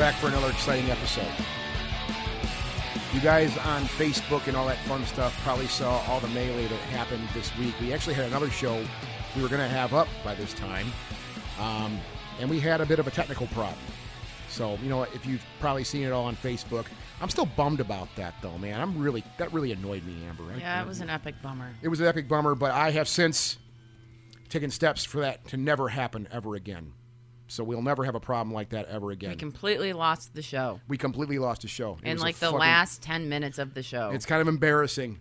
back for another exciting episode. You guys on Facebook and all that fun stuff probably saw all the melee that happened this week. We actually had another show we were going to have up by this time, um, and we had a bit of a technical problem. So, you know, if you've probably seen it all on Facebook, I'm still bummed about that, though, man. I'm really, that really annoyed me, Amber. Yeah, it was an epic bummer. it was an epic bummer, but I have since taken steps for that to never happen ever again. So we'll never have a problem like that ever again. We completely lost the show. We completely lost the show. It In like the fucking- last 10 minutes of the show. It's kind of embarrassing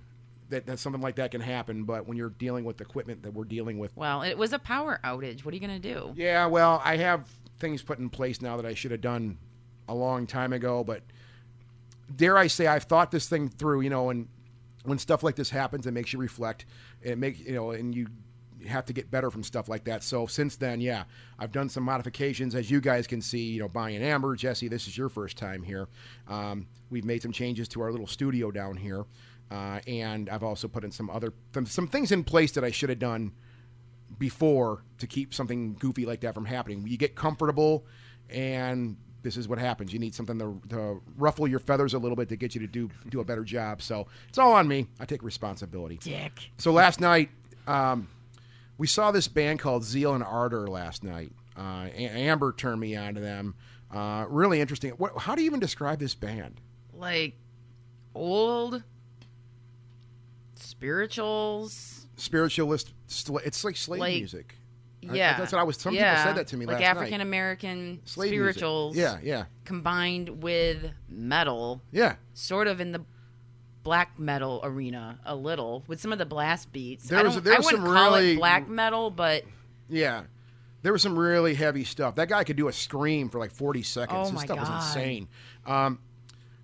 that, that something like that can happen, but when you're dealing with equipment that we're dealing with. well, it was a power outage. What are you going to do? Yeah, well, I have things put in place now that I should have done a long time ago, but dare I say I've thought this thing through, you know, and when stuff like this happens, it makes you reflect. It make you know, and you have to get better from stuff like that. So since then, yeah, I've done some modifications, as you guys can see. You know, buying Amber, Jesse, this is your first time here. Um, we've made some changes to our little studio down here, uh, and I've also put in some other some, some things in place that I should have done before to keep something goofy like that from happening. You get comfortable, and this is what happens. You need something to, to ruffle your feathers a little bit to get you to do do a better job. So it's all on me. I take responsibility. Dick. So last night, um, we saw this band called Zeal and Ardor last night. Uh, Amber turned me on to them. Uh, really interesting. What, how do you even describe this band? Like old spirituals. Spiritualist. It's like slave Like, music. I- Yeah. that's what I was. Some yeah. people said that to me like. African American Slave music. spirituals. Yeah, yeah, Combined with metal, yeah. sort of in the black metal arena a little with some of the blast beats. There I, was- don't- there I was wouldn't some call really- it black metal, but Yeah. There was some really heavy stuff. That guy could do a scream for like 40 seconds. Oh stuff God. was insane. Um,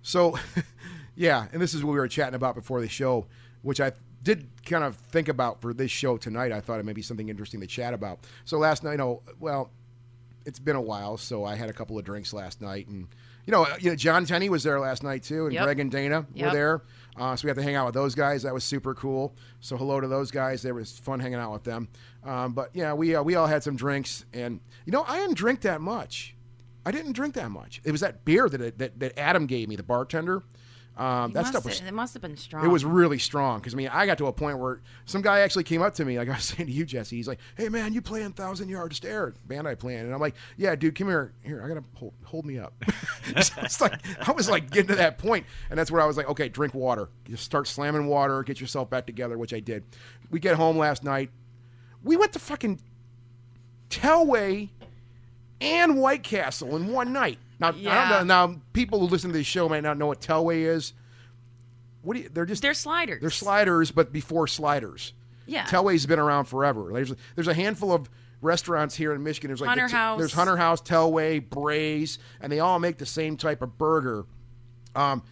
so, yeah, and this is what we were chatting about before the show, which I did kind of think about for this show tonight. I thought it may be something interesting to chat about. So last night, you know, well, it's been a while, so I had a couple of drinks last night, and you know, you know, John Tenney was there last night too, and Yep. Greg and Dana were there. Uh, so we had to hang out with those guys. That was super cool. So hello to those guys. It was fun hanging out with them. Um, but yeah, we uh, we all had some drinks, and you know, I didn't drink that much. I didn't drink that much. It was that beer that that, that Adam gave me, the bartender. Um, that stuff was it must have been strong. it was really strong because I mean I got to a point where some guy actually came up to me like I was saying to you Jesse he's like hey man you playing Thousand Yard Stare band I playing? And I'm like yeah dude come here here I gotta hold, hold me up. So it's like I was like getting to that point and that's where I was like okay drink water. Just start slamming water get yourself back together which I did. We get home last night. We went to fucking Telway and White Castle in one night now I don't Yeah. know, now people who listen to this show might not know what Telway is what do you, they're just They're sliders. they're sliders, but before sliders. Yeah. Telway's been around forever. There's there's a handful of restaurants here in Michigan. There's like Hunter the- House. There's Hunter House, Telway, Braze, and they all make the same type of burger, um,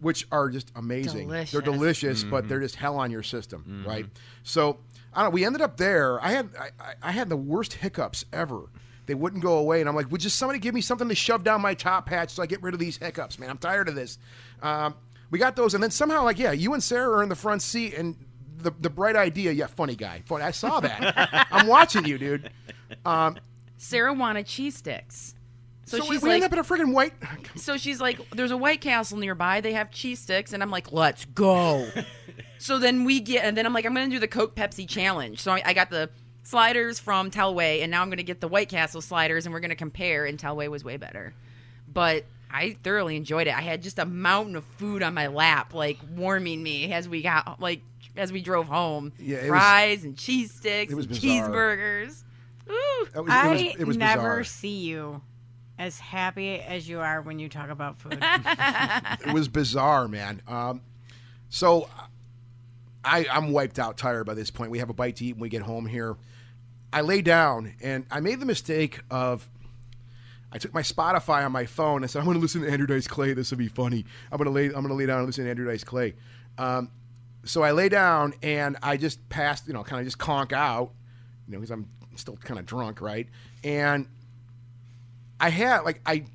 which are just amazing. They're Delicious. delicious, but they're just hell on your system, right? So I don't. We ended up there. I had I, I- I had the worst hiccups ever. They wouldn't go away, and I'm like, would just somebody give me something to shove down my top hatch so I get rid of these hiccups, man? I'm tired of this. Um, we got those, and then somehow, like, yeah, you and Sarah are in the front seat, and the the bright idea, yeah, funny guy, funny. I saw that. I'm watching you, dude. Sarah wanted cheese sticks. So, So, she's we like, end up in a freaking white. so she's like, there's a White Castle nearby. They have cheese sticks, and I'm like, let's go. so then we get, and then I'm like, I'm gonna do the Coke Pepsi challenge. So I, I got the sliders from Telway, and now I'm gonna get the White Castle sliders, and we're gonna compare. And Telway was way better, but I thoroughly enjoyed it. I had just a mountain of food on my lap, like warming me as we got like as we drove home. Yeah, it was- fries and cheese sticks, it was and cheeseburgers. Ooh. It was, I it was, it was never bizarre. see you as happy as you are when you talk about food. it was bizarre, man. Um, so I, I'm wiped out, tired by this point. We have a bite to eat when we get home here. I lay down and I made the mistake of I took my Spotify on my phone and said I'm going to listen to Andrew Dice Clay. This will be funny. I'm going to lay I'm going to lay down and listen to Andrew Dice Clay. Um, so I lay down and I just passed, you know, kind of just conk out, you know, because I'm still kind of drunk, right? And I had like I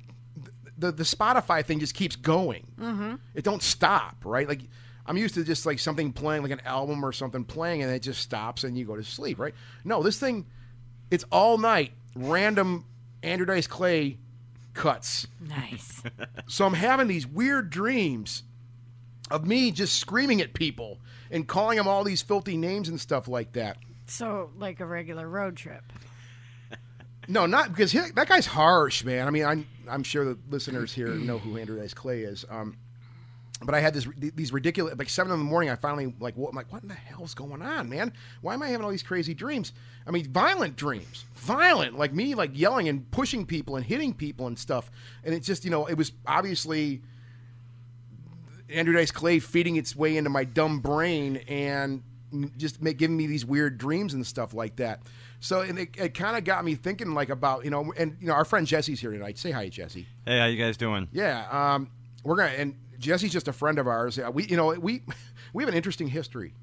the the Spotify thing just keeps going. Mm-hmm. It don't stop, right? Like I'm used to just like something playing, like an album or something playing, and it just stops and you go to sleep, right? No, this thing, it's all night, random Andrew Dice Clay cuts. Nice. So I'm having these weird dreams of me just screaming at people and calling them all these filthy names and stuff like that. so, like a regular road trip. No, not because he, that guy's harsh, man. I mean, I'm I'm sure the listeners here know who Andrew Dice Clay is. Um, but I had this these ridiculous like seven in the morning. I finally like what I'm like, what in the hell's going on, man? Why am I having all these crazy dreams? I mean, violent dreams, violent, like me, like yelling and pushing people and hitting people and stuff. And it's just you know, it was obviously Andrew Dice Clay feeding its way into my dumb brain and just make, giving me these weird dreams and stuff like that. So and it, it kind of got me thinking like about you know and you know our friend Jesse's here tonight. Say hi, Jesse. Hey, how you guys doing? Yeah, um, we're gonna and Jesse's just a friend of ours. We you know we we have an interesting history,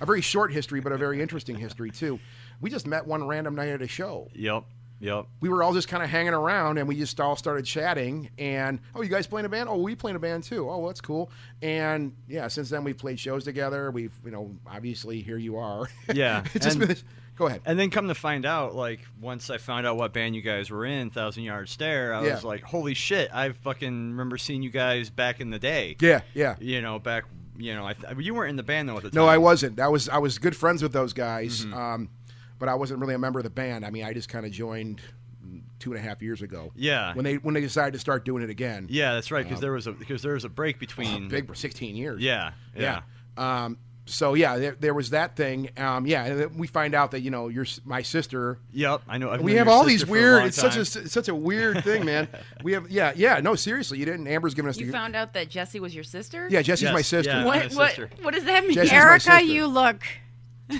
a very short history, but a very interesting history too. We just met one random night at a show. Yep. Yep. We were all just kind of hanging around, and we just all started chatting. And oh, you guys playing a band? Oh, we playing a band too. Oh, well, that's cool. And yeah, since then we've played shows together. We've you know obviously here you are. Yeah, it's just and- been. Go ahead. And then come to find out, like once I found out what band you guys were in, Thousand Yard Stare, I Yeah. was like, "Holy shit! I fucking remember seeing you guys back in the day." Yeah, yeah. You know, back. You know, I th- you weren't in the band though at the time. No, I wasn't. I was I was good friends with those guys, Mm-hmm. um, but I wasn't really a member of the band. I mean, I just kind of joined two and a half years ago. Yeah. when they when they decided to start doing it again. Yeah, that's right. Because there was a because there was a break between. big for sixteen years. Yeah. Yeah. Yeah. Um, so yeah, there, there was that thing. Um, yeah, and then we find out that you know you're my sister. Yep. I know. I've we have all these sister for a weird. long It's such a it's such a weird thing, man. We have yeah yeah no seriously you didn't. Amber's giving us You the found out that Jesse was your sister? yeah Jesse's Yes, my sister. yeah. What what sister. what does that mean? Jesse's my Erica, you look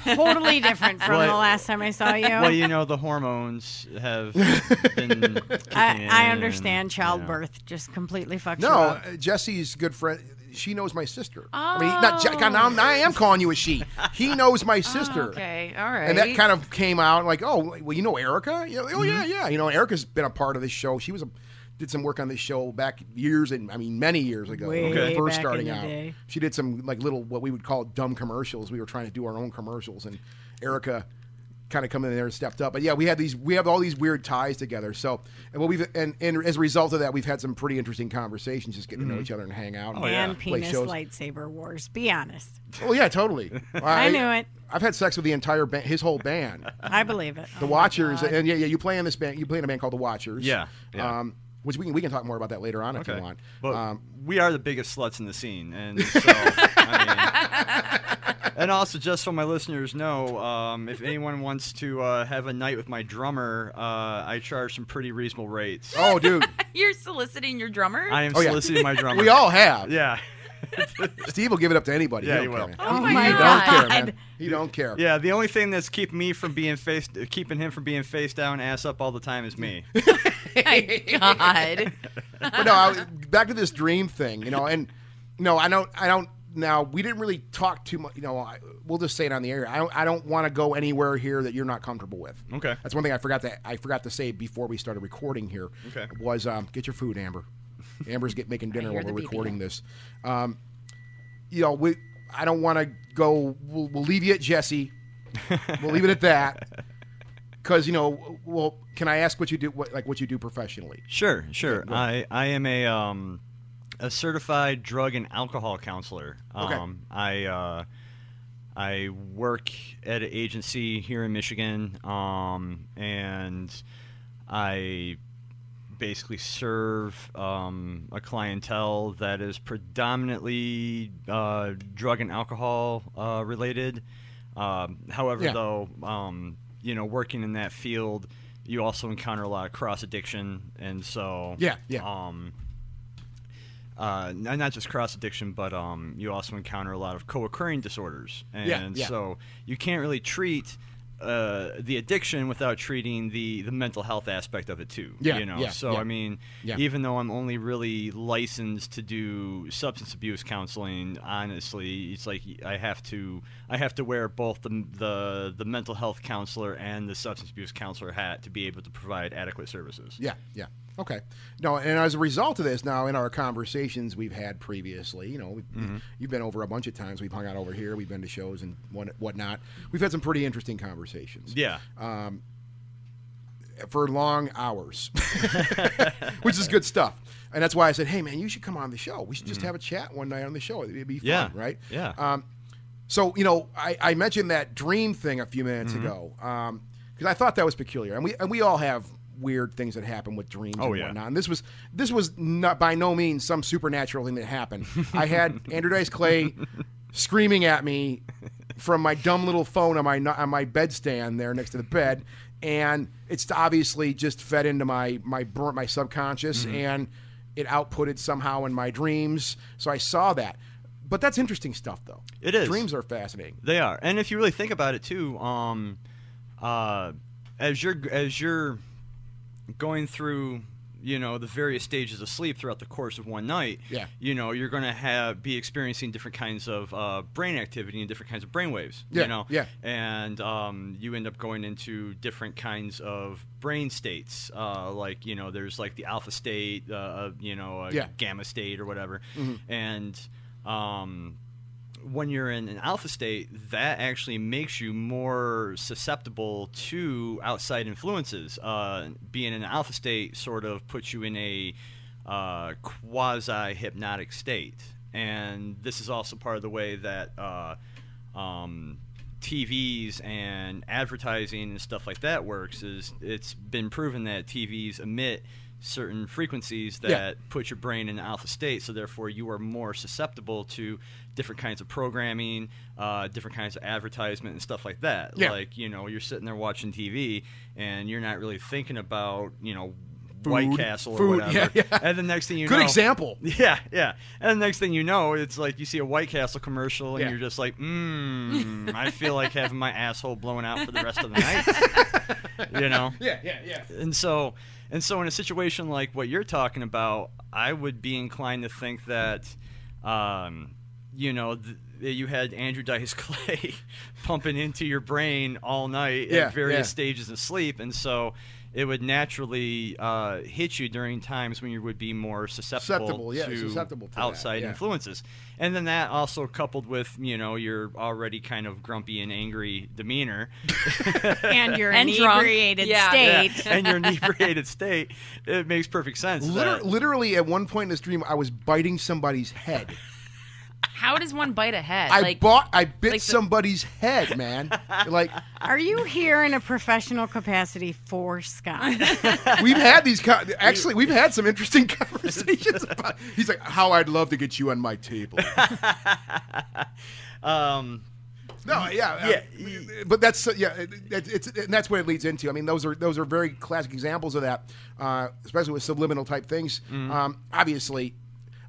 totally different from What? the last time I saw you. Well, you know, the hormones have been. kicking I, I in, understand you know. childbirth just completely fucks you No, up. uh, Jesse's good friend. She knows my sister. I mean, not God, now, now I am calling you a she. He knows my sister. Oh, okay, all right. And that kind of came out like, oh, well, you know Erica? You know, oh yeah, Mm-hmm. yeah. You know, Erica's been a part of this show. She was a did some work on this show back years and I mean many years ago Way Okay. first back starting out. day. She did some like little what we would call dumb commercials. We were trying to do our own commercials and Erica kind of come in there and stepped up. But yeah, we had these we have all these weird ties together. So and what we've and, and as a result of that, we've had some pretty interesting conversations, just getting to know each other and hang out. Oh, and yeah. and play penis shows. lightsaber wars. Be honest. Oh yeah, totally. I knew it. I've had sex with the entire band, his whole band. I believe it. The Oh Watchers, and yeah, yeah, you play in this band. You play in a band called the Watchers. Yeah, yeah. Um, which we can we can talk more about that later on if you want. But um, we are the biggest sluts in the scene, and so I mean, and also just so my listeners know, um, if anyone wants to uh, have a night with my drummer, uh, I charge some pretty reasonable rates. oh, dude, You're soliciting your drummer? I am Oh, yeah. soliciting my drummer. we all have. yeah, Steve will give it up to anybody. Yeah, he, he don't will. Care, Oh man. my he, he God. don't care, man. He don't care. yeah. The only thing that's keeping me from being face, keeping him from being face down, ass up all the time is me. my God. But no, I, back to this dream thing, you know, and no, I don't, I don't. Now we didn't really talk too much. You know, I, we'll just say it on the air. I don't, I don't want to go anywhere here that you're not comfortable with. Okay. That's one thing I forgot that I forgot to say before we started recording here. Okay. Was um, get your food, Amber. Amber's get making dinner while we're the beeping. recording this. Um, you know, we. I don't want to go. We'll, we'll leave you at Jesse. we'll leave it at that. Because you know, well, can I ask what you do? What, like what you do professionally? Sure, sure. go I, I am a um, a certified drug and alcohol counselor. Okay. Um, I uh, I work at an agency here in Michigan, um, and I basically serve um, a clientele that is predominantly uh, drug and alcohol uh, related. Um, however, Yeah. though, um, you know, working in that field, you also encounter a lot of cross addiction, and so Yeah, yeah. Uh, not just cross addiction, but um, you also encounter a lot of co-occurring disorders, and Yeah, yeah. so you can't really treat uh, the addiction without treating the, the mental health aspect of it too. Yeah, you know. yeah, so yeah. I mean, Yeah. even though I'm only really licensed to do substance abuse counseling, honestly, it's like I have to I have to wear both the the, the mental health counselor and the substance abuse counselor hat to be able to provide adequate services. Yeah, yeah. Okay. No, and as a result of this, now in our conversations we've had previously, you know, we've, Mm-hmm. you've been over a bunch of times. We've hung out over here. We've been to shows and what whatnot. We've had some pretty interesting conversations. Yeah. Um, for long hours, which is good stuff. And that's why I said, "Hey, man, you should come on the show. We should just have a chat one night on the show. It'd be fun, Yeah. right?" Yeah. Um, so you know, I, I mentioned that dream thing a few minutes Mm-hmm. ago because I thought that was peculiar, and we and we all have weird things that happen with dreams Oh, and yeah. whatnot. And this was this was not by no means some supernatural thing that happened. I had Andrew Dice Clay screaming at me from my dumb little phone on my on my bedstand there next to the bed, and it's obviously just fed into my my br- my subconscious Mm-hmm. and it outputted somehow in my dreams. So I saw that. But that's interesting stuff, though. It is. Dreams are fascinating. They are, and if you really think about it too, um, uh, as you're as you're going through, you know, the various stages of sleep throughout the course of one night, Yeah. you know, you're going to have be experiencing different kinds of uh, brain activity and different kinds of brain waves. Yeah, you know, yeah. and um, you end up going into different kinds of brain states. Uh, like you know, there's like the alpha state, uh, you know, a Yeah. gamma state or whatever, and um, when you're in an alpha state, that actually makes you more susceptible to outside influences. Uh, being in an alpha state sort of puts you in a uh, quasi hypnotic state. And this is also part of the way that uh, um, TVs and advertising and stuff like that works. Is it's been proven that TVs emit certain frequencies that Yeah. put your brain in alpha state, so therefore you are more susceptible to different kinds of programming, uh, different kinds of advertisement and stuff like that. Yeah. Like you know, you're sitting there watching TV and you're not really thinking about you know. White Food. Castle or Food, whatever, yeah, yeah. and the next thing you know Good know, example. yeah, yeah. And the next thing you know, it's like you see a White Castle commercial, and Yeah. you're just like, mmm, I feel like having my asshole blown out for the rest of the night. you know? Yeah, yeah, yeah. And so, and so, in a situation like what you're talking about, I would be inclined to think that, um, you know, th- you had Andrew Dice Clay pumping into your brain all night Yeah, at various yeah. stages of sleep, and so. It would naturally uh, hit you during times when you would be more susceptible, Susceptible, yeah, to susceptible to that, outside yeah. influences, and then that also coupled with you know your already kind of grumpy and angry demeanor, and your And inebriated Yeah. state. yeah, and your inebriated state, it makes perfect sense. Liter- literally, at one point in this dream, I was biting somebody's head. How does one bite a head? I like, bought, I bit like the- somebody's head, man. like Are you here in a professional capacity for Scott? we've had these, co- actually, we've had some interesting conversations about. He's like, "How I'd love to get you on my table." um, No, yeah, Yeah. uh, but that's yeah, it, it, it's and that's what it leads into. I mean, those are those are very classic examples of that, uh, especially with subliminal type things. Mm-hmm. Um, obviously,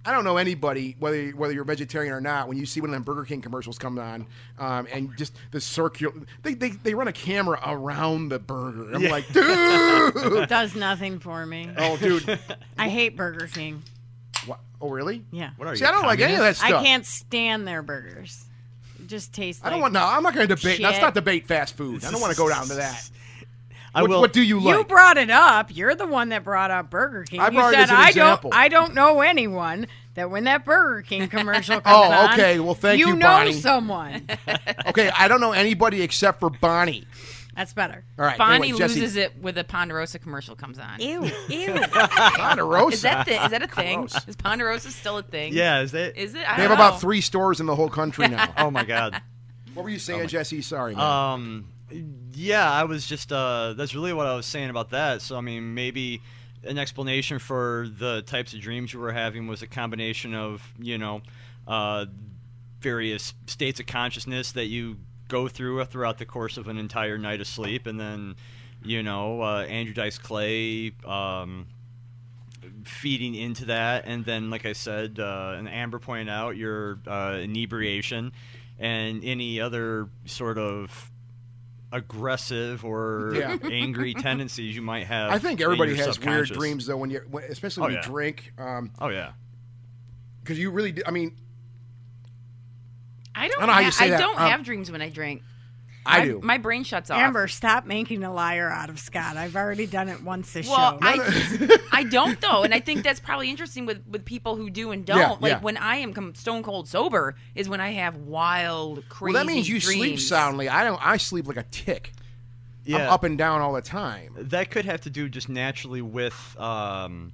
I don't know anybody whether whether you're vegetarian or not. When you see one of them Burger King commercials come on, um, and just the circular, they, they they run a camera around the burger. I'm Yeah. like, dude, It Does nothing for me. oh, dude, I hate Burger King. What? oh, really? Yeah. what are See, you? I don't like any of that stuff. I can't stand their burgers. It just tastes I don't like want. No, I'm not going to debate. Let's shit. not debate fast food. I don't want to go down to that. I What, will. what do you like? You brought it up. You're the one that brought up Burger King. I you brought it said as an I example." don't I don't know anyone that when that Burger King commercial comes on. Oh, on, okay. Well, thank you, you know Bonnie. someone. okay, I don't know anybody except for Bonnie. That's better. All right, Bonnie anyway, Jesse, loses it with a Ponderosa commercial comes on. Ew, ew. Ponderosa. Is that the, is that a thing? Gross. Is Ponderosa still a thing? yeah, is that? Is it? I They have don't about know. three stores in the whole country now. oh my god. what were you saying, Jesse? Sorry, man. Um, yeah, I was just. Uh, that's really what I was saying about that. So I mean, maybe an explanation for the types of dreams you were having was a combination of you know, uh, various states of consciousness that you go through throughout the course of an entire night of sleep, and then you know, uh, Andrew Dice Clay. Um, feeding into that and then like i said uh, and amber pointed out your uh, inebriation and any other sort of aggressive or Yeah. angry tendencies you might have I think in everybody your has weird dreams though when you, when, especially Oh, when yeah. you drink, because oh yeah because you really. Do, I mean, I don't. I don't know how you ha- say I that. don't Um, have dreams when I drink. I my, do. My brain shuts off. Amber, stop making a liar out of Scott. I've already done it once this Well, show. I, I don't though, and I think that's probably interesting with with people who do and don't. Yeah, like yeah. when I am stone cold sober is when I have wild, crazy. well, that means you sleep soundly. I don't. I sleep like a tick. Yeah. up and down all the time. that could have to do just naturally with um,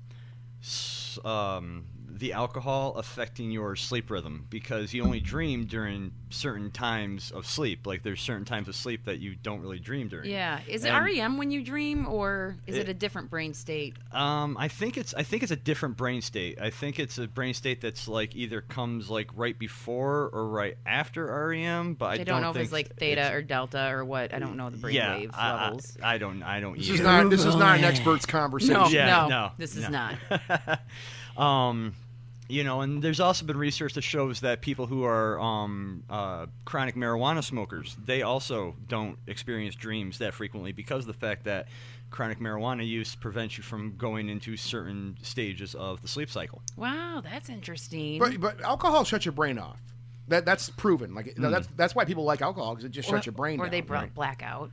s- um, the alcohol affecting your sleep rhythm because you only dream during certain times of sleep. Like there's certain times of sleep that you don't really dream during. Yeah. Is it And- REM when you dream, or is it, It- a different brain state? Um, I think it's I think it's a different brain state. I think it's a brain state that's like either comes like right before or right after REM. But I I don't know if it's like theta or delta or what. I don't know the brain yeah, wave I, I- levels. I, don't I don't. This either. is not this is not an expert's conversation. No, Yeah, no, no, this is no. not. um, you know, and there's also been research that shows that people who are um, uh, chronic marijuana smokers, they also don't experience dreams that frequently because of the fact that chronic marijuana use prevents you from going into certain stages of the sleep cycle. Wow, that's interesting. But but alcohol shuts your brain off. That that's proven. Like that's that's why people like alcohol because it just shuts or, your brain off. or down. they brought right? blackout.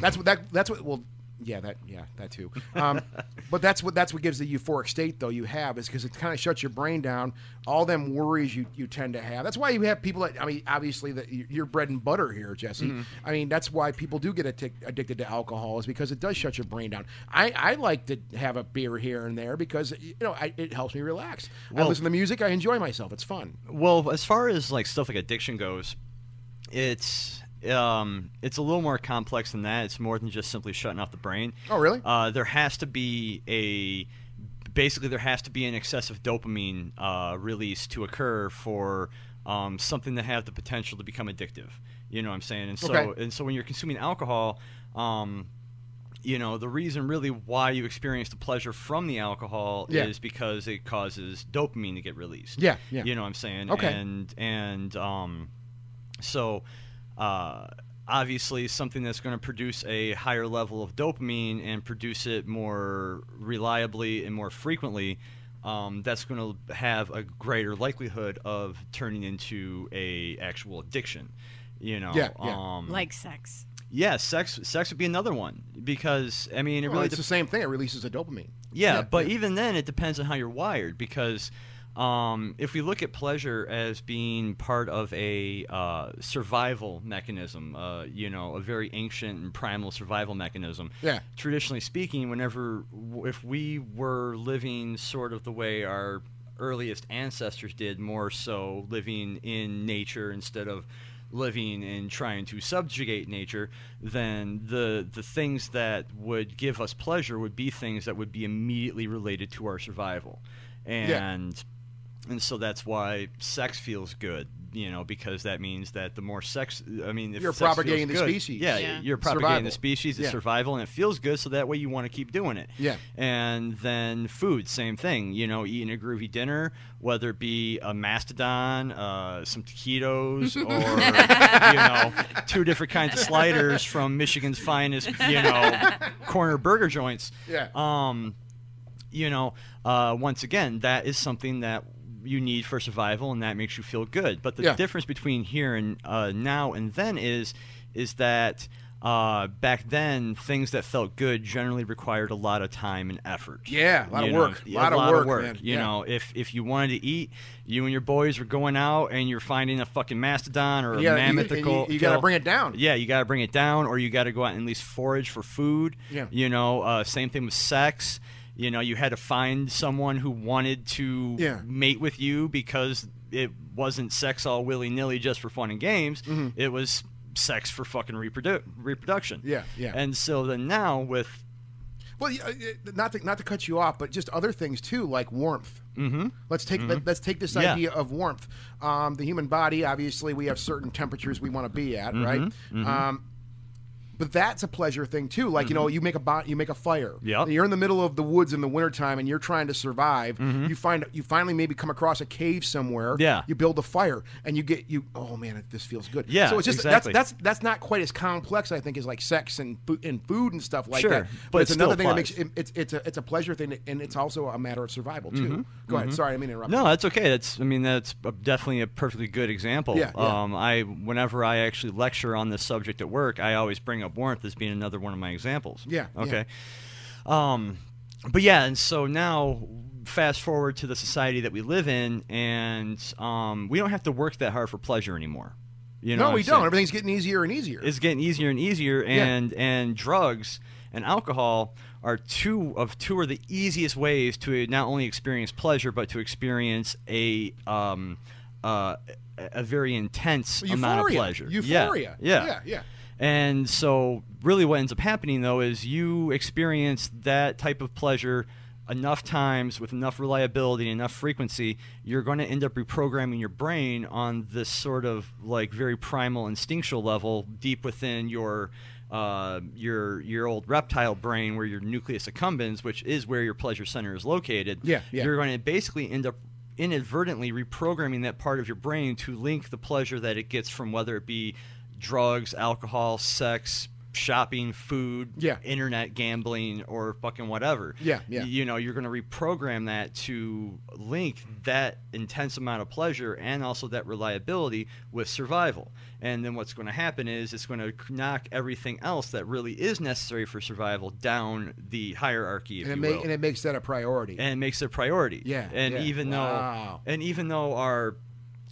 That's what that that's what well yeah that yeah that too. Um, but that's what that's what gives the euphoric state though you have is because it kind of shuts your brain down. All them worries you you tend to have. That's why you have people that I mean obviously that y- you're bread and butter here, Jesse. Mm-hmm. I mean that's why people do get addic- addicted to alcohol is because it does shut your brain down. I I like to have a beer here and there because you know I, it helps me relax. I Well- listen to music. I enjoy myself. It's fun. Well, as far as like stuff like addiction goes, it's um, it's a little more complex than that. It's more than just simply shutting off the brain. Oh, really? Uh, there has to be a basically there has to be an excessive dopamine uh, release to occur for um, something to have the potential to become addictive. You know what I'm saying? And so Okay. and so when you're consuming alcohol. Um, you know the reason really why you experience the pleasure from the alcohol Yeah. is because it causes dopamine to get released Yeah, yeah. you know what i'm saying Okay. and and um so uh obviously something that's going to produce a higher level of dopamine and produce it more reliably and more frequently um, that's going to have a greater likelihood of turning into a actual addiction you know Yeah, yeah. um like sex. yeah sex sex would be another one because i mean it Well, really it's the same thing. It releases a dopamine. yeah, Yeah, but yeah. even then, it depends on how you're wired. Because um, if we look at pleasure as being part of a uh, survival mechanism, uh, you know, a very ancient and primal survival mechanism. Yeah. Traditionally speaking, whenever if we were living sort of the way our earliest ancestors did, more so living in nature instead of living and trying to subjugate nature, then the the things that would give us pleasure would be things that would be immediately related to our survival, and and so that's why sex feels good, you know, because that means that the more sex, I mean, if You're sex feels propagating the good- species. yeah, Yeah. you're propagating Survival. the species, it's Yeah. survival, and it feels good, so that way you want to keep doing it. Yeah. And then food, same thing. You know, eating a groovy dinner, whether it be a mastodon, uh, some taquitos, or you know, two different kinds of sliders from Michigan's finest, you know, corner burger joints. Yeah. Um, you know, uh, once again, that is something that you need for survival, and that makes you feel good. But the Yeah. difference between here and uh, now and then is is that uh, back then things that felt good generally required a lot of time and effort. Yeah, a lot of know, work. a Lot of work, man. You Yeah. know, if if you wanted to eat, you and your boys were going out and you're finding a fucking mastodon or a Yeah, you- mammoth to go you- you gotta bring it down. Yeah, you got to bring it down, or you got to go out and at least forage for food. Yeah. You know, uh, same thing with sex. You know, you had to find someone who wanted to Yeah. mate with you because it wasn't sex all willy nilly just for fun and games. Mm-hmm. It was sex for fucking reprodu- reproduction. Yeah, yeah. And so then now with Well, uh, not to not to cut you off, but just other things too, like warmth. Mm-hmm. Let's take let, us take this Yeah. idea of warmth. Um, the human body, obviously, we have certain temperatures we want to be at, Mm-hmm. right? Um, but that's a pleasure thing too. Like you know, you make a bo- you make a fire. Mm-hmm. You're in the middle of the woods in the wintertime and you're trying to survive. You find you finally maybe come across a cave somewhere. Mm-hmm. Yeah. You build a fire and you get you. Oh man, this feels good. Yeah, So it's just exactly. that's that's that's not quite as complex, I think, as like sex and food and food and stuff like Sure, that. but But it's still another thing that makes it, it's it's a it's a pleasure thing, and it's also a matter of survival too. Go ahead. Sorry, I mean interrupt. Mm-hmm. No, that's okay. That's I mean that's definitely a perfectly good example. Yeah, yeah. Um, I whenever I actually lecture on this subject at work, I always bring up warmth as being another one of my examples. Yeah, yeah. Okay. Um, but yeah, and so now fast forward to the society that we live in, and um, we don't have to work that hard for pleasure anymore. You know, no, we don't. saying? Everything's getting easier and easier. It's getting easier and easier, and and drugs and alcohol are two of two are the easiest ways to not only experience pleasure but to experience a um uh, a very intense amount of pleasure. Euphoria. Yeah, Yeah, yeah. And so, really, what ends up happening though is you experience that type of pleasure enough times with enough reliability and enough frequency, you're going to end up reprogramming your brain on this sort of like very primal instinctual level deep within your uh, your your old reptile brain where your nucleus accumbens, which is where your pleasure center is located. Yeah, yeah. You're going to basically end up inadvertently reprogramming that part of your brain to link the pleasure that it gets from whether it be drugs, alcohol, sex, shopping, food, Yeah. internet gambling, or fucking whatever. Yeah, yeah. You know, you're going to reprogram that to link that intense amount of pleasure and also that reliability with survival. And then what's going to happen is it's going to knock everything else that really is necessary for survival down the hierarchy, if and it you ma- will and it makes that a priority. and it makes it a priority. Yeah, And yeah. even Wow. though and even though our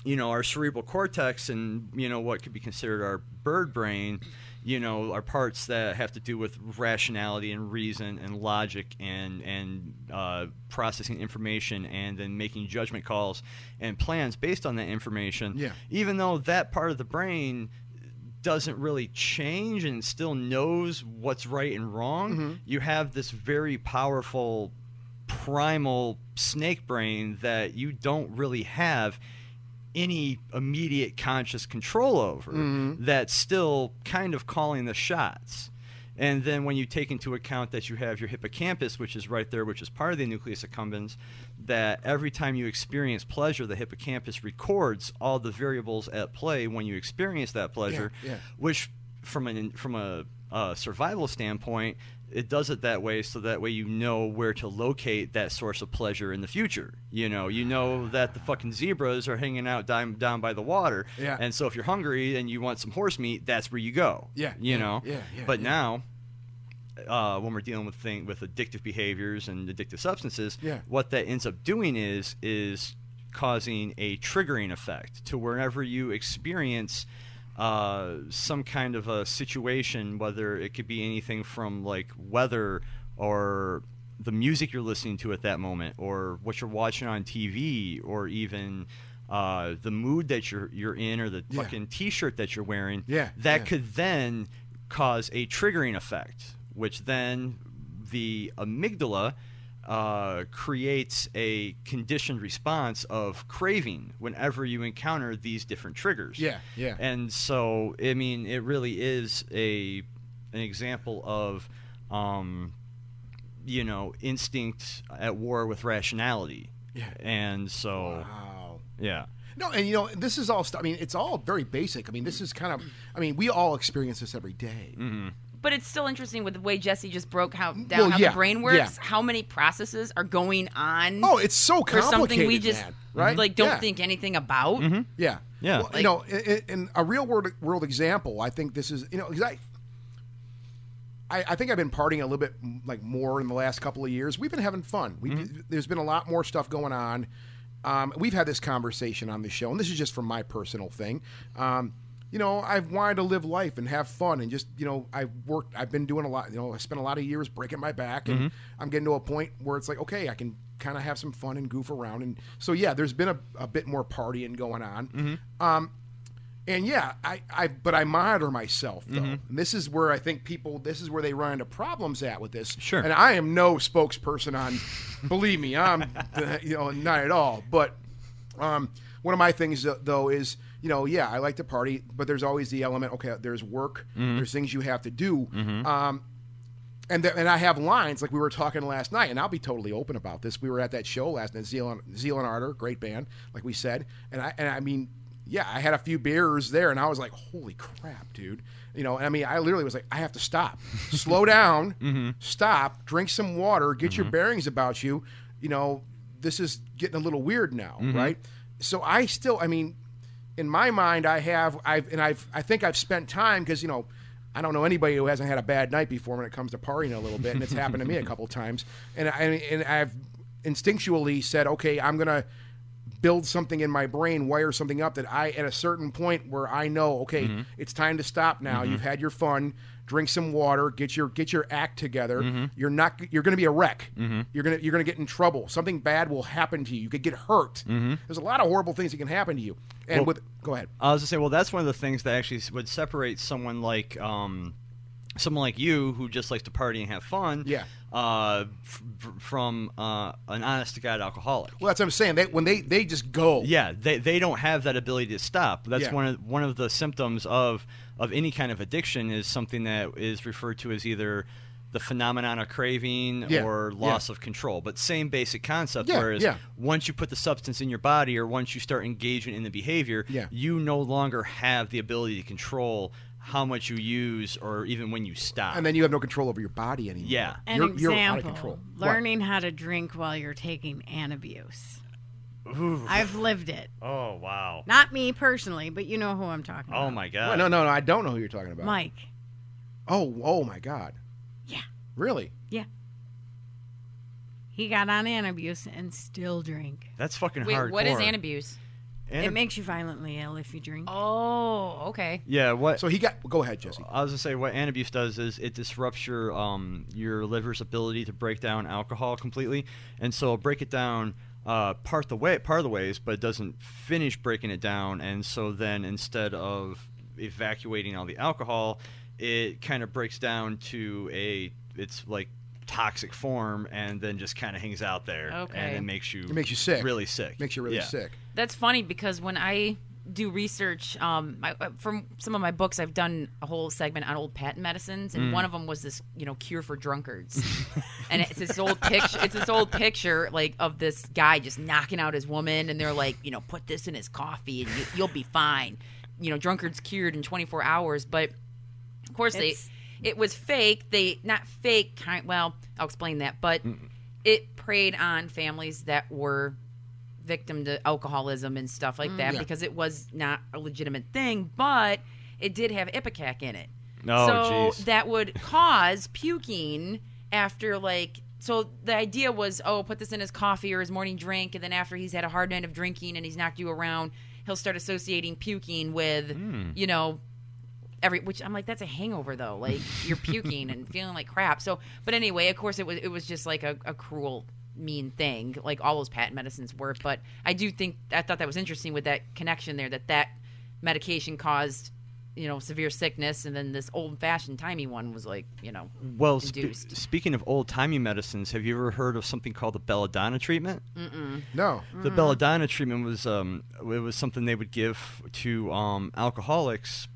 you know, our cerebral cortex and, you know, what could be considered our bird brain, you know, are parts that have to do with rationality and reason and logic and and uh, processing information and then making judgment calls and plans based on that information. Yeah. Even though that part of the brain doesn't really change and still knows what's right and wrong, Mm-hmm. you have this very powerful primal snake brain that you don't really have any immediate conscious control over Mm-hmm. that's still kind of calling the shots. And then when you take into account that you have your hippocampus, which is right there, which is part of the nucleus accumbens, that every time you experience pleasure, the hippocampus records all the variables at play when you experience that pleasure, yeah. which from an from a, uh survival standpoint, it does it that way so that way you know where to locate that source of pleasure in the future. You know, you know that the fucking zebras are hanging out down, down by the water, Yeah. and so if you're hungry and you want some horse meat, that's where you go. Yeah, you yeah, know. yeah, yeah, but yeah. now. Uh, when we're dealing with thing with addictive behaviors and addictive substances, Yeah. what that ends up doing is is causing a triggering effect to wherever you experience uh, some kind of a situation, whether it could be anything from like weather or the music you're listening to at that moment, or what you're watching on TV, or even uh, the mood that you're you're in, or the Yeah. fucking T-shirt that you're wearing. Yeah, that yeah. could then cause a triggering effect, which then the amygdala uh, creates a conditioned response of craving whenever you encounter these different triggers. Yeah, yeah. And so, I mean, it really is a an example of, um, you know, instinct at war with rationality. Yeah. And so, wow. yeah. No, and you know, this is all. St- I mean, it's all very basic. I mean, this is kind of. I mean, we all experience this every day. Mm-hmm. But it's still interesting with the way Jesse just broke how down Well, how yeah, the brain works, yeah. how many processes are going on Oh, it's so for complicated. something we just man, right? like don't Yeah. think anything about. Yeah. Yeah. Well, you know, in, in a real world world example, I think this is you know, 'cause I, I, I think I've been partying a little bit like more in the last couple of years. We've been having fun. We have there's been a lot more stuff going on. Um, we've had this conversation on the show, and this is just from my personal thing. Um, you know, I've wanted to live life and have fun, and just you know, I've worked. I've been doing a lot. You know, I spent a lot of years breaking my back, and I'm getting to a point where it's like, okay, I can kind of have some fun and goof around. And so, yeah, there's been a, a bit more partying going on. Um, and yeah, I, I but I monitor myself though. And this is where I think people this is where they run into problems at with this. Sure. And I am no spokesperson on believe me, I'm you know, not at all. But um one of my things though is, you know, yeah, I like to party, but there's always the element, okay, there's work, mm-hmm. there's things you have to do. Mm-hmm. Um and, th- and I have lines like we were talking last night, and I'll be totally open about this. We were at that show last night, Zeal and, Zeal and Ardor, great band, like we said, and I and I mean, yeah, I had a few beers there, and I was like, holy crap, dude, you know. And I mean, I literally was like, I have to stop, slow down, mm-hmm. stop, drink some water, get your bearings about you. You know, this is getting a little weird now, right? So I still, I mean, in my mind, I have, I've, and I've, I think I've spent time because you know, I don't know anybody who hasn't had a bad night before when it comes to partying a little bit, and it's happened to me a couple times. And I, and I've instinctually said, okay, I'm gonna build something in my brain, wire something up that I at a certain point where I know, okay, Mm-hmm. it's time to stop now. You've had your fun. Drink some water. Get your get your act together. Mm-hmm. You're not. You're going to be a wreck. You're gonna you're gonna get in trouble. Something bad will happen to you. You could get hurt. There's a lot of horrible things that can happen to you. And Mm-hmm. Well- with go ahead. I was gonna say, well, that's one of the things that actually would separate someone like um, someone like you who just likes to party and have fun, Yeah. uh, f- from uh, an honest to god alcoholic. Well, that's what I'm saying. They when they they just go. Yeah, they, they don't have that ability to stop. That's Yeah. one of one of the symptoms of of any kind of addiction is something that is referred to as either the phenomenon of craving Yeah, or yeah. loss of control. But same basic concept. Yeah, whereas yeah. once you put the substance in your body or once you start engaging in the behavior, Yeah. you no longer have the ability to control how much you use or even when you stop. And then you have no control over your body anymore. Yeah. An you're, you're out of example: control. What? learning how to drink while you're taking an Antabuse. I've lived it. oh wow. Not me personally, but you know who I'm talking oh, about. Oh my god. Well, no, no, no. I don't know who you're talking about. Mike. Oh, oh my God. Yeah. Really? Yeah. He got on Antabuse and still drink. That's fucking Wait, hardcore. what is Antabuse? Anab- It makes you violently ill if you drink. Oh, okay. yeah, what So he got. Go ahead, Jesse. I was gonna say what Antabuse does is it disrupts your um your liver's ability to break down alcohol completely, and so it'll break it down uh part the way part of the ways, but it doesn't finish breaking it down, and so then instead of evacuating all the alcohol, it kind of breaks down to a it's like toxic form and then just kind of hangs out there Okay. and then makes you It makes you sick. really sick Makes you really Yeah. sick. That's funny because when I do research, um, I, uh, from some of my books, I've done a whole segment on old patent medicines, and one of them was this, you know, cure for drunkards, and it's this old picture. It's this old picture, like of this guy just knocking out his woman, and they're like, you know, put this in his coffee, and you, you'll be fine. You know, drunkards cured in 24 hours, but of course It's- they it was fake. They not fake kind well i'll explain that but it preyed on families that were victim to alcoholism and stuff like mm. that Yeah. because it was not a legitimate thing but it did have ipecac in it. Oh, so jeez. that would cause puking after like so the idea was oh put this in his coffee or his morning drink and then after he's had a hard night of drinking and he's knocked you around he'll start associating puking with hmm. you know every which I'm like that's a hangover though. Like you're puking and feeling like crap. So but anyway of course it was it was just like a, a cruel mean thing like all those patent medicines were. But I do think I thought that was interesting with that connection there that that medication caused you know severe sickness and then this old fashioned timey one was like you know Well, spe- speaking of old timey medicines, have you ever heard of something called the belladonna treatment? No. The belladonna treatment was um, it was something they would give to um, alcoholics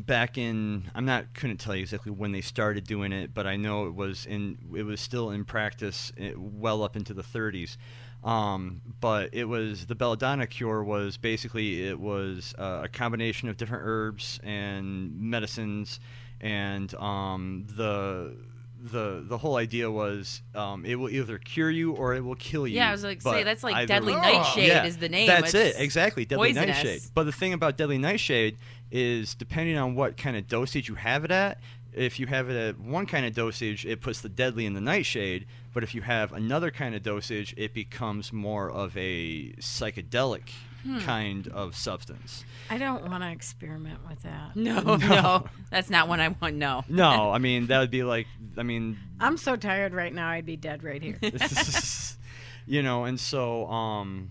back in I'm not couldn't tell you exactly when they started doing it, but I know it was in it was still in practice eh, well up into the 30s. Um, but it was the belladonna cure was basically it was uh, a combination of different herbs and medicines, and um, the the the whole idea was um, it will either cure you or it will kill you. Yeah, I was like, say, that's like either- Deadly Oh. Nightshade is the name. That's It's it, exactly. Deadly poisonous. Nightshade. But the thing about Deadly Nightshade is depending on what kind of dosage you have it at, if you have it at one kind of dosage, it puts the deadly in the nightshade. But if you have another kind of dosage, it becomes more of a psychedelic Hmm. kind of substance. I don't want to experiment with that. No, no, that's not what I want. No, No, I mean that would be like, I mean, I'm so tired right now. I'd be dead right here. you know, and so um,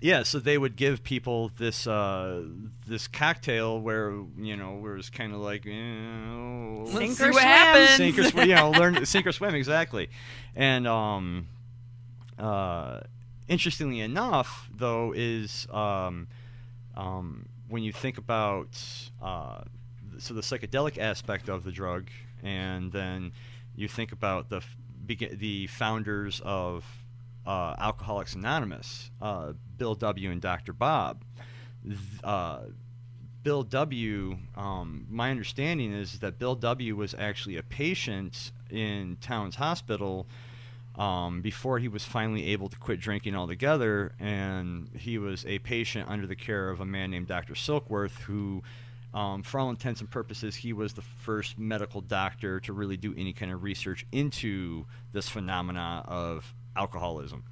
yeah, so they would give people this uh, this cocktail where you know where it's kind of like, you know, Let's Sink see or what swim. happens. sink or swim, you know, learn sink or swim exactly. And um, uh, interestingly enough, though, is um, um, when you think about uh, so the psychedelic aspect of the drug, and then you think about the the founders of uh, Alcoholics Anonymous, uh, Bill W. and Dr. Bob. Uh, Bill W. Um, my understanding is that Bill W. was actually a patient in Towns Hospital um, before he was finally able to quit drinking altogether, and he was a patient under the care of a man named Dr. Silkworth, who, um, for all intents and purposes, he was the first medical doctor to really do any kind of research into this phenomena of alcoholism.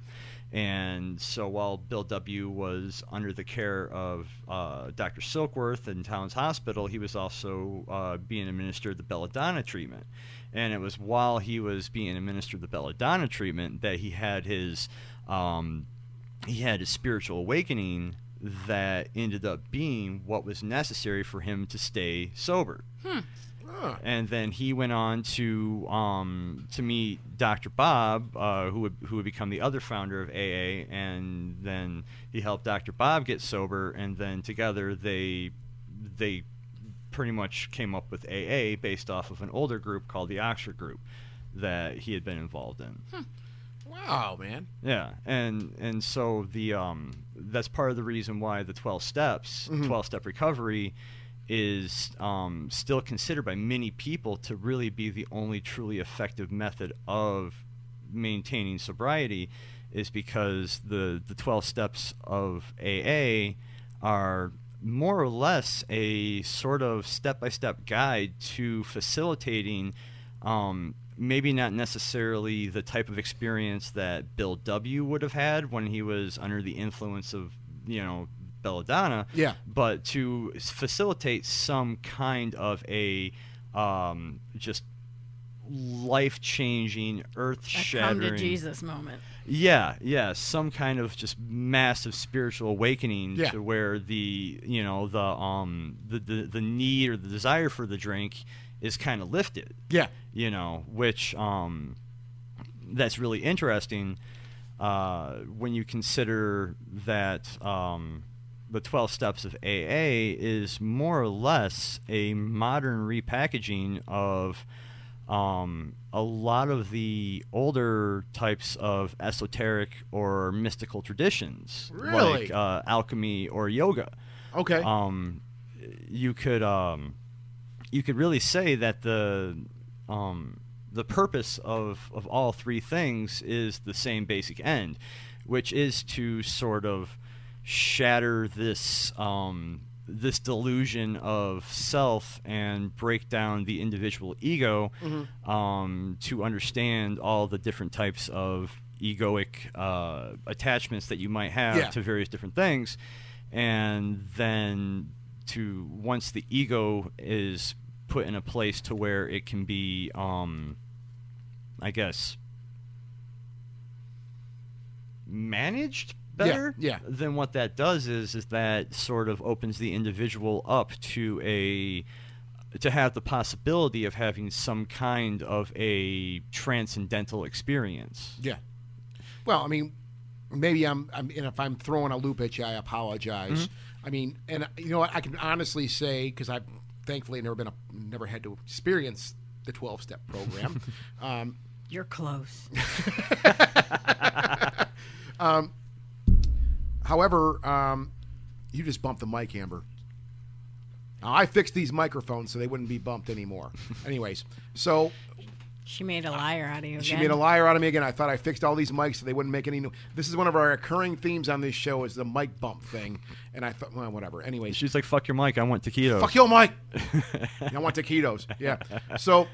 And so while Bill W. was under the care of uh, Dr. Silkworth in Towns Hospital, he was also uh, being administered the belladonna treatment. And it was while he was being administered the belladonna treatment that he had his um, he had his spiritual awakening that ended up being what was necessary for him to stay sober. Huh. And then he went on to um, to meet Dr. Bob, uh, who would who would become the other founder of AA, and then he helped Dr. Bob get sober, and then together they they pretty much came up with AA based off of an older group called the Oxford Group that he had been involved in. Wow, man. Yeah, and and so the um that's part of the reason why the twelve steps, Mhm. twelve step recovery, is um, still considered by many people to really be the only truly effective method of maintaining sobriety, is because the the twelve steps of AA are more or less a sort of step by step guide to facilitating um, maybe not necessarily the type of experience that Bill W. would have had when he was under the influence of, you know, belladonna, Yeah. but to facilitate some kind of a um, just life changing, earth A come to shattering. Jesus moment. Yeah, yeah, some kind of just massive spiritual awakening Yeah. to where the you know the um the, the the need or the desire for the drink is kind of lifted Yeah. you know, which um, that's really interesting uh, when you consider that um, the 12 steps of AA is more or less a modern repackaging of um, a lot of the older types of esoteric or mystical traditions, Really? like uh, alchemy or yoga Okay. um, you could um, you could really say that the um, the purpose of, of all three things is the same basic end, which is to sort of shatter this um, this delusion of self and break down the individual ego um, to understand all the different types of egoic uh, attachments that you might have Yeah. to various different things and then to once the ego is put in a place to where it can be um i guess managed better yeah. then what that does is is that sort of opens the individual up to a to have the possibility of having some kind of a transcendental experience Yeah. Well, I mean, maybe I'm, I'm and if I'm throwing a loop at you, I apologize. I mean, and uh, you know what? I can honestly say because I've thankfully never been a, never had to experience the 12 step program. um, You're close. however, um, you just bumped the mic, Amber. Now, I fixed these microphones so they wouldn't be bumped anymore. Anyways, so She made a liar out of you. She made a liar out of me again. I thought I fixed all these mics so they wouldn't make any. No- this is one of our recurring themes on this show is the mic bump thing, and I thought, well, whatever. Anyways, she's like fuck your mic i want taquitos fuck your mic. I want taquitos. Yeah. So,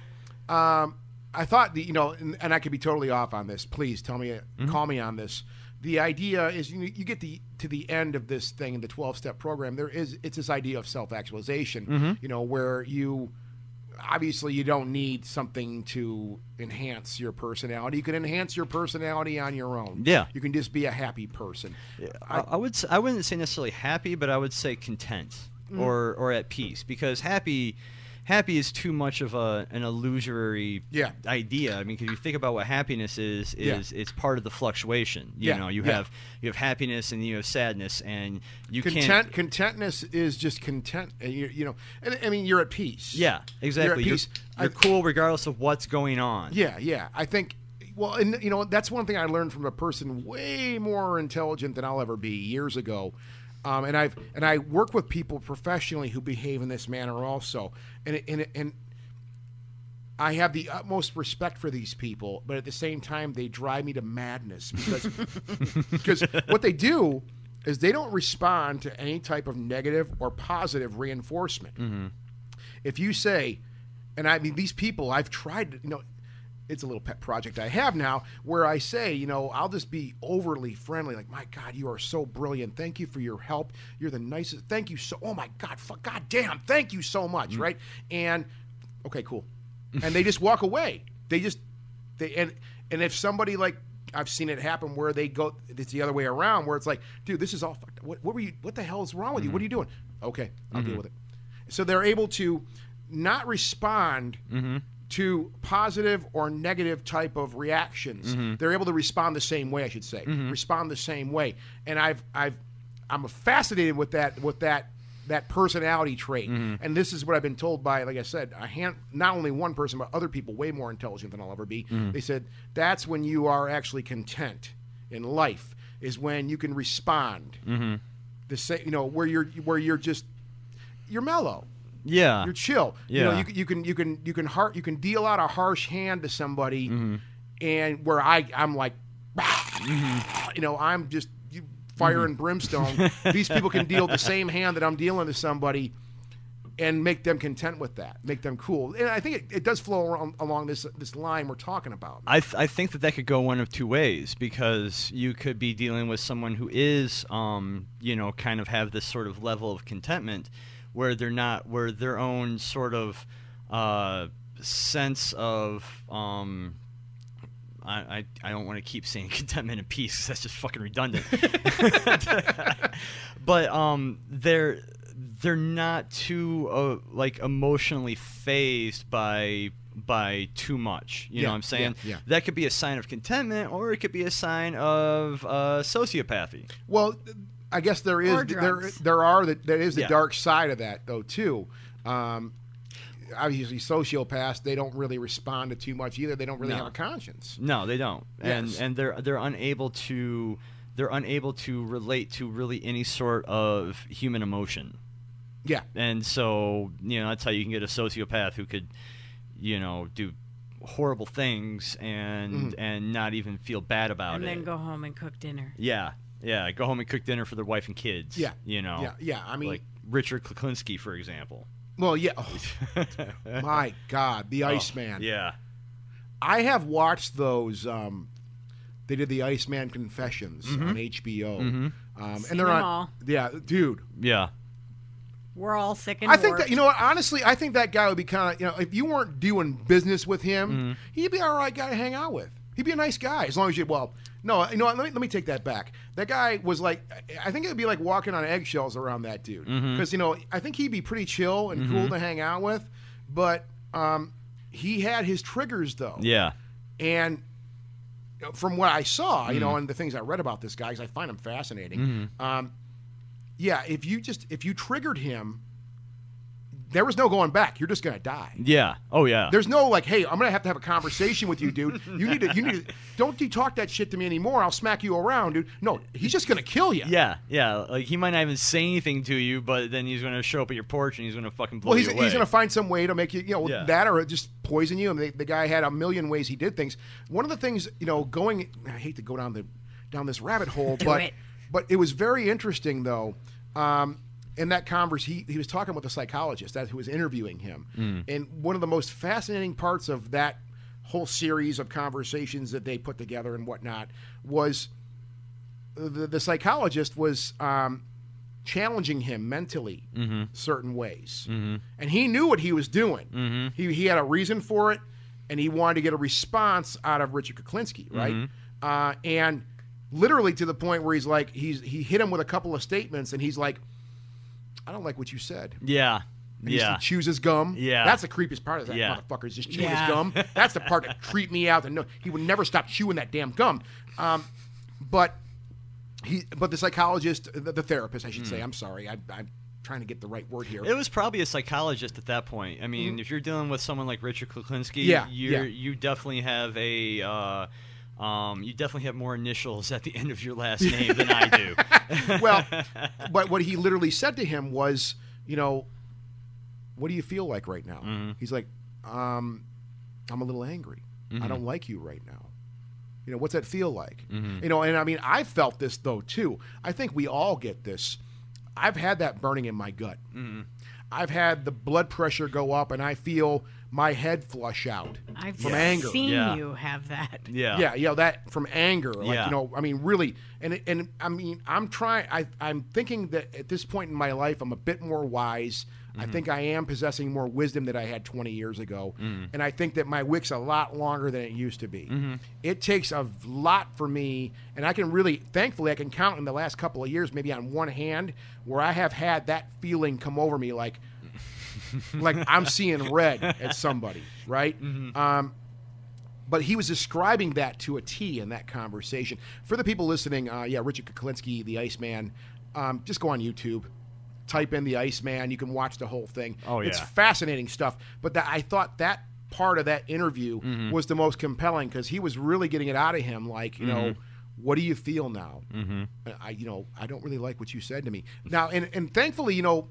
um, I thought the you know, and, and I could be totally off on this. Please tell me, call me on this. The idea is you, you get the to the end of this thing in the twelve step program. There is it's this idea of self actualization. Mm-hmm. You know, where you obviously you don't need something to enhance your personality. You can enhance your personality on your own. Yeah. You can just be a happy person. I, I would I wouldn't say necessarily happy, but I would say content mm. or or at peace because happy happy is too much of a an illusory Yeah. idea. I mean, because you think about what happiness is Yeah. is it's part of the fluctuation. You Yeah, know, you yeah. have you have happiness and you have sadness, and you content can't. contentness is just content and you, you know and i mean you're at peace Yeah, exactly. You're, peace. you're I- cool regardless of what's going on. yeah yeah i think well and you know that's one thing i learned from a person way more intelligent than i'll ever be years ago um, and i've and i work with people professionally who behave in this manner also and and and I have the utmost respect for these people, but at the same time, they drive me to madness because because what they do is they don't respond to any type of negative or positive reinforcement. If you say, and I mean these people, I've tried, to, you know, it's a little pet project I have now where I say, you know, I'll just be overly friendly, like, my God, you are so brilliant. Thank you for your help. You're the nicest. Thank you so. Oh my God, fuck, God damn, thank you so much, mm. right? And okay, cool. And they just walk away. They just they and and if somebody like I've seen it happen where they go it's the other way around where it's like, dude, this is all fucked up. What, what were you? What the hell is wrong with you? Mm-hmm. What are you doing? Okay, I'll deal mm-hmm. with it. So they're able to not respond mm-hmm. To positive or negative type of reactions. Mm-hmm. They're able to respond the same way, I should say. Mm-hmm. Respond the same way. And I've I've I'm fascinated with that with that that personality trait. Mm-hmm. And this is what I've been told by, like I said, a hand, not only one person but other people way more intelligent than I'll ever be. They said that's when you are actually content in life is when you can respond. The same, you know, where you're where you're just you're mellow. Yeah. You're chill. You know, you, can- you can you can you can heart you can deal out a harsh hand to somebody, Mm-hmm. and where I I'm like, you know, I'm just fire Mm-hmm. and brimstone. These people can deal the same hand that I'm dealing to somebody, and make them content with that, make them cool. And I think it, it does flow around, along this this line we're talking about. I, th- I think that that could go one of two ways because you could be dealing with someone who is, um, you know, kind of have this sort of level of contentment where they're not, where their own sort of uh, sense of, um, I, I, I don't want to keep saying contentment and peace 'cause that's just fucking redundant. but um, they're they're not too uh, like emotionally phased by by too much. You Yeah, know what I'm saying? yeah, yeah. That could be a sign of contentment, or it could be a sign of uh, sociopathy. Well, I guess there is there there are the, there is the Yeah. dark side of that though too. Um, obviously, sociopaths they don't really respond to too much either. They don't really No. have a conscience. No, they don't, and Yes. and they're they're unable to they're unable to relate to really any sort of human emotion. Yeah, and so you know that's how you can get a sociopath who could you know do horrible things and Mm-hmm. and not even feel bad about and it And then go home and cook dinner. yeah yeah go home and cook dinner for their wife and kids Yeah. you know yeah, yeah. I mean, like richard Kuklinski, for example well, yeah. Oh, my God, the Iceman. Oh, yeah I have watched those. Um, they did the Iceman Confessions Mm-hmm. on HBO, um, Seen and they're them on. all. Yeah, dude. yeah We're all sick and I think warped. that you know what. Honestly, I think that guy would be kind of you know if you weren't doing business with him, Mm-hmm. he'd be all right guy to hang out with. He'd be a nice guy as long as you. Well, no, you know what? Let me let me take that back. That guy was like, I think it'd be like walking on eggshells around that dude Mm-hmm. because you know I think he'd be pretty chill and cool to hang out with, but um, he had his triggers though. yeah And from what I saw, you Mm-hmm. know, and the things I read about this guy, because I find him fascinating. Um, yeah, if you just if you triggered him, there was no going back. You're just gonna die. yeah oh yeah There's no like, hey, I'm gonna have to have a conversation with you, dude. You need to, you need to, don't you talk that shit to me anymore. I'll smack you around, dude. No, he's just gonna kill you. yeah, yeah. Like he might not even say anything to you, but then he's gonna show up at your porch and he's gonna fucking blow Well, he's, you away. he's going to find some way to make you, you know, Yeah. that or just poison you. And the, the guy had a million ways he did things. One of the things, you know, going, I hate to go down the down this rabbit hole, Do but it. but it was very interesting though. Um, in that converse, he, he was talking with a psychologist that who was interviewing him, hmm. and one of the most fascinating parts of that whole series of conversations that they put together and whatnot was the, the psychologist was um, challenging him mentally mm-hmm. certain ways, mm-hmm. and he knew what he was doing. Mm-hmm. He he had a reason for it, and he wanted to get a response out of Richard Kuklinski, right? Uh, and literally to the point where he's like, he's he hit him with a couple of statements, and he's like, "I don't like what you said." yeah And he yeah just chews his gum. Yeah. that's the creepiest part of that Yeah. motherfucker is just chewing Yeah. his gum. That's the part that creeped me out. And no, he would never stop chewing that damn gum. Um, but he, but the psychologist, the, the therapist, I should say. I'm sorry, I, I'm trying to get the right word here. It was probably a psychologist at that point. I mean, if you're dealing with someone like Richard Kuklinski. Yeah, you're, yeah. you definitely have a. Uh, um, you definitely have more initials at the end of your last name than I do. well, but what he literally said to him was, you know, what do you feel like right now? Mm-hmm. He's like, um, I'm a little angry. Mm-hmm. I don't like you right now. You know, what's that feel like? Mm-hmm. You know, and I mean, I felt this though too. I think we all get this. I've had that burning in my gut. Mm-hmm. I've had the blood pressure go up, and I feel my head flush out I've from anger. seen Yeah. you have that. Yeah. Yeah, you know that from anger, like Yeah. you know, I mean, really, and and I mean, I'm trying. I I'm thinking that at this point in my life, I'm a bit more wise. I mm-hmm. think I am possessing more wisdom that I had 20 years ago, mm-hmm. and I think that my wick's a lot longer than it used to be. Mm-hmm. It takes a lot for me, and I can really, thankfully, I can count in the last couple of years, maybe on one hand, where I have had that feeling come over me, like like I'm seeing red at somebody, right? Um, but he was describing that to a T in that conversation. For the people listening, uh, yeah, Richard Kuklinski, the Iceman, um, just go on YouTube, type in the Iceman. You can watch the whole thing. Oh, yeah. it's fascinating stuff. But that, I thought that part of that interview Mm-hmm. was the most compelling because he was really getting it out of him, like you know. What do you feel now? Mm-hmm. I, you know, I don't really like what you said to me. Now, and, and thankfully, you know,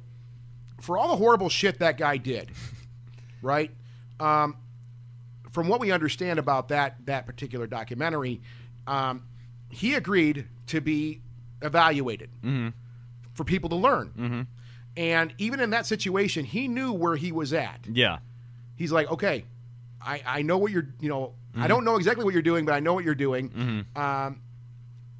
for all the horrible shit that guy did, right? Um, from what we understand about that that particular documentary, um, he agreed to be evaluated for people to learn. And even in that situation, he knew where he was at. Yeah. He's like, okay, I, I know what you're, you know, I don't know exactly what you're doing, but I know what you're doing. Um,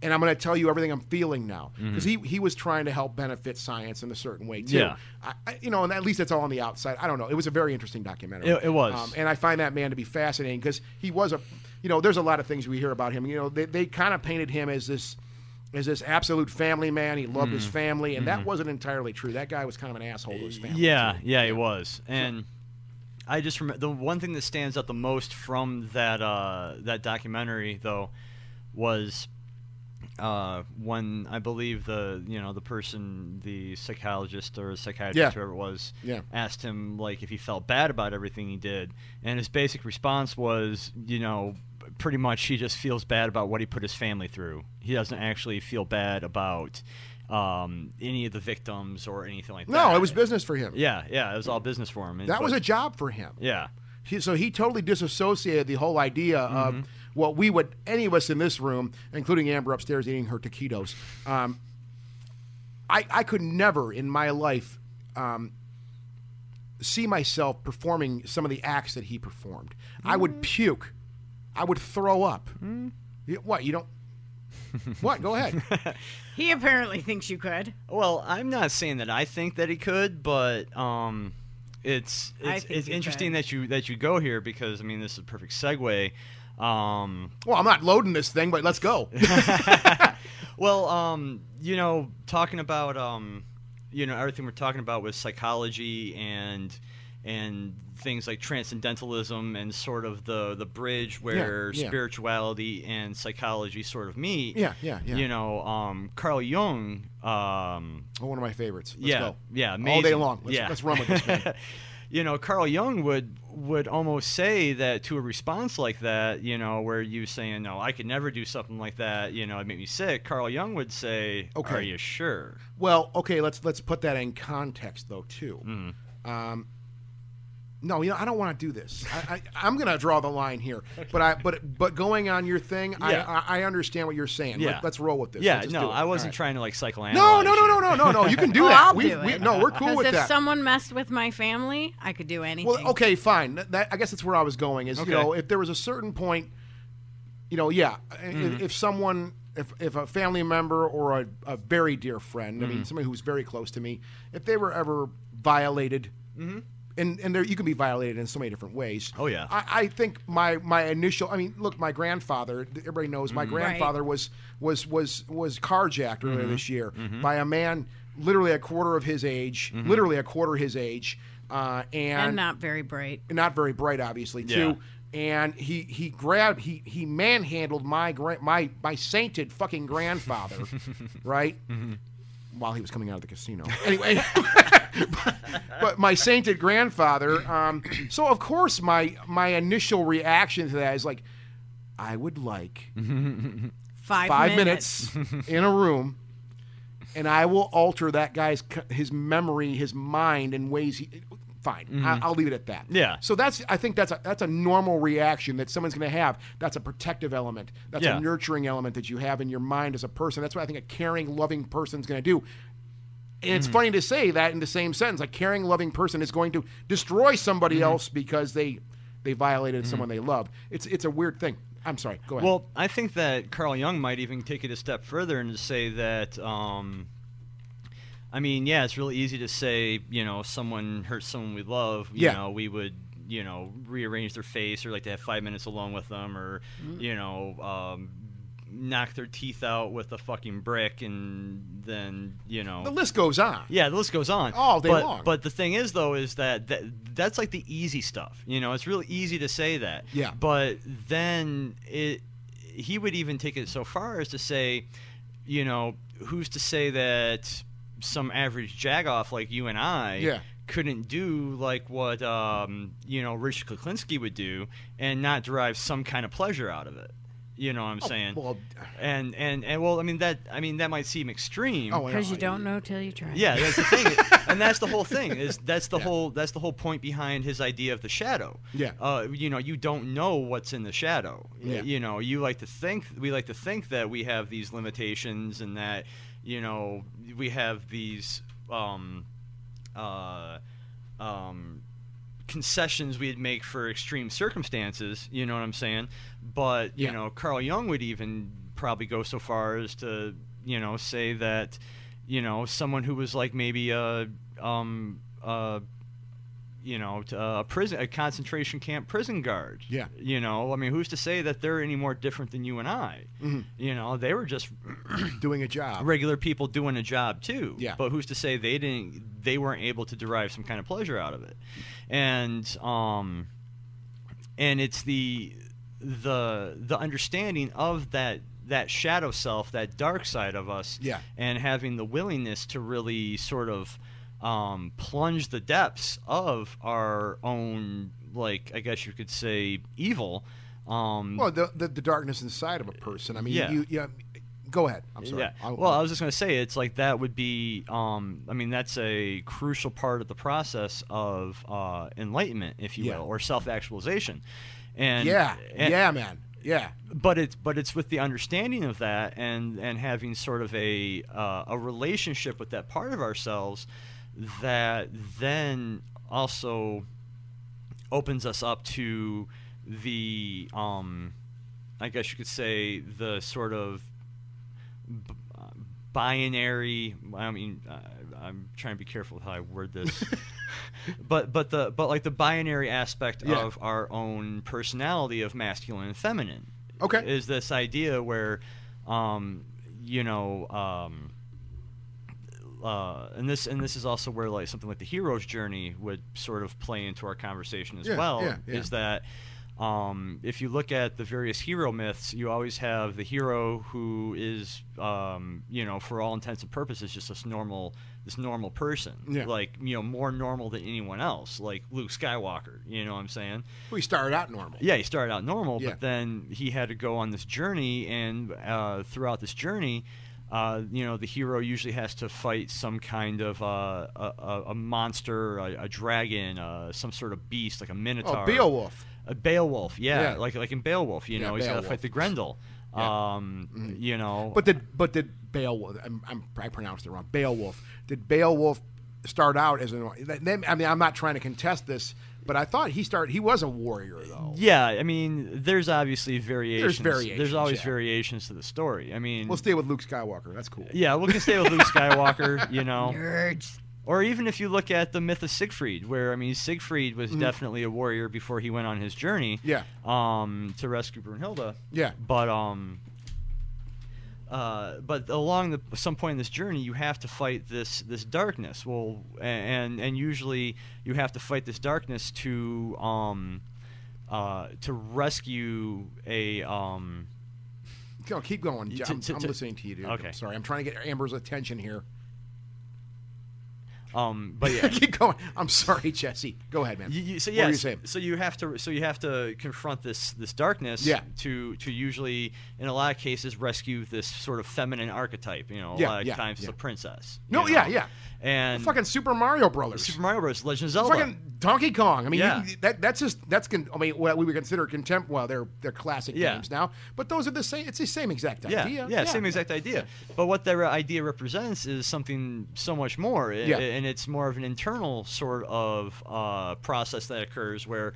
and I'm going to tell you everything I'm feeling now because he, he was trying to help benefit science in a certain way too. Yeah. I, I, you know, and at least it's all on the outside. I don't know. It was a very interesting documentary. It- it was. Um, and I find that man to be fascinating because he was a, you know, there's a lot of things we hear about him. You know, they, they kind of painted him as this, as this absolute family man. He loved Mm-hmm. his family, and that wasn't entirely true. That guy was kind of an asshole to his family. Yeah, too. yeah, he was. And I just remember the one thing that stands out the most from that uh, that documentary though was uh, when I believe the you know the person, the psychologist or psychiatrist, Yeah. whoever it was, Yeah. asked him like if he felt bad about everything he did, and his basic response was, you know, pretty much he just feels bad about what he put his family through. He doesn't actually feel bad about um, any of the victims or anything like that. No, it was business for him. Yeah, yeah, it was all business for him. That was a job for him. yeah, He, so he totally disassociated the whole idea of what we would, any of us in this room, including Amber upstairs eating her taquitos. Um, I, I could never in my life um, see myself performing some of the acts that he performed. I would puke. I would throw up. You- What? You don't. what? Go ahead. He apparently thinks you could. Well, I'm not saying that I think that he could, but um, it's it's, it's interesting could. that you that you go here because I mean this is a perfect segue. Um, Well, I'm not loading this thing, but let's go. well, um, you know, talking about um, you know everything we're talking about with psychology and and things like transcendentalism and sort of the the bridge where yeah. spirituality and psychology sort of meet. Yeah, yeah, yeah. You know, um, Carl Jung. Um, Oh, one of my favorites. Let's yeah, go. yeah, All day long. Let's, yeah. let's run with this, man. you know, Carl Jung would would almost say that to a response like that, you know, where you saying, "No, I could never do something like that," you know, it made me sick. Carl Jung would say, Okay. "Are you sure?" Well, okay, let's let's put that in context though too. Mm-hmm. Um, no, you know, I don't want to do this. I, I, I'm going to draw the line here, but I but but going on your thing, Yeah. I, I I understand what you're saying. Yeah. Let, us roll with this. Yeah, Let's just do no, it. I wasn't All right. trying to like psychoanalyze. No, no, no, no, no, no, no. You can do Oh, that. I'll we, do we- it. no, we're cool Because with if that. someone messed with my family, I could do anything. Well, okay, fine. That, that- I guess that's where I was going. Is Okay. you know, if there was a certain point, you know, yeah, Mm-hmm. if, someone, if if a family member or a, a very dear friend, I Mm-hmm. mean, somebody who's very close to me, if they were ever violated, and and there you can be violated in so many different ways. Mm-hmm. Oh, yeah. I, I think my my initial. I mean, look, my grandfather. Everybody knows my Mm-hmm. grandfather was was was was carjacked earlier this year Mm-hmm. by a man literally a quarter of his age, literally a quarter his age, uh, and not very bright. not very bright, obviously, too. And he he grabbed he he manhandled my gra- my my sainted fucking grandfather, right? While he was coming out of the casino. Anyway, but, but my sainted grandfather. Um, so of course my my initial reaction to that is like, I would like Five, five minutes. minutes in a room, and I will alter that guy's his memory, his mind in ways he. Fine, I, I'll leave it at that. Yeah. So that's I think that's a that's a normal reaction that someone's going to have. That's a protective element. That's Yeah. a nurturing element that you have in your mind as a person. That's what I think a caring, loving person's going to do. And it's funny to say that in the same sentence. A caring, loving person is going to destroy somebody Mm-hmm. else because they they violated someone they love. It's it's a weird thing. I'm sorry. Go ahead. Well, I think that Carl Jung might even take it a step further and say that. Um, I mean, yeah, it's really easy to say, you know, if someone hurts someone we love, you Yeah. know, we would, you know, rearrange their face or like to have five minutes alone with them or, Mm-hmm. you know, um, knock their teeth out with a fucking brick and then, you know. the list goes on. Yeah, the list goes on All day but, long. But the thing is, though, is that, that that's like the easy stuff. You know, it's really easy to say that. Yeah. But then it, he would even take it so far as to say, you know, who's to say that some average jagoff like you and I Yeah. couldn't do like what um, you know Richard Kuklinski would do and not derive some kind of pleasure out of it. You know what I'm saying? Oh, well, and and and well, I mean that I mean that might seem extreme. Oh, Because no, you don't know till you try. Yeah, that's the thing, and that's the whole thing. Is that's the whole that's the whole point behind his idea of the shadow. Yeah. Uh, you know, you don't know what's in the shadow. Yeah. You know, you like to think we like to think that we have these limitations and that you know we have these um, uh, um, concessions we'd make for extreme circumstances. You know what I'm saying? But you Yeah. know, Carl Jung would even probably go so far as to you know say that you know someone who was like maybe a um uh you know a prison a concentration camp prison guard Yeah. you know i mean who's to say that they're any more different than you and i Mhm. you know they were just doing a job. regular people doing a job too. Yeah. But who's to say they didn't? They weren't able to derive some kind of pleasure out of it, and um, and it's the the the understanding of that that shadow self, that dark side of us, Yeah. and having the willingness to really sort of um, plunge the depths of our own, like I guess you could say, evil. Um, Well, the, the the darkness inside of a person. I mean, Yeah. you yeah. Go ahead. I'm sorry. Yeah. I'll- well, I was just going to say it's like that would be. Um, I mean, that's a crucial part of the process of uh, enlightenment, if you Yeah. will, or self-actualization. And yeah, and- yeah, man, yeah. But it's but it's with the understanding of that and and having sort of a uh, a relationship with that part of ourselves that then also opens us up to the um, I guess you could say the sort of b- uh, binary. I mean, uh, I'm trying to be careful with how I word this, but but the but like the binary aspect Yeah. of our own personality of masculine and feminine. Okay. is this idea where, um, you know. Um, uh, and this and this is also where like something like the hero's journey would sort of play into our conversation as Yeah, well. yeah, yeah. Is that um, if you look at the various hero myths, you always have the hero who is, um, you know, for all intents and purposes, just this normal, this normal person, Yeah. like you know, more normal than anyone else, like Luke Skywalker. You know what I'm saying? We started out normal. Yeah, he started out normal, Yeah. but then he had to go on this journey, and uh, throughout this journey, uh, you know, the hero usually has to fight some kind of uh, a, a, monster, a, a dragon, uh, some sort of beast, like a minotaur. Oh, Beowulf. A Beowulf, yeah, Yeah. like like in Beowulf, you Yeah, know, he's got to fight the Grendel. Yeah. Mm-hmm. Um, You know, But did but did Beowulf? I'm, I'm, I pronounced it wrong. Beowulf. Did Beowulf start out as an? I mean, I'm not trying to contest this, but I thought he started. He was a warrior though. yeah, I mean, there's obviously variations. variations, There's always yeah. variations to the story. I mean, We'll stay with Luke Skywalker. That's cool. yeah, we can stay with Luke Skywalker, you know. Nerds. Or even if you look at the myth of Siegfried, where I mean Siegfried was definitely a warrior before he went on his journey. Yeah. um, to rescue Brunhilde. Yeah. But um, uh, but along the some point in this journey, you have to fight this this darkness. Well, and and usually you have to fight this darkness to um, uh, to rescue a um. Go, keep going. To- I'm, to- I'm to- listening to you, dude. Okay. I'm sorry. I'm trying to get Amber's attention here. Um, but yeah, keep going. I'm sorry, Jesse. Go ahead, man. You, you, so yeah, you s- so you have to so you have to confront this this darkness Yeah. to to usually in a lot of cases rescue this sort of feminine archetype. You know, a Yeah, lot of yeah, times it's a princess. No, yeah, yeah. And Fucking Super Mario Brothers. Super Mario Bros. Legend of Zelda. Fucking Donkey Kong. I mean, Yeah. you, that that's just that's con- I mean, what we would consider contempt. Well, they're they're classic Yeah. games now, but those are the same. It's the same exact Yeah, idea. yeah, same exact idea. But what their idea represents is something so much more, Yeah. and it's more of an internal sort of uh, process that occurs where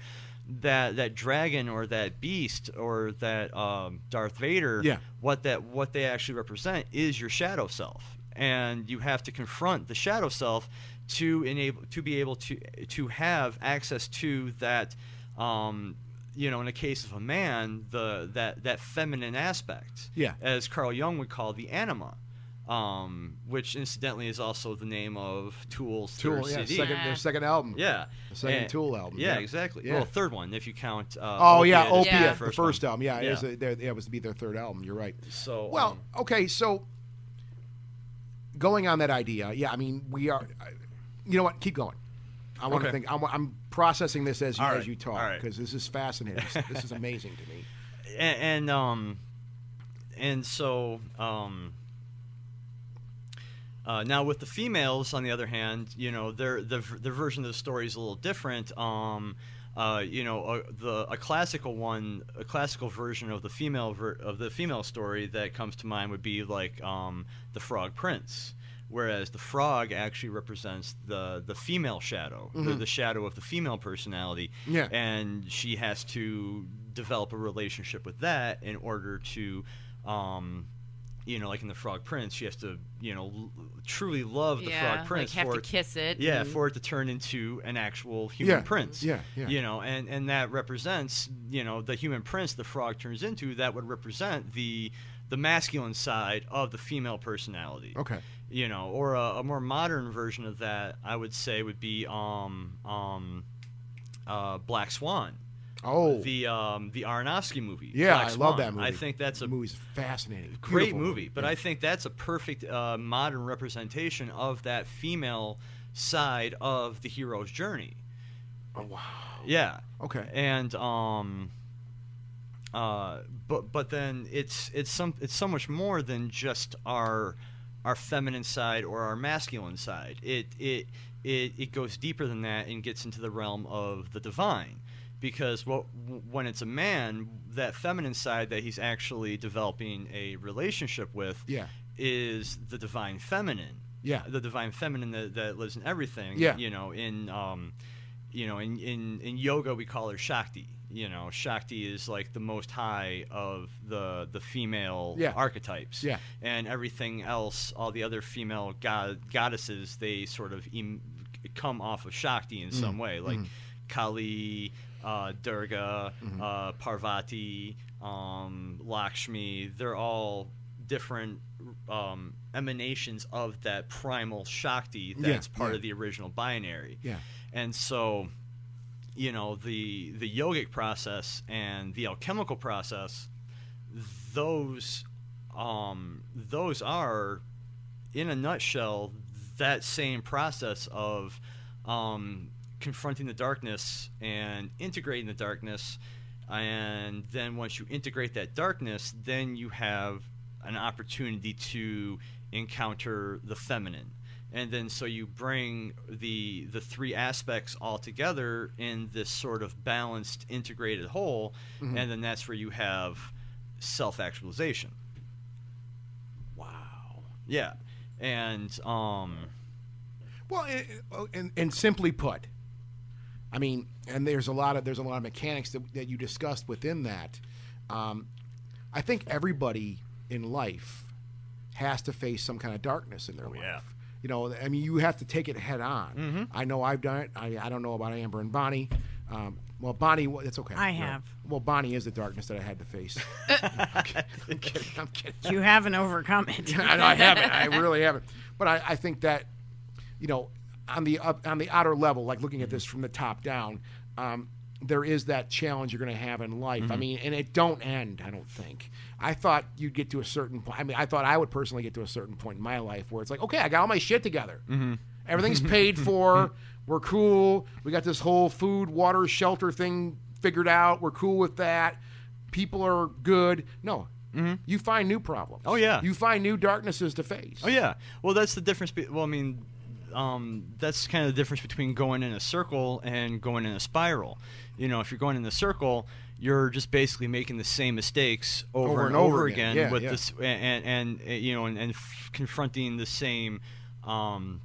that that dragon or that beast or that um, Darth Vader, Yeah. what that what they actually represent is your shadow self, and you have to confront the shadow self to enable to be able to to have access to that. Um, you know, in the case of a man, the that that feminine aspect, Yeah. as Carl Jung would call the anima, um, which incidentally is also the name of Tool's Tool, yeah, CD. second their second album. Yeah, The second And- Tool album, Yeah, yeah. exactly. Yeah. Well, third one if you count. Uh, Oh yeah, Opiate as Opiate, Yeah. the first album. Yeah, it was, a, it was to be their third album. You're right. So Well, um, okay, so going on that idea, yeah, I mean, we are. You know what? Keep going. I want to Okay. think. I'm, I'm processing this as you, All as you talk all right. because this is fascinating. this, this is amazing to me. and, and um and so um uh, now with the females on the other hand you know their the their version of the story is a little different um uh, you know, a, the a classical one, a classical version of the female ver- of the female story that comes to mind would be like um, the Frog Prince, whereas the frog actually represents the the female shadow, the, the shadow of the female personality, Yeah. and she has to develop a relationship with that in order to um you know like in the frog prince she has to you know l- truly love the yeah, frog prince like have for to it- kiss it. yeah and- for it to turn into an actual human Yeah, prince yeah, yeah. you know and and that represents you know the human prince the frog turns into that would represent the the masculine side of the female personality Okay. you know, or a, a more modern version of that, I would say would be um, um, uh, Black Swan, Oh, the um, the Aronofsky movie. yeah, Black I Swan. love that movie. I think that's a movie's fascinating. great Beautiful movie, but Yeah. I think that's a perfect uh, modern representation of that female side of the hero's journey. oh wow. Yeah. Okay. And um uh but but then it's it's some it's so much more than just our our feminine side or our masculine side. It it it it goes deeper than that and gets into the realm of the divine. Because what when it's a man, that feminine side that he's actually developing a relationship with Yeah. is the divine feminine Yeah. the divine feminine that, that lives in everything. Yeah. You know, in um, you know, in, in in yoga we call her Shakti. You know, Shakti is like the most high of the the female Yeah. archetypes. Yeah. And everything else, all the other female god, goddesses, they sort of em- come off of Shakti in Mm-hmm. some way, like Kali, uh, Durga, Mm-hmm. uh, Parvati, um, Lakshmi. They're all different um, emanations of that primal Shakti Yeah, that's part yeah. of the original binary. Yeah. And so, you know, the the yogic process and the alchemical process, those um, those are, in a nutshell, that same process of um, confronting the darkness and integrating the darkness. And then once you integrate that darkness, then you have an opportunity to encounter the feminine. And then so you bring the the three aspects all together in this sort of balanced, integrated whole, and then that's where you have self actualization. Wow. Yeah. And um Well, and, and, and simply put, I mean, and there's a lot of there's a lot of mechanics that, that you discussed within that. Um, I think everybody in life has to face some kind of darkness in their life. yeah. You know, I mean, you have to take it head on. Mm-hmm. I know I've done it. I, I don't know about Amber and Bonnie. Um, well, Bonnie, well, it's okay. I No. have. Well, Bonnie is the darkness that I had to face. I'm kidding. I'm kidding. I'm kidding. You haven't overcome it. I, I haven't. I really haven't. But I, I think that, you know, on the up, on the outer level, like looking at this from the top down, um, there is that challenge you're going to have in life. I mm-hmm. mean, and it don't end. I don't think. I thought you'd get to a certain point. I mean, I thought I would personally get to a certain point in my life where it's like, okay, I got all my shit together. Mm-hmm. Everything's paid for. Mm-hmm. We're cool. We got this whole food, water, shelter thing figured out. We're cool with that. People are good. No. You find new problems. Oh, yeah. You find new darknesses to face. Oh yeah. Well, that's the difference. Be- well, I mean, um, that's kind of the difference between going in a circle and going in a spiral. You know, if you're going in a circle, you're just basically making the same mistakes over, and, over, again, Yeah, with yeah. this and, and and you know and, and f- confronting the same um,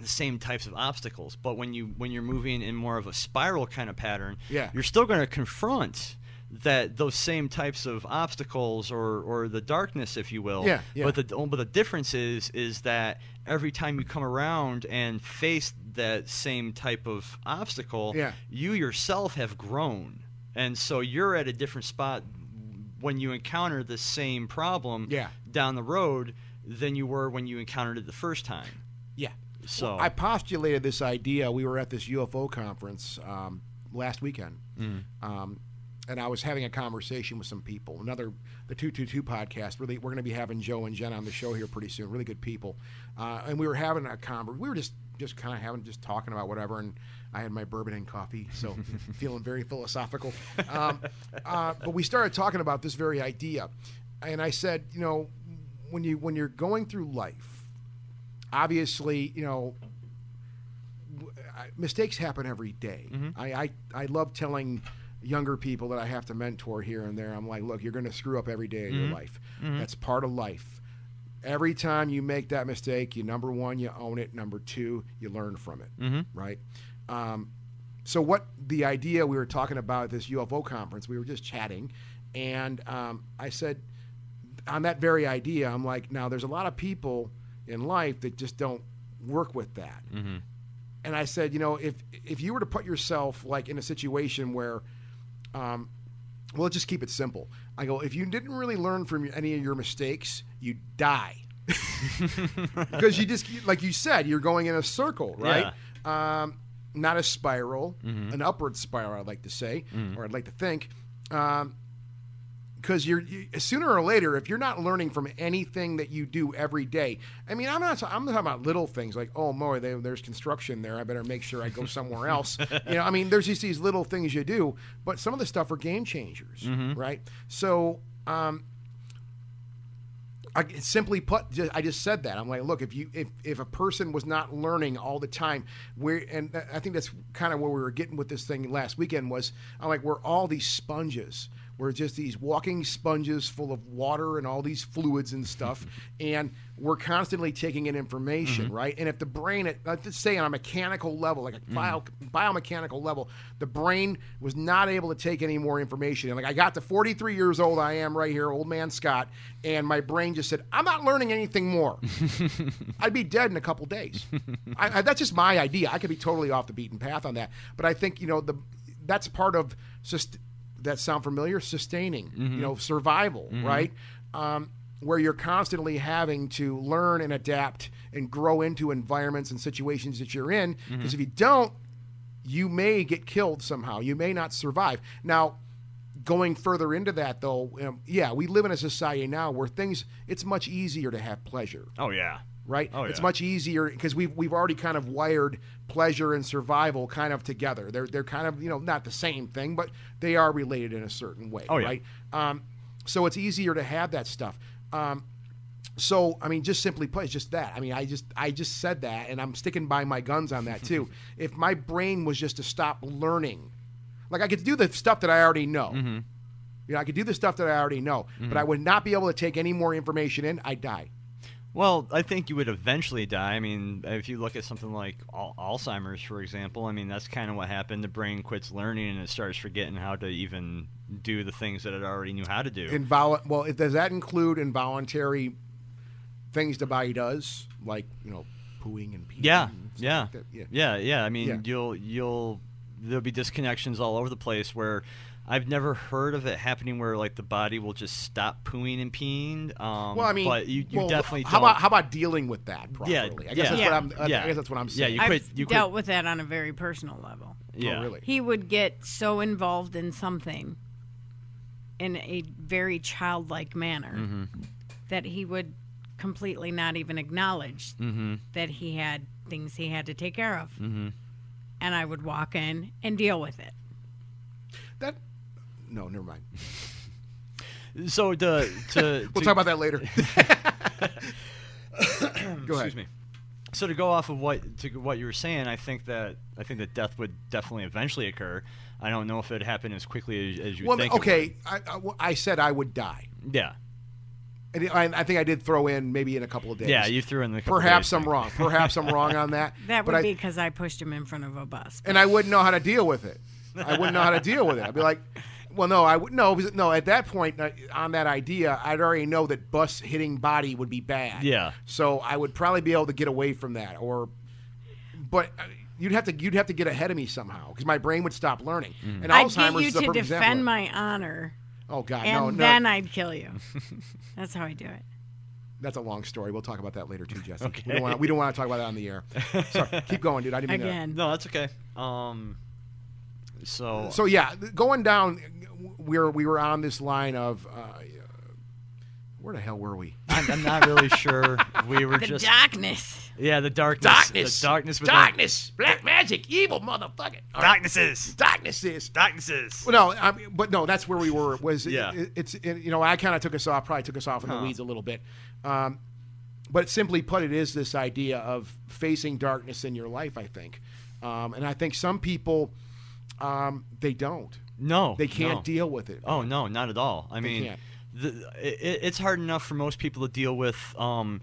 the same types of obstacles. But when you when you're moving in more of a spiral kind of pattern, Yeah. you're still going to confront that those same types of obstacles or, or the darkness, if you will. Yeah, yeah. But the but the difference is is that every time you come around and face that same type of obstacle, Yeah. you yourself have grown, and so you're at a different spot when you encounter the same problem Yeah. down the road than you were when you encountered it the first time. Yeah. So I postulated this idea. We were at this UFO conference um, last weekend, Mm-hmm. um, and I was having a conversation with some people. Another, the two two two podcast. Really, we're going to be having Joe and Jen on the show here pretty soon. Really good people, uh, and we were having a conver We were just just kind of having just talking about whatever, and I had my bourbon and coffee, so feeling very philosophical. Um, uh, but we started talking about this very idea, and I said, you know, when you when you're going through life obviously, you know, mistakes happen every day. I, I I love telling younger people that I have to mentor here and there. I'm like, look, you're going to screw up every day of your life. That's part of life. Every time you make that mistake, you number one, you own it. Number two, you learn from it. Right. Um, so what the idea we were talking about at this UFO conference, we were just chatting, and um, I said on that very idea, I'm like, now there's a lot of people in life that just don't work with that. And I said, you know, if if you were to put yourself like in a situation where, um, well, just keep it simple. I go, if you didn't really learn from any of your mistakes, you die. Because you just, like you said, you're going in a circle, right? Um, not a spiral, an upward spiral, I'd like to say, or I'd like to think. Um, because you're you, sooner or later if you're not learning from anything that you do every day i mean i'm not i'm not talking about little things like oh boy there, there's construction there i better make sure i go somewhere else you know i mean there's just these little things you do but some of the stuff are game changers right so um I, simply put, I just said that. I'm like, look, if you if, if a person was not learning all the time, where and I think that's kind of where we were getting with this thing last weekend was I'm like, we're all these sponges. We're just these walking sponges full of water and all these fluids and stuff, and we're constantly taking in information, mm-hmm. right? And if the brain, at let's say on a mechanical level, like a mm. bio, biomechanical level, the brain was not able to take any more information. And like I got to 43 years old, I am right here, old man Scott, and my brain just said, I'm not learning anything more. I'd be dead in a couple days. I, I, that's just my idea. I could be totally off the beaten path on that, but I think you know the that's part of just that sound familiar? Sustaining you know survival right? Um, where you're constantly having to learn and adapt and grow into environments and situations that you're in because if you don't you may get killed somehow. You may not survive. Now going further into that though um, yeah we live in a society now where things it's much easier to have pleasure. Oh yeah. Right? Oh, It's much easier because we've we've already kind of wired pleasure and survival kind of together. They're they're kind of you know not the same thing, but they are related in a certain way, Oh, yeah. right? Um, so it's easier to have that stuff. Um, so I mean, just simply put, it's just that. I mean, I just I just said that, and I'm sticking by my guns on that too. if my brain was just to stop learning, like I could do the stuff that I already know. Mm-hmm. You know, I could do the stuff that I already know, but I would not be able to take any more information in. I die. Well, I think you would eventually die. I mean, if you look at something like al- Alzheimer's, for example, I mean, that's kind of what happened. The brain quits learning and it starts forgetting how to even do the things that it already knew how to do. Invol- well, does that include involuntary things the body does, like you know, pooing and peeing? yeah, and yeah, like yeah, yeah, yeah. I mean, Yeah. you'll you'll there'll be disconnections all over the place where. I've never heard of it happening where like the body will just stop pooing and peeing. Um, Well, I mean, but you, you well, definitely how don't. about how about dealing with that properly? Yeah, I guess yeah. that's Yeah. what I'm. I Yeah. guess that's what I'm Yeah, saying. you I've quit- you quit- dealt with that on a very personal level. yeah, Oh, really? He would get so involved in something in a very childlike manner Mm-hmm. that he would completely not even acknowledge Mm-hmm. that he had things he had to take care of. Mm-hmm. And I would walk in and deal with it. that. No, never mind. So uh, to to We'll to- talk about that later. Go ahead. Excuse me. so to go off of what to what you were saying, I think that I think that death would definitely eventually occur. I don't know if it happened as quickly as, as you Well, think. it okay, I, I, I said I would die. Yeah. And I, I think I did throw in maybe in a couple of days. Yeah, you threw in the. couple Perhaps days I'm thing. wrong. Perhaps I'm wrong on that. That would I, be because I pushed him in front of a bus. and I wouldn't know how to deal with it. I wouldn't know how to deal with it. I'd be like, well, no, I would no, no. At that point, uh, on that idea, I'd already know that bus hitting body would be bad. Yeah. So I would probably be able to get away from that, or, but uh, you'd have to you'd have to get ahead of me somehow because my brain would stop learning. And I'd Alzheimer's get you is a to perfect example. defend my honor, oh God, and no, no, then I'd kill you. That's how I do it. that's a long story. We'll talk about that later too, Jesse. We Okay. don't want we don't want to talk about that on the air. Sorry, keep going, dude. I didn't mean to- Again. No, that's okay. Um. So. So yeah, going down, we were we were on this line of uh, where the hell were we? I'm, I'm not really sure. We were The just. darkness. yeah, the darkness. The darkness. within- darkness, black magic, evil motherfucker. All right. Darknesses. Darknesses. Darknesses. Well, no, I mean, but no, that's where we were. Was Yeah. it, it's it, you know I kind of took us off, probably took us off in the weeds a little bit, um, but simply put, it is this idea of facing darkness in your life. I think, um, and I think some people um, they don't, No. they can't no. deal with it. Oh no, not at all. I mean, the, it, it's hard enough for most people to deal with, um,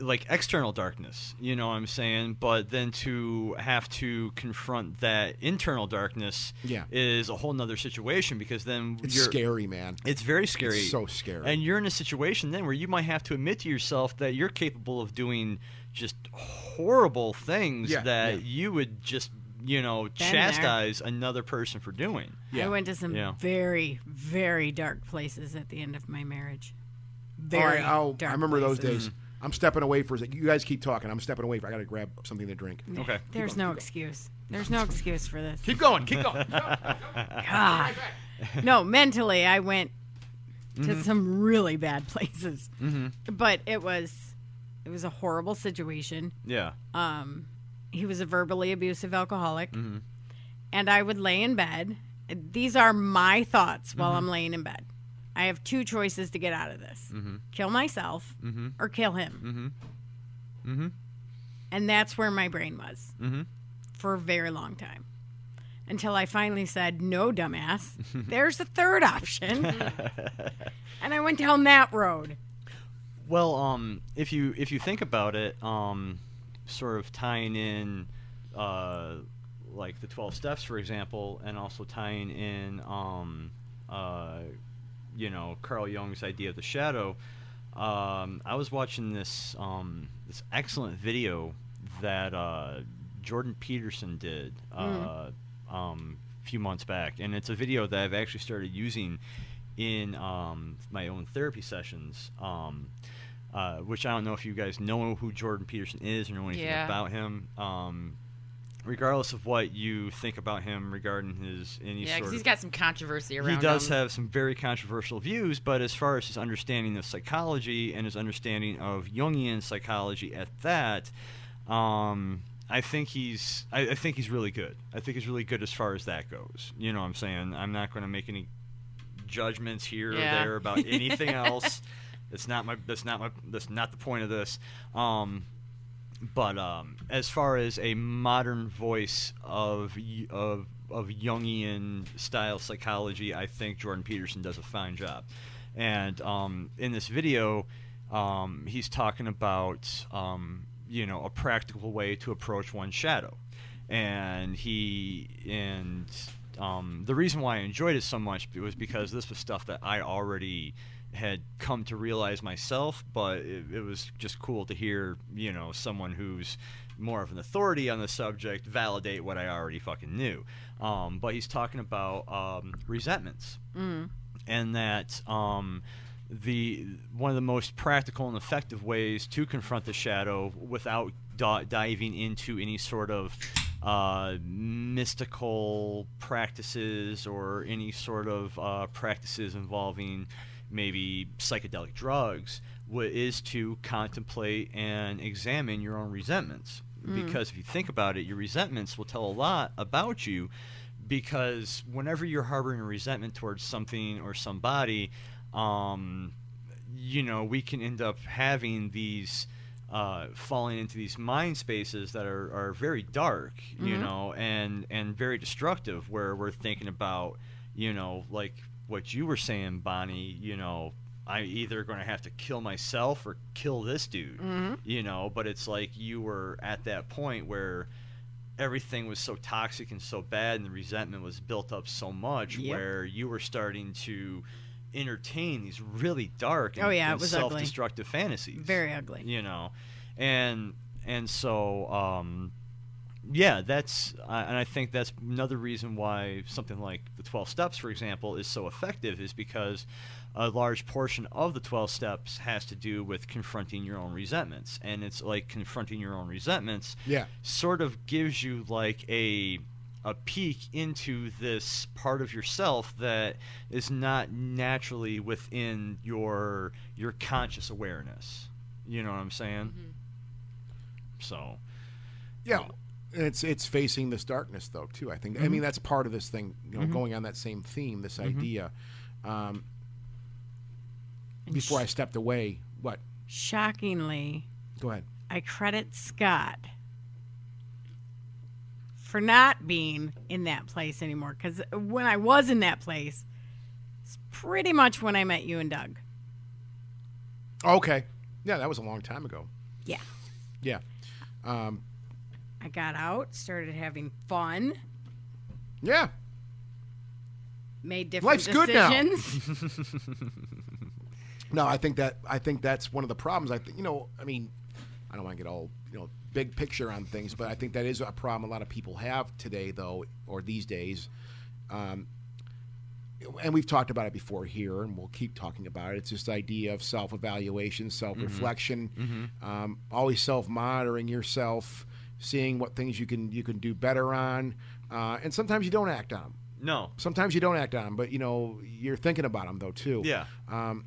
like external darkness. You know what I'm saying? But then to have to confront that internal darkness Yeah. is a whole nother situation because then it's scary, man. It's very scary. It's so scary. And you're in a situation then where you might have to admit to yourself that you're capable of doing just horrible things Yeah, that yeah. you would just, you know, Been there. chastise another person for doing. Yeah. I went to some Yeah. very, very dark places at the end of my marriage. All Very right, oh, dark I remember those places. days. I'm stepping away for a second. You guys keep talking. I'm stepping away. For, I got to grab something to drink. Okay. There's no excuse. There's no excuse for this. Keep going. Keep going. God. No, mentally, I went to some really bad places. Mm-hmm. But it was, it was a horrible situation. Yeah. Um, he was a verbally abusive alcoholic, Mm-hmm. and I would lay in bed. These are my thoughts while Mm-hmm. I'm laying in bed. I have two choices to get out of this: Mm-hmm. kill myself Mm-hmm. or kill him. Mm-hmm. Mm-hmm. And that's where my brain was for a very long time. Until I finally said, no, dumbass. There's a third option. and I went down that road. Well, um, if you if you think about it, um, sort of tying in, uh, like the twelve steps, for example, and also tying in, um, uh, you know, Carl Jung's idea of the shadow. Um, I was watching this um, this excellent video that uh, Jordan Peterson did uh, um, a few months back, and it's a video that I've actually started using in um, my own therapy sessions. Um, uh, which I don't know if you guys know who Jordan Peterson is or know anything Yeah. about him. Um, regardless of what you think about him regarding his any Yeah, sort he's got some controversy around he does him. have some very controversial views, but as far as his understanding of psychology and his understanding of Jungian psychology at that, um, I think he's I, I think he's really good. I think he's really good as far as that goes. You know what I'm saying? I'm not going to make any judgments here Yeah. or there about anything else. That's not my that's not my that's not the point of this. Um, but um, as far as a modern voice of of of Jungian style psychology, I think Jordan Peterson does a fine job. And um, in this video, um, he's talking about um, you know a practical way to approach one's shadow, and he and um, the reason why I enjoyed it so much was because this was stuff that I already had come to realize myself, but it, it was just cool to hear, you know, someone who's more of an authority on the subject validate what I already fucking knew. Um, but he's talking about um, resentments, and that um, the one of the most practical and effective ways to confront the shadow without di- diving into any sort of uh, mystical practices or any sort of uh, practices involving maybe psychedelic drugs wa- is to contemplate and examine your own resentments. Because if you think about it, your resentments will tell a lot about you. Because whenever you're harboring a resentment towards something or somebody, um, you know, we can end up having these uh, falling into these mind spaces that are, are very dark, you know, and and very destructive. Where we're thinking about, you know, like what you were saying, Bonnie. You know, I'm either going to have to kill myself or kill this dude. You know, but it's like you were at that point where everything was so toxic and so bad, and the resentment was built up so much, Yep. where you were starting to entertain these really dark and, Oh, yeah, it and was self-destructive fantasies Very ugly. you know and and so um yeah that's uh, and i think that's another reason why something like the 12 steps for example is so effective is because a large portion of the 12 steps has to do with confronting your own resentments and it's like confronting your own resentments Yeah. sort of gives you like a a peek into this part of yourself that is not naturally within your your conscious awareness. You know what I'm saying? So, Yeah, it's it's facing this darkness though too. I think. I mean, that's part of this thing. You know, going on that same theme, this idea. Um, before I stepped away, what? shockingly, Go ahead. I credit Scott for not being in that place anymore. Because when I was in that place, it's pretty much when I met you and Doug. Okay. Yeah, that was a long time ago. Yeah. Yeah. Um, I got out, started having fun, yeah. made different Life's good now. No, I think that I think that's one of the problems. I think you know, I mean, I don't want to get all you know big picture on things, but I think that is a problem a lot of people have today, though, or these days. Um, and we've talked about it before here, and we'll keep talking about it. It's this idea of self-evaluation, self-reflection, um, always self-monitoring yourself, seeing what things you can you can do better on, uh, and sometimes you don't act on them. no. Sometimes you don't act on them, but you know you're thinking about them though too. Yeah. Um,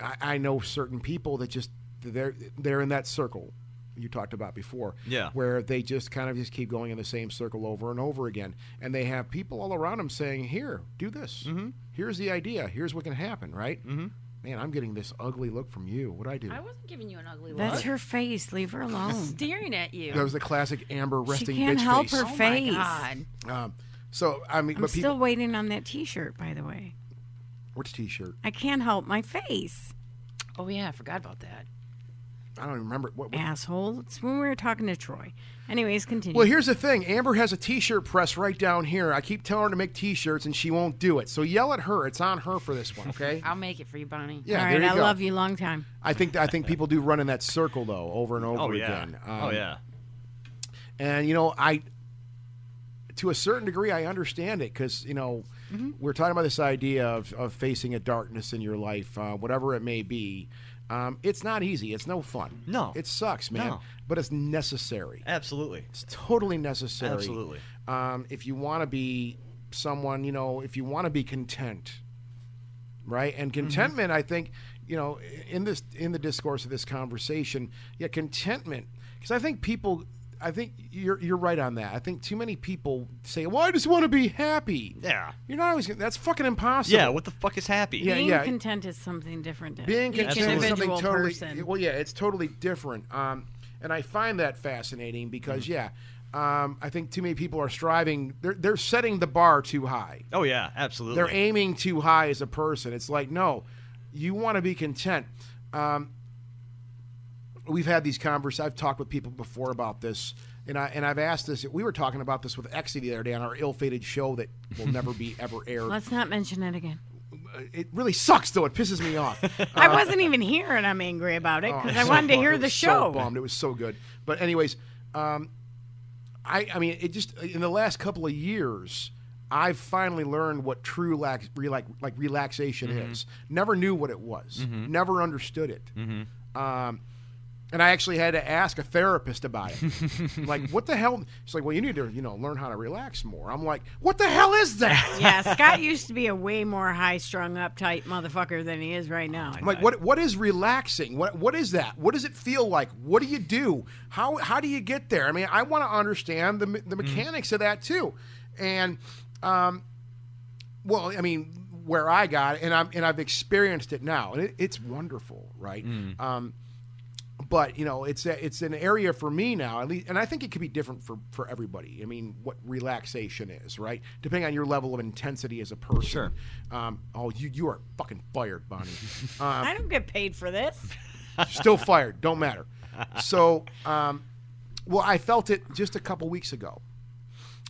I, I know certain people that just they're they're in that circle you talked about before. Yeah. Where they just kind of just keep going in the same circle over and over again, and they have people all around them saying, "Here, do this. Mhm. Here's the idea. Here's what can happen." Right? Mhm. Man, I'm getting this ugly look from you. What would I do? I wasn't giving you an ugly look. That's her face. Leave her alone. staring at you. that was the classic Amber resting. She can't bitch help face. her oh face. my god. Um, so I mean, I'm but still people. waiting on that T-shirt, by the way. Which T-shirt? I can't help my face, Oh yeah, I forgot about that. I don't even remember. What, what, asshole. It's when we were talking to Troy. Anyways, continue. Well, here's the thing. Amber has a T-shirt press right down here. I keep telling her to make T-shirts, and she won't do it. So yell at her. It's on her for this one, okay? I'll make it for you, Bonnie. Yeah, All there right, you I go. love you. Long time. I think I think people do run in that circle though, over and over Oh yeah. again. oh Um, yeah. And you know, I to a certain degree I understand it because you know we're talking about this idea of, of facing a darkness in your life, uh, whatever it may be. Um, it's not easy. It's no fun. No. it sucks, man. No. But it's necessary. Absolutely. It's totally necessary. Absolutely. Um, if you want to be someone, you know, if you want to be content, right? And Mm-hmm. contentment, I think, you know, in this in the discourse of this conversation, yeah, contentment, because I think people. I think you're you're right on that. I think too many people say, "Well, I just want to be happy." Yeah. You're not always. gonna- That's fucking impossible. Yeah. What the fuck is happy? Yeah, Being yeah. content is something different. being each content is something totally person. well yeah it's totally different um, and i find that fascinating because yeah um, i think too many people are striving they're, they're setting the bar too high Oh yeah. Absolutely. they're aiming too high as a person it's like no you want to be content um, we've had these conversations i've talked with people before about this and, I, and I've asked this. We were talking about this with Exy the other day on our ill-fated show that will never be ever aired. Let's not mention it again. It really sucks, though. It pisses me off. I wasn't even here, and I'm angry about it Oh, because I'm I so wanted to bummed. hear I the show. So bummed. It was so good. But anyways, um, I I mean, it just in the last couple of years, I've finally learned what true lax, relax, like relaxation Mm-hmm. is. Never knew what it was. Never understood it. Um, and I actually had to ask a therapist about it. like, what the hell? She's like, well, you need to, you know, learn how to relax more. I'm like, what the hell is that? yeah, Scott used to be a way more high-strung, uptight motherfucker than he is right now. I'm like, what what is relaxing? What what is that? What does it feel like? What do you do? How how do you get there? I mean, I want to understand the the mechanics of that too. And um, well, I mean, where I got it, and I'm and I've experienced it now, and it, it's wonderful, right? Um, but you know, it's a, it's an area for me now, at least, and I think it could be different for for everybody. I mean, what relaxation is, right? Depending on your level of intensity as a person. Sure. Um, oh, you you are fucking fired, Bonnie. I don't get paid for this. Still fired. Don't matter. So, um, well, I felt it just a couple weeks ago.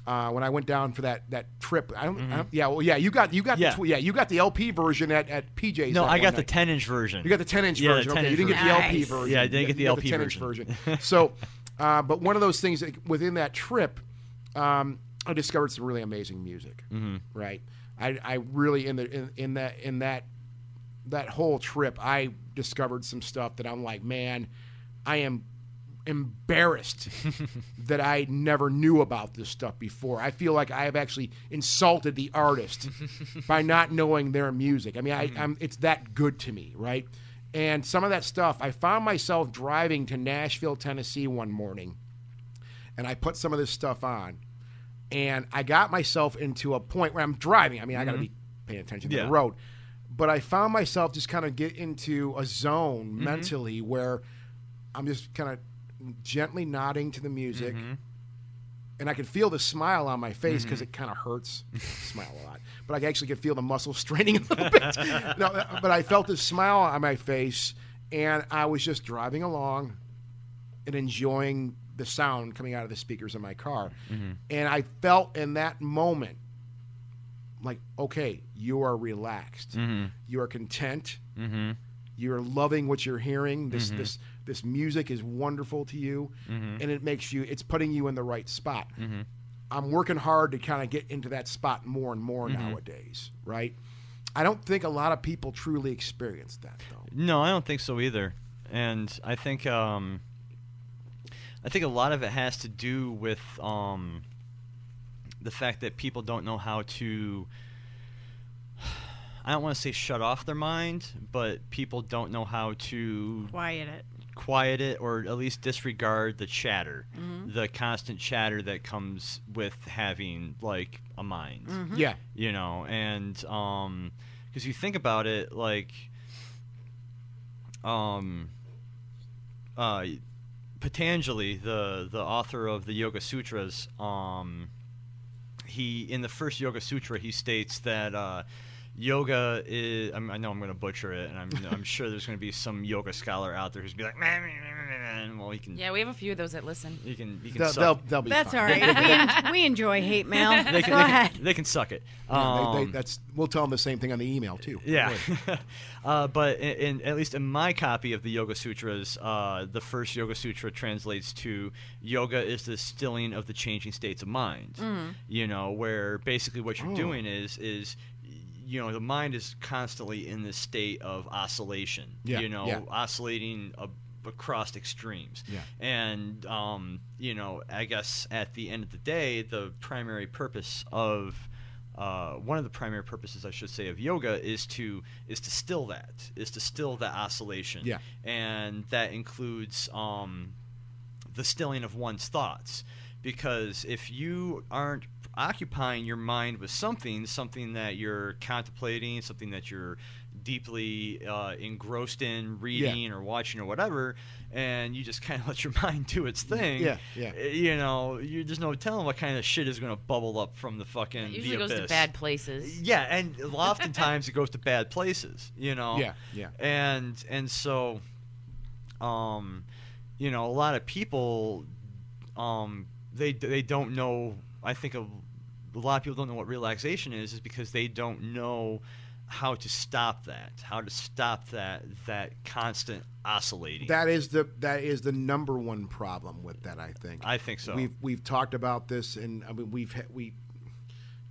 Uh, when I went down for that, that trip, I don't, I don't- yeah, well, yeah, you got you got Yeah. the tw- yeah you got the LP version at, at PJ's. No, I got the 10 inch version. You got the 10 inch Yeah, version. 10 okay, you didn't get the LP version. version. Yeah, I didn't You get the you LP 10 inch version. so, uh, but one of those things that within that trip, um, I discovered some really amazing music. Mm-hmm. Right, I, I really in the in, in that in that that whole trip, I discovered some stuff that I'm like, man, I am embarrassed that I never knew about this stuff before. I feel like I have actually insulted the artist by not knowing their music. I mean, I, mm-hmm. I'm, it's that good to me, right? And some of that stuff, I found myself driving to Nashville, Tennessee one morning, and I put some of this stuff on, and I got myself into a point where I'm driving. I mean, I got to be mm-hmm. paying attention to Yeah. the road, but I found myself just kind of get into a zone mm-hmm. mentally where I'm just kind of gently nodding to the music. Mm-hmm. And I could feel the smile on my face mm-hmm. because it kind of hurts. smile a lot, but I actually could feel the muscles straining a little bit. no, uh, but I felt the smile on my face, and I was just driving along and enjoying the sound coming out of the speakers in my car. Mm-hmm. And I felt in that moment, like, okay, you are relaxed, you are content, you're loving what you're hearing. This this this music is wonderful to you, and it makes you. It's putting you in the right spot. I'm working hard to kind of get into that spot more and more nowadays. Right. I don't think a lot of people truly experience that though. No, I don't think so either. And I think um, I think a lot of it has to do with um, the fact that people don't know how to. I don't want to say shut off their mind, but people don't know how to Quiet it. Quiet it or at least disregard the chatter, the constant chatter that comes with having like a mind. Yeah. you know and um because you think about it like um uh patanjali the the author of the yoga sutras um he in the first yoga sutra he states that uh yoga is I'm, i know i'm going to butcher it and i'm, I'm sure there's going to be some yoga scholar out there who's going to be like man, well he can Yeah, we have a few of those that listen. he can he can They'll, suck. they'll, they'll be That's fine. all right. we, en- we enjoy hate mail. they can, Go they, ahead. can, they can suck it Yeah, they- they- Um, that's we'll tell them the same thing on the email too. Yeah, uh, but in, in at least in my copy of the Yoga Sutras, uh, the first Yoga Sutra translates to yoga is the stilling of the changing states of mind. You know, where basically what you're Oh. doing is is you know the mind is constantly in this state of oscillation. Yeah, you know, yeah. oscillating. A, across extremes Yeah. and um, you know i guess at the end of the day the primary purpose of uh, one of the primary purposes I should say of yoga is to is to still that is to still that oscillation Yeah. and that includes um, the stilling of one's thoughts because if you aren't occupying your mind with something something that you're contemplating something that you're deeply uh, engrossed in reading or watching or whatever and you just kind of let your mind do its thing Yeah, yeah. uh, you know you, there's no telling what kind of shit is going to bubble up from the fucking It usually the goes to bad places. Yeah, and oftentimes it goes to bad places, you know. Yeah, yeah. And and so, um, you know, a lot of people, um, they they don't know. I think a, a lot of people don't know what relaxation is, is because they don't know how to stop that, how to stop that that constant oscillating. That is the that is the number one problem with that. I think. I think so. We've we've talked about this, and I mean we've we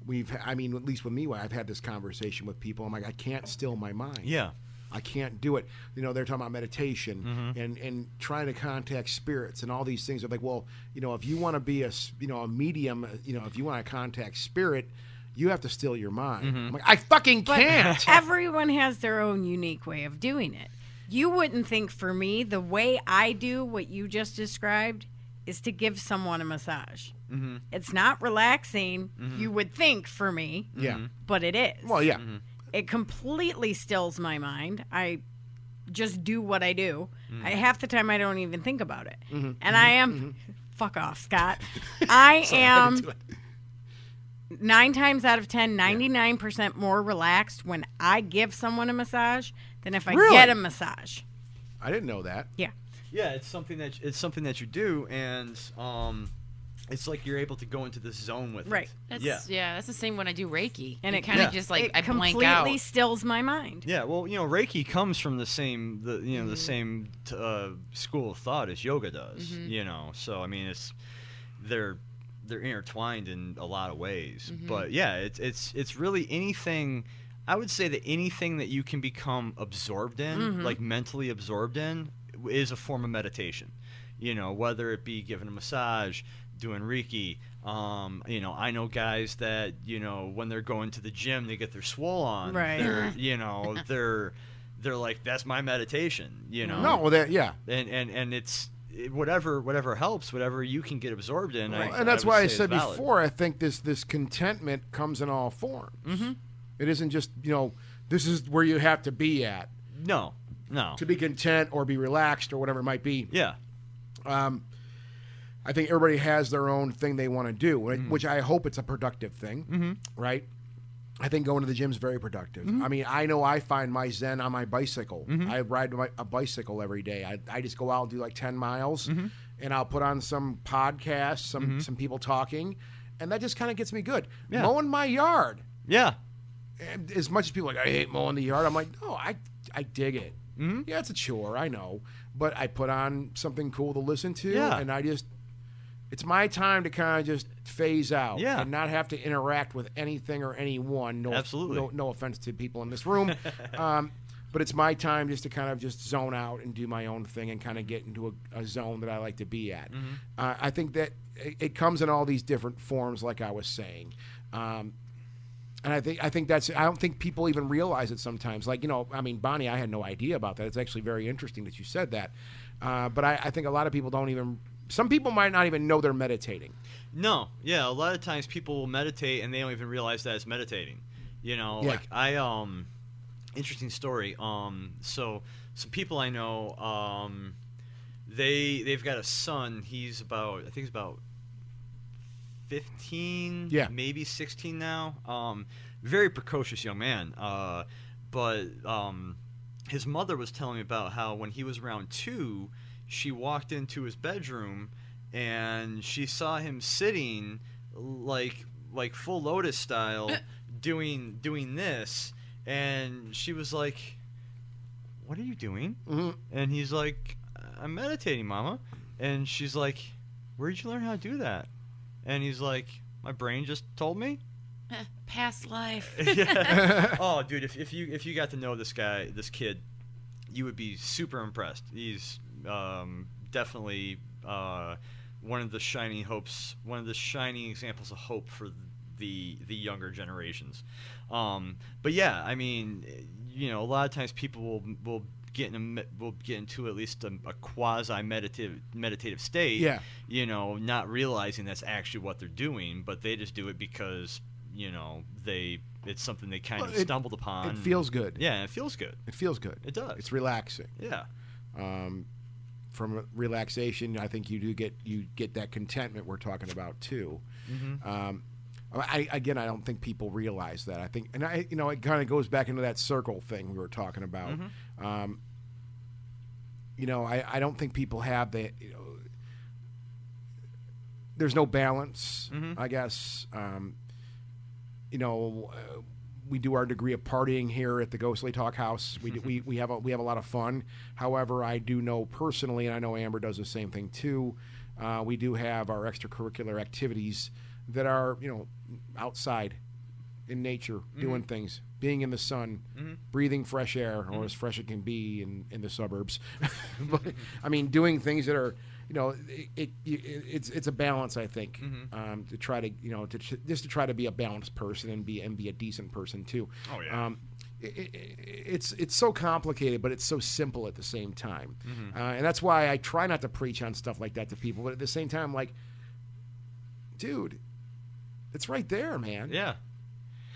we've I mean at least with me, I've had this conversation with people. I'm like, I can't still my mind. yeah. I can't do it. You know, they're talking about meditation Mm-hmm. and and trying to contact spirits and all these things. I'm like, well, you know, if you want to be a s- you know a medium, uh, you know, if you want to contact spirit, you have to still your mind. Mm-hmm. I'm like, I fucking can't. everyone has their own unique way of doing it. You wouldn't think for me the way I do what you just described is to give someone a massage. Mm-hmm. It's not relaxing, you would think for me, yeah. but it is. Well, yeah. Mm-hmm. It completely stills my mind. I just do what I do. Mm-hmm. I, half the time I don't even think about it, and I am. Fuck off, Scott. I am nine times out of 10, 99% more relaxed when I give someone a massage than if I Really? get a massage. I didn't know that. Yeah. Yeah, it's something that it's something that you do, and um, it's like you're able to go into this zone with Right. it. That's, yeah. yeah. that's the same when I do Reiki. And You it kind of Yeah. just like it I blank completely stills my mind. Yeah, well, you know, Reiki comes from the same, the you know, the mm-hmm. same t- uh, school of thought as yoga does. Mm-hmm. You know, so I mean, it's they're they're intertwined in a lot of ways. Mm-hmm. But yeah, it's it's it's really anything. I would say that anything that you can become absorbed in, like mentally absorbed in, is a form of meditation. You know, whether it be giving a massage, doing Reiki. Um, you know, I know guys that you know when they're going to the gym, they get their swole on. Right. They're, you know, they're they're like that's my meditation. You know. No, well, that yeah. And and and it's it- whatever whatever helps, whatever you can get absorbed in. I, and that's would why I said before. I think this this contentment comes in all forms. Mm-hmm. It isn't just you know this is where you have to be at No, no. to be content or be relaxed or whatever it might be. Yeah. I think everybody has their own thing they want to do, wh- mm. which I hope it's a productive thing, mm-hmm. right? I think going to the gym is very productive. Mm-hmm. I mean, I know I find my zen on my bicycle. Mm-hmm. I ride my, a bicycle every day. I, I just go out and do like 10 miles, mm-hmm. and I'll put on some podcasts, some, some people talking, and that just kind of gets me good. Yeah. Mowing my yard. Yeah. As much as people are like, I hate mowing the yard, I'm like, no, I, I dig it. Mm-hmm. Yeah, it's a chore, I know. But I put on something cool to listen to, Yeah. and I just, it's my time to kind of just phase out Yeah. and not have to interact with anything or anyone. No, Absolutely. No, no offense to people in this room. um, but it's my time just to kind of just zone out and do my own thing and kind of get into a, a zone that I like to be at. Mm-hmm. Uh, I think that it, it comes in all these different forms, like I was saying. Um, and I think I think that's I don't think people even realize it sometimes. Like you know, I mean, Bonnie, I had no idea about that. It's actually very interesting that you said that. Uh, but I, I think a lot of people don't even. Some people might not even know they're meditating. No, yeah. A lot of times people will meditate and they don't even realize that it's meditating. You know, Yeah. like I um, interesting story. Um, so some people I know, um, they they've got a son. He's about I think he's about fifteen, Yeah. maybe sixteen now. Um, very precocious young man. Uh, but um, his mother was telling me about how when he was around two, she walked into his bedroom and she saw him sitting like like full lotus style doing doing this and she was like what are you doing Mm-hmm. and he's like i'm meditating mama and she's like where'd you learn how to do that and he's like my brain just told me Past life. yeah. oh, dude, if, if you if you got to know this guy, this kid, you would be super impressed. He's um, definitely uh, one of the shining hopes, one of the shining examples of hope for the the younger generations. Um, but yeah, I mean, you know, a lot of times people will will get in a, will get into at least a, a quasi meditative meditative state. Yeah. You know, not realizing that's actually what they're doing, but they just do it because you know they it's something they kind Well, of it- stumbled upon. it feels good. Yeah, it feels good. It feels good. It does. It's relaxing. Yeah. Um, from relaxation, I think you do get you get that contentment we're talking about too. Mm-hmm. Um, I, again, I don't think people realize that. I think, and I, you know, it kind of goes back into that circle thing we were talking about. Mm-hmm. Um, you know, I, I don't think people have that. you know, there's no balance, Mm-hmm. I guess. Um, you know, uh, we do our degree of partying here at the Ghostly Talk House. We, do- we, we have a, we have a lot of fun. However, I do know personally, and I know Amber does the same thing too. Uh, we do have our extracurricular activities that are you know outside in nature, doing things, being in the sun, breathing fresh air, or as fresh it can be in, in the suburbs. but I mean, doing things that are, you know, it, it, it's it's a balance. I think um, to try to you know to just to try to be a balanced person and be and be a decent person too. Oh, yeah. Um, it, it, it's it's so complicated, but it's so simple at the same time, uh, and that's why I try not to preach on stuff like that to people. But at the same time, like, dude, it's right there, man. Yeah.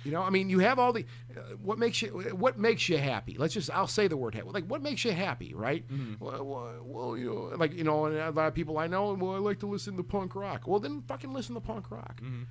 You know, I mean, you have all the uh, what makes you what makes you happy. Let's just I'll say the word happy. Like what makes you happy, right? Mm-hmm. Well, well, well, you know, like you know, and a lot of people I know, well, I like to listen to punk rock. Well, then fucking listen to punk rock. Mm-hmm.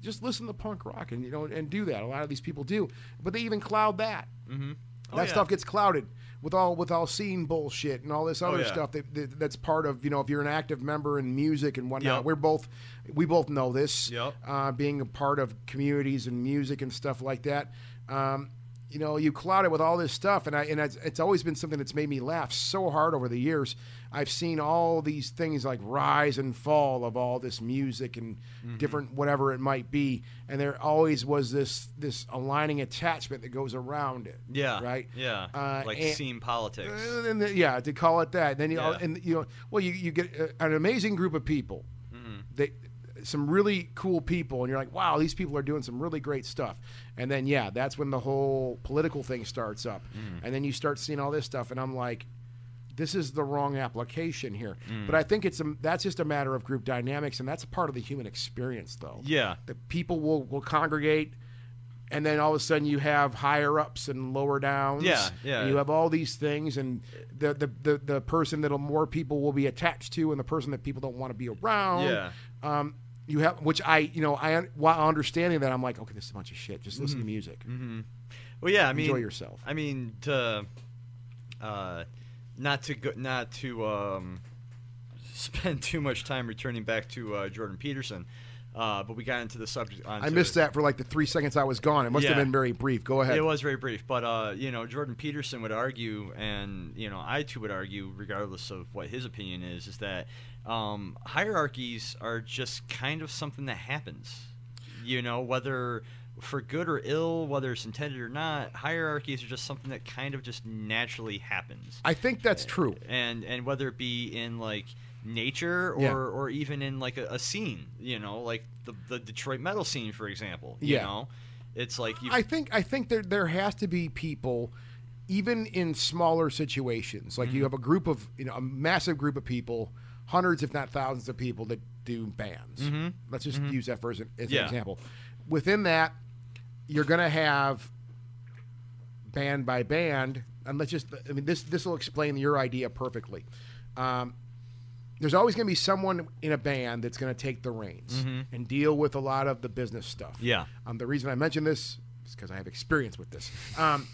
Just listen to punk rock, and you know, and do that. A lot of these people do, but they even cloud that. Mm-hmm. Oh, that yeah. stuff gets clouded with all with all scene bullshit and all this other Oh, yeah. stuff that, that that's part of you know if you're an active member in music and whatnot. Yep. We're both we both know this. Yep. Uh, being a part of communities and music and stuff like that. Um, you know, you cloud it with all this stuff, and I and it's, it's always been something that's made me laugh so hard over the years. I've seen all these things like rise and fall of all this music and Mm-hmm. different whatever it might be, and there always was this this aligning attachment that goes around it. Yeah. right. Yeah. Uh, like and- scene politics. Uh, and the- yeah, to call it that. Then you Yeah. and you know, well, you, you get uh, an amazing group of people. Mm-hmm. They some really cool people, and you're like, wow, these people are doing some really great stuff. And then yeah, that's when the whole political thing starts up, Mm-hmm. and then you start seeing all this stuff, and I'm like. This is the wrong application here, Mm. but I think it's a, that's just a matter of group dynamics, and that's a part of the human experience, though. Yeah. the people will, will congregate, and then all of a sudden you have higher ups and lower downs. Yeah, yeah. and You have all these things, and the the, the, the person that more people will be attached to, and the person that people don't want to be around. Yeah. Um, you have, which I, you know, I while understanding that, I'm like, okay, this is a bunch of shit. Just listen to music. Well, yeah. I mean, Enjoy yourself. I mean, to uh, not to go, not to um, spend too much time returning back to uh, Jordan Peterson, uh, but we got into the subject. I missed that for like the three seconds I was gone. It must have been very brief. Go ahead. It was very brief, but uh, you know, Jordan Peterson would argue, and you know, I too would argue, regardless of what his opinion is, is that um, hierarchies are just kind of something that happens. You know, whether for good or ill, whether it's intended or not, hierarchies are just something that kind of just naturally happens. I think that's true. And and whether it be in like nature or Yeah. or even in like a, a scene, you know, like the the Detroit metal scene, for example. Yeah. You know, it's like you I think I think there there has to be people, even in smaller situations. Like Mm-hmm. you have a group of you know a massive group of people, hundreds if not thousands of people that do bands. Let's just use that for as, an, as Mm-hmm. Yeah. an example. Within that, you're going to have band by band, and let's just I mean this this will explain your idea perfectly. Um, there's always going to be someone in a band that's going to take the reins and deal with a lot of the business stuff. Mm-hmm. Yeah. Um, the reason I mention this is because I have experience with this. Um,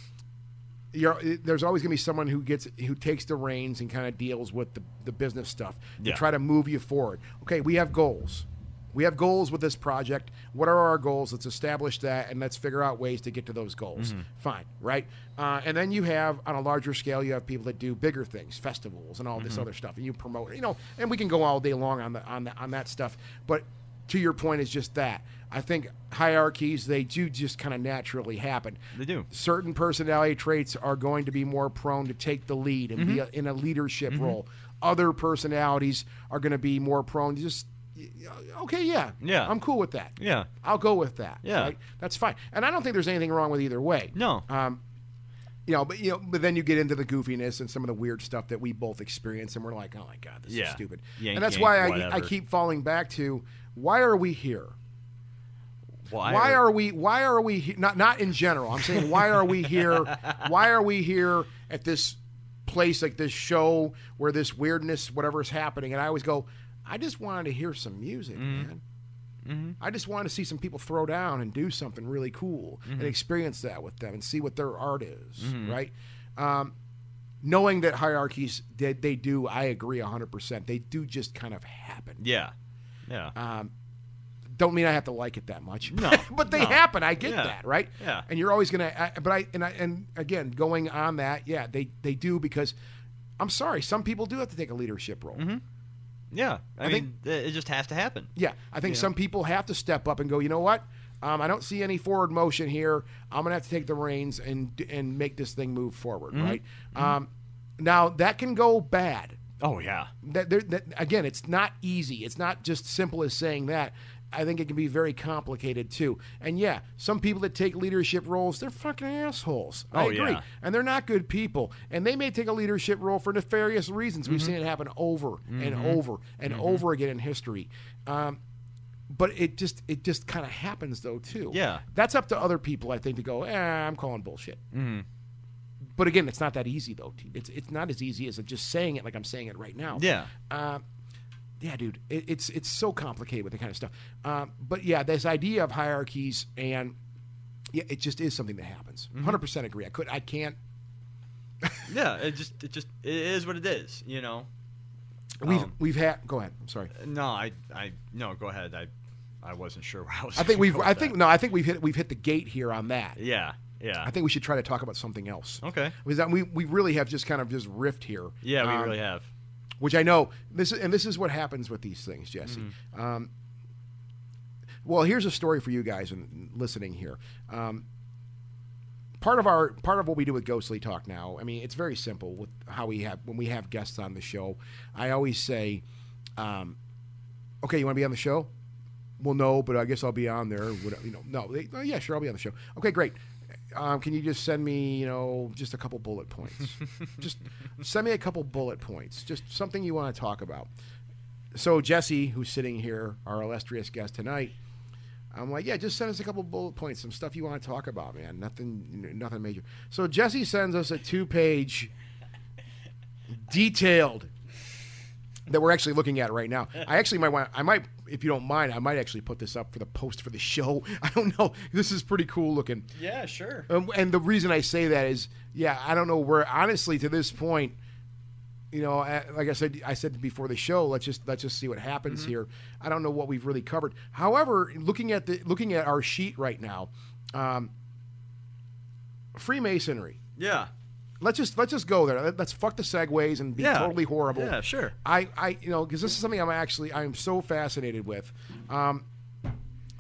there's always going to be someone who gets who takes the reins and kind of deals with the, the business stuff to Yeah. try to move you forward. Okay, we have goals. We have goals with this project. What are our goals? Let's establish that and let's figure out ways to get to those goals. Mm-hmm. Fine, right? Uh, and then you have, on a larger scale, you have people that do bigger things, festivals and all Mm-hmm. this other stuff, and you promote. You know, and we can go all day long on the on the, on that stuff. But to your point, is just that I think hierarchies they do just kind of naturally happen. They do. Certain personality traits are going to be more prone to take the lead and Mm-hmm. be a, in a leadership role. Other personalities are going to be more prone to just okay, yeah, Yeah. I'm cool with that. Yeah. I'll go with that. Yeah. right? that's fine. And I don't think there's anything wrong with either way. No. Um, you know, but you know, but then you get into the goofiness and some of the weird stuff that we both experience, and we're like, oh my god, this is stupid. Yank, and that's yank, why I, I keep falling back to why are we here? Why, Why are we? Why are we? He- not not in general. I'm saying why are we here? why are we here at this place like this show where this weirdness, whatever is happening? And I always go, I just wanted to hear some music, man. I just wanted to see some people throw down and do something really cool and experience that with them and see what their art is, right? Um, knowing that hierarchies, they, they do, I agree 100%. They do just kind of happen Yeah. Yeah. Uh, don't mean I have to like it that much. No, but they no. happen. I get Yeah, that, right? yeah. And you're always gonna. I- But I and I and again, going on that, yeah, they they do because I'm sorry, some people do have to take a leadership role. yeah. I, I mean, it just has to happen. Yeah, I think some people have to step up and go. You know what? Um, I don't see any forward motion here. I'm gonna have to take the reins and and make this thing move forward, Mm-hmm. right? Um, now that can go bad. Oh yeah. that, there, that again, it's not easy. It's not just simple as saying that. I think it can be very complicated too. And yeah, some people that take leadership roles, they're fucking assholes. I Oh, agree. yeah. And they're not good people. And they may take a leadership role for nefarious reasons. We've Mm-hmm. seen it happen over and over and over again in history. Um, but it just it just kind of happens though too. Yeah. that's up to other people, I think, to go. Eh, I'm calling bullshit. hmm But again, it's not that easy though. It's it's not as easy as just saying it like I'm saying it right now. Yeah. Uh, yeah, dude, it, it's it's so complicated with the kind of stuff. Um, but yeah, this idea of hierarchies and yeah, it just is something that happens. 100 percent agree. I could, I can't. Yeah. It just it just it is what it is. You know. We've Um, we've had. Go ahead. I'm sorry. No, I I no. Go ahead. I I wasn't sure where I was. I think we've. I think that. no. I think we've hit we've hit the gate here on that. Yeah. Yeah. I think we should try to talk about something else. Okay. Because we we really have just kind of just riffed here. Yeah, we Um, really have. Which I know this is, and this is what happens with these things, Jesse. Mm-hmm. Um, well, here's a story for you guys and listening here. Um, part of our part of what we do with Ghostly Talk now, I mean, it's very simple with how we have when we have guests on the show. I always say, um, "Okay, you want to be on the show?" Well, no, but I guess I'll be on there. You know, no, they, oh, yeah, sure, I'll be on the show. Okay, great. Um, can you just send me, you know, just a couple bullet points? just send me a couple bullet points. Just something you want to talk about. So Jesse, who's sitting here, our illustrious guest tonight, I'm like, yeah, just send us a couple bullet points, some stuff you want to talk about, man. Nothing, nothing major. So Jesse sends us a two-page, detailed that we're actually looking at right now. I actually might want, I might, if you don't mind, I might actually put this up for the post for the show. I don't know. This is pretty cool looking. Yeah, sure. Um, and the reason I say that is, yeah, I don't know where. Honestly, to this point, you know, like I said, I said before the show, let's just let's just see what happens here. I don't know what we've really covered. However, looking at the looking at our sheet right now, um, Freemasonry. Yeah. Let's just let's just go there. Let- Let's fuck the segues and be Yeah. totally horrible. Yeah, sure. I, I, you know, because this is something I'm actually I'm so fascinated with. Um,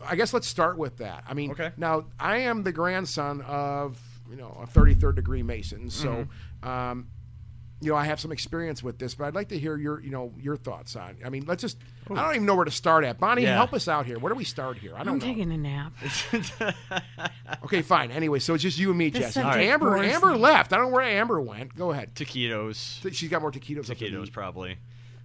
I guess let's start with that. I mean, Okay. now I am the grandson of you know a 33rd degree Mason, so Mm-hmm. um, you know I have some experience with this, but I'd like to hear your you know your thoughts on. I mean, let's just I don't even know where to start at. Bonnie, Yeah. help us out here. Where do we start here? I don't. I'm taking a nap. Okay, fine. Anyway, so it's just you and me, This Jesse. subject Amber, bores Amber me. left. I don't know where Amber went. Go ahead. Taquitos. She's got more taquitos. Taquitos, probably.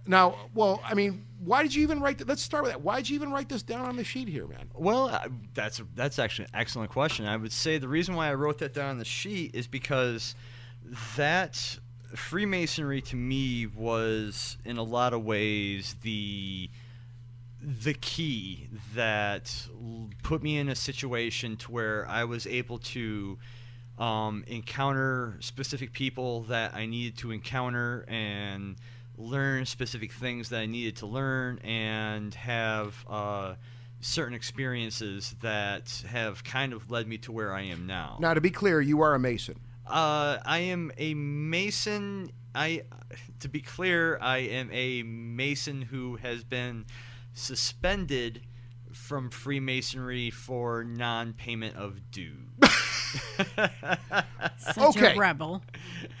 Now, well, I mean, why did you even write? Th- let's start with that. Why did you even write this down on the sheet here, man? Well, I- that's that's actually an excellent question. I would say the reason why I wrote that down on the sheet is because that Freemasonry to me was in a lot of ways the the key that put me in a situation to where I was able to um, encounter specific people that I needed to encounter and learn specific things that I needed to learn and have uh, certain experiences that have kind of led me to where I am now. Now, to be clear, you are a Mason. Uh, I am a Mason. I, to be clear, I am a Mason who has been suspended from Freemasonry for non-payment of dues. Such Okay. a rebel.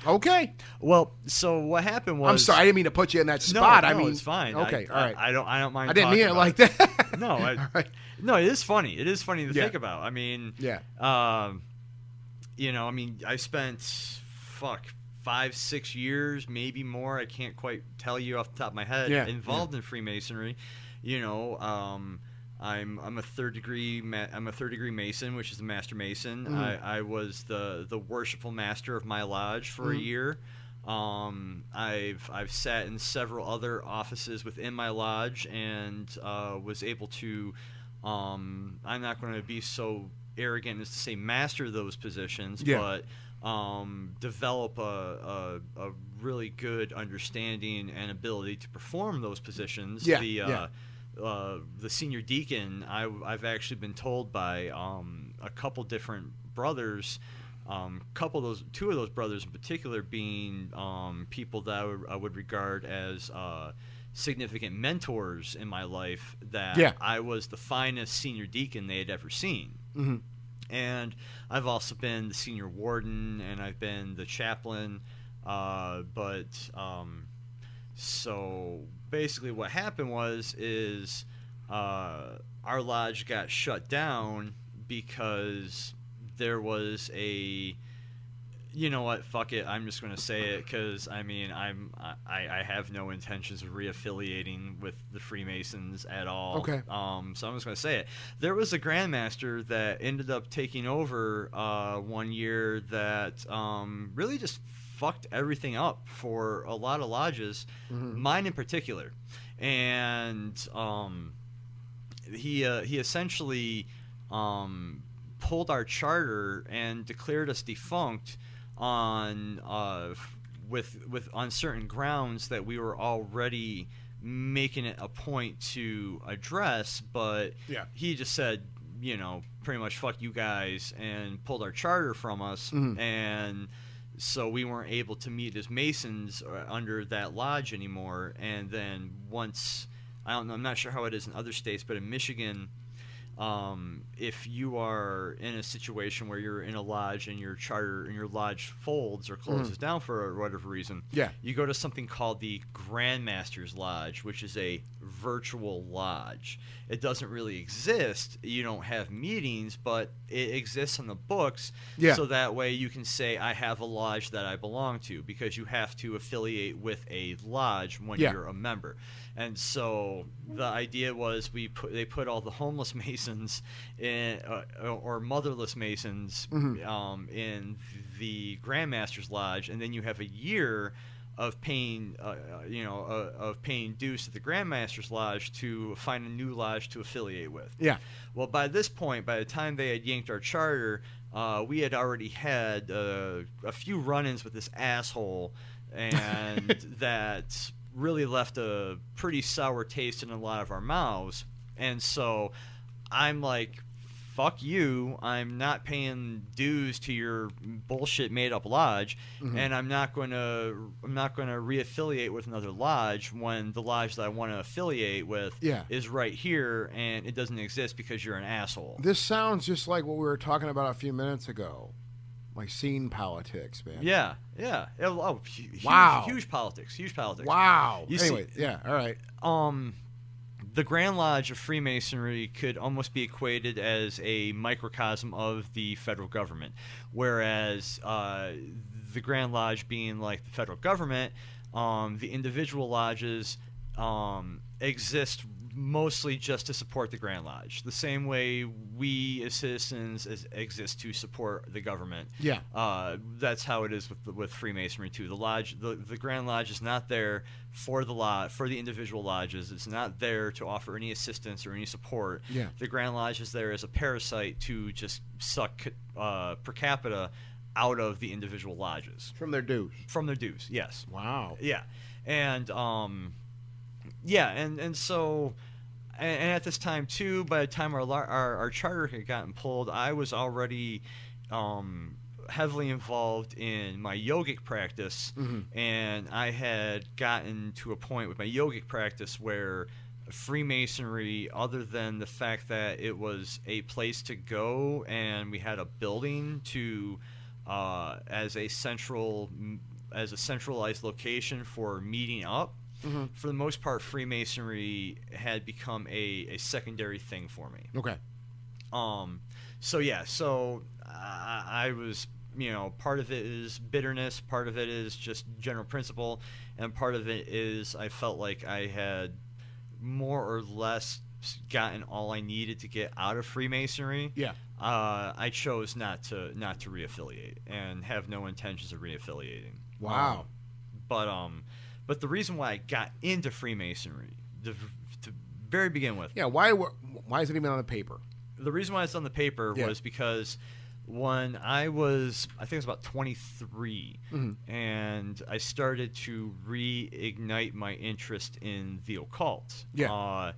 Okay. well, so what happened was I'm sorry. I didn't mean to put you in that spot. no, I mean, it's fine. Okay. I, all right. I, I don't. I don't mind. I didn't mean it like about that. No, I, All right. no, it is funny. It is funny to Yeah. think about. I mean, Yeah. um, you know, I mean, I spent fuck five, six years, maybe more. I can't quite tell you off the top of my head. Yeah, involved in Freemasonry. You know, um, I'm I'm a third degree ma- I'm a third degree Mason, which is a Master Mason. Mhm. I, I was the the worshipful master of my lodge for a Mhm. year. Um, I've I've sat in several other offices within my lodge and uh, was able to. Um, I'm not going to be so arrogant is to say master those positions, Yeah. but um, develop a, a, a really good understanding and ability to perform those positions. Yeah, The, yeah. uh, uh, the senior deacon, I, I've actually been told by um, a couple different brothers, um, couple of those, two of those brothers in particular, being um, people that I would, I would regard as uh, significant mentors in my life. That Yeah. I was the finest senior deacon they had ever seen hmm and I've also been the senior warden and I've been the chaplain. Uh, but um, so basically, what happened was is uh, our lodge got shut down because there was a you know what? Fuck it. I'm just going to say it because I mean, I'm I, I have no intentions of reaffiliating with the Freemasons at all. Okay. Um. So I'm just going to say it. There was a Grandmaster that ended up taking over uh, one year that um, really just fucked everything up for a lot of lodges, mine in particular, and um, he uh, he essentially um, pulled our charter and declared us defunct on uh, with with on certain grounds that we were already making it a point to address, but Yeah. he just said, you know, pretty much fuck you guys and pulled our charter from us Mhm. and so we weren't able to meet as masons uh, under that lodge anymore and then once i don't know i'm not sure how it is in other states but in michigan um, if you are in a situation where you're in a lodge and your charter and your lodge folds or closes mm. down for whatever reason Yeah. you go to something called the grandmaster's lodge which is a virtual lodge it doesn't really exist you don't have meetings but it exists on the books Yeah. so that way you can say i have a lodge that i belong to because you have to affiliate with a lodge when Yeah. you're a member and so the idea was we put they put all the homeless masons in uh, or motherless masons Mhm. um, in the grandmaster's lodge and then you have a year of paying uh, uh, you know uh, of paying dues to the grandmaster's lodge to find a new lodge to affiliate with Yeah. well, by this point, by the time they had yanked our charter, uh, we had already had uh, a few run-ins with this asshole, and that really left a pretty sour taste in a lot of our mouths. And so, I'm like, "Fuck you! I'm not paying dues to your bullshit made-up lodge, Mhm. and I'm not going to I'm not going to reaffiliate with another lodge when the lodge that I want to affiliate with Yeah. is right here and it doesn't exist because you're an asshole. This sounds just like what we were talking about a few minutes ago, like scene politics, man. Yeah, yeah. Oh, oh, huge, Wow. huge politics, huge politics. Wow. You see- anyway, yeah. All right. Um, the Grand Lodge of Freemasonry could almost be equated as a microcosm of the federal government, whereas uh, the Grand Lodge being like the federal government, um, the individual lodges um, exist mostly just to support the Grand Lodge, the same way we as citizens is, exist to support the government. Yeah. Uh, that's how it is with with Freemasonry too. The lodge, the, the Grand Lodge, is not there for the lodge for the individual lodges. It's not there to offer any assistance or any support. Yeah. The Grand Lodge is there as a parasite to just suck uh, per capita out of the individual lodges From their dues. from their dues. Yes. Wow. Yeah, and um, yeah, and and so, and, at this time too, by the time our our, our charter had gotten pulled, I was already um, heavily involved in my yogic practice, Mhm. and I had gotten to a point with my yogic practice where Freemasonry, other than the fact that it was a place to go and we had a building to uh, as a central as a centralized location for meeting up. Mhm. For the most part, Freemasonry had become a, a secondary thing for me. Okay. Um, so yeah, so I, I was, you know, part of it is bitterness, part of it is just general principle, and part of it is I felt like I had more or less gotten all I needed to get out of Freemasonry. Yeah. Uh, I chose not to not to reaffiliate and have no intentions of reaffiliating. Wow. Um, but um, but the reason why I got into Freemasonry, the, to very begin with, Yeah. Why? Why is it even on the paper? the reason why it's on the paper Yeah. was because when I was, I think it was about 23, Mhm. and I started to reignite my interest in the occult. Yeah. Uh,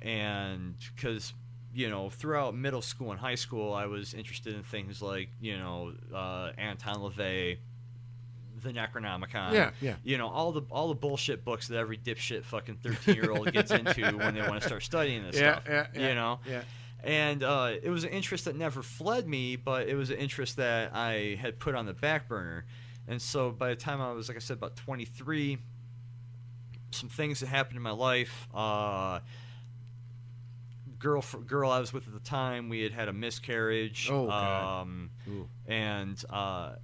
and because, you know, throughout middle school and high school, I was interested in things like, you know, uh, Anton LaVey, the Necronomicon. Yeah, yeah. You know, all the all the bullshit books that every dipshit fucking 13 year old gets into when they want to start studying this Yeah, stuff. yeah, yeah, You know? yeah. And uh, it was an interest that never fled me, but it was an interest that I had put on the back burner. And so by the time I was, like I said, about 23, some things that happened in my life. Uh, girl, girl I was with at the time, we had had a miscarriage. Oh, God. Um, and uh,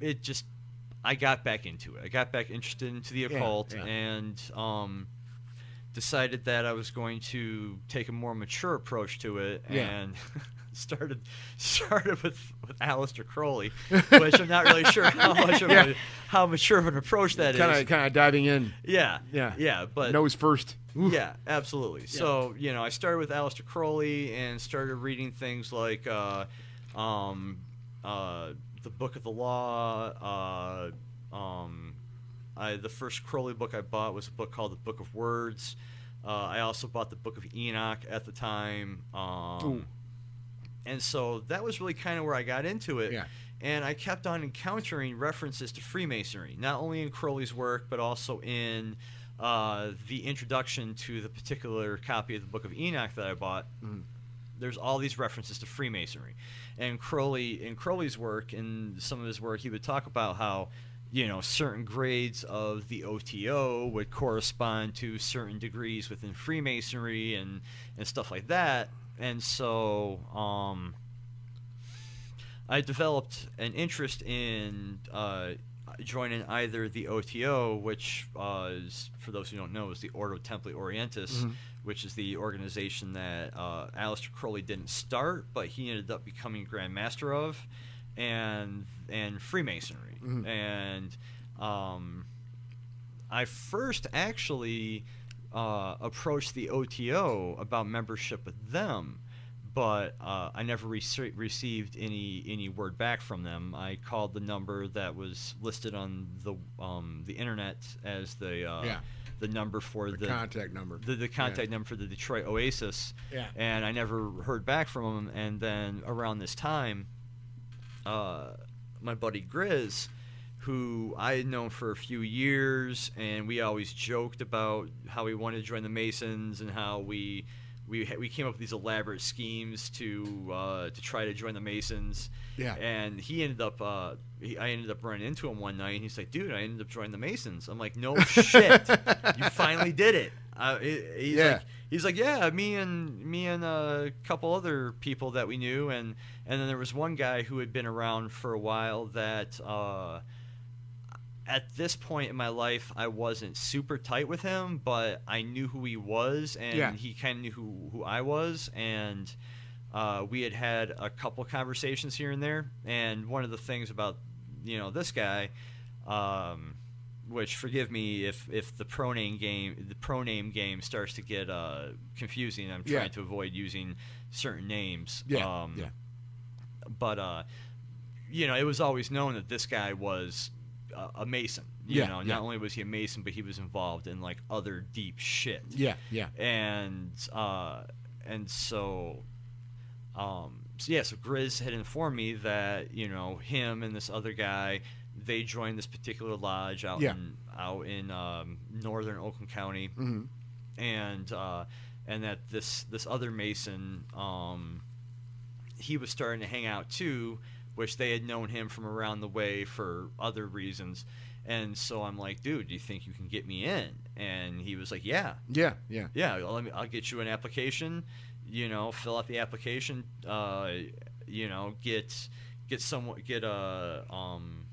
it just I got back into it. I got back interested into the occult yeah. and um, decided that I was going to take a more mature approach to it Yeah. and started started with with Aleister Crowley, which I'm not really sure how much of Yeah. a, how mature of an approach that is. Kind of kind of diving in. Yeah, Yeah. yeah, but Nose first. Oof. yeah, absolutely. So you know, I started with Aleister Crowley and started reading things like uh, um, uh, the Book of the Law. Uh, um, I, the first Crowley book I bought was a book called the Book of Words. Uh, I also bought the Book of Enoch at the time. Um, and so that was really kind of where I got into it. Yeah. And I kept on encountering references to Freemasonry, not only in Crowley's work, but also in uh, the introduction to the particular copy of the Book of Enoch that I bought. Mhm. There's all these references to Freemasonry, and Crowley in Crowley's work, in some of his work, he would talk about how you know certain grades of the OTO would correspond to certain degrees within Freemasonry and and stuff like that. And so, um, I developed an interest in uh, joining either the OTO, which uh, is, for those who don't know, is the Ordo Templi Orientis, Mhm. which is the organization that uh, Aleister Crowley didn't start, but he ended up becoming Grand Master of, and and Freemasonry. Mhm. And um, I first actually uh, approached the OTO about membership with them, but uh, I never rece- received any any word back from them. I called the number that was listed on the um, the internet as the uh, Yeah. the number for The, the contact number. the, the contact number for the Detroit Oasis, Yeah. and I never heard back from them. And then around this time, uh, my buddy Grizz, who I had known for a few years, and we always joked about how we wanted to join the Masons and how we we we came up with these elaborate schemes to uh, to try to join the Masons. Yeah. And he ended up, uh, he, I ended up running into him one night, and he's like, "Dude, I ended up joining the Masons." I'm like, "No shit, you finally did it." Uh, he- he's Yeah. like, he's like, "Yeah, me and me and a couple other people that we knew, and and then there was one guy who had been around for a while that." At this point in my life, I wasn't super tight with him, but I knew who he was, and Yeah. he kind of knew who, who I was, and uh, we had had a couple conversations here and there. And one of the things about you know this guy, um, which forgive me if if the proname game the proname game starts to get uh, confusing. I'm Yeah. trying to avoid using certain names. Yeah. Um, yeah. but uh, you know, it was always known that this guy was a, mason. You Yeah, know, yeah. not only was he a mason, but he was involved in like other deep shit. Yeah. Yeah. And uh, and so, um, so yeah, so Grizz had informed me that you know him and this other guy, they joined this particular lodge out Yeah. in out in um, northern Oakland County hmm and uh, and that this this other Mason, um, he was starting to hang out too, which they had known him from around the way for other reasons. And so I'm like, dude, do you think you can get me in? And he was like, yeah, Yeah. Yeah. yeah. Let me, I'll get you an application. You know, fill out the application. Uh, you know, get get someone get a um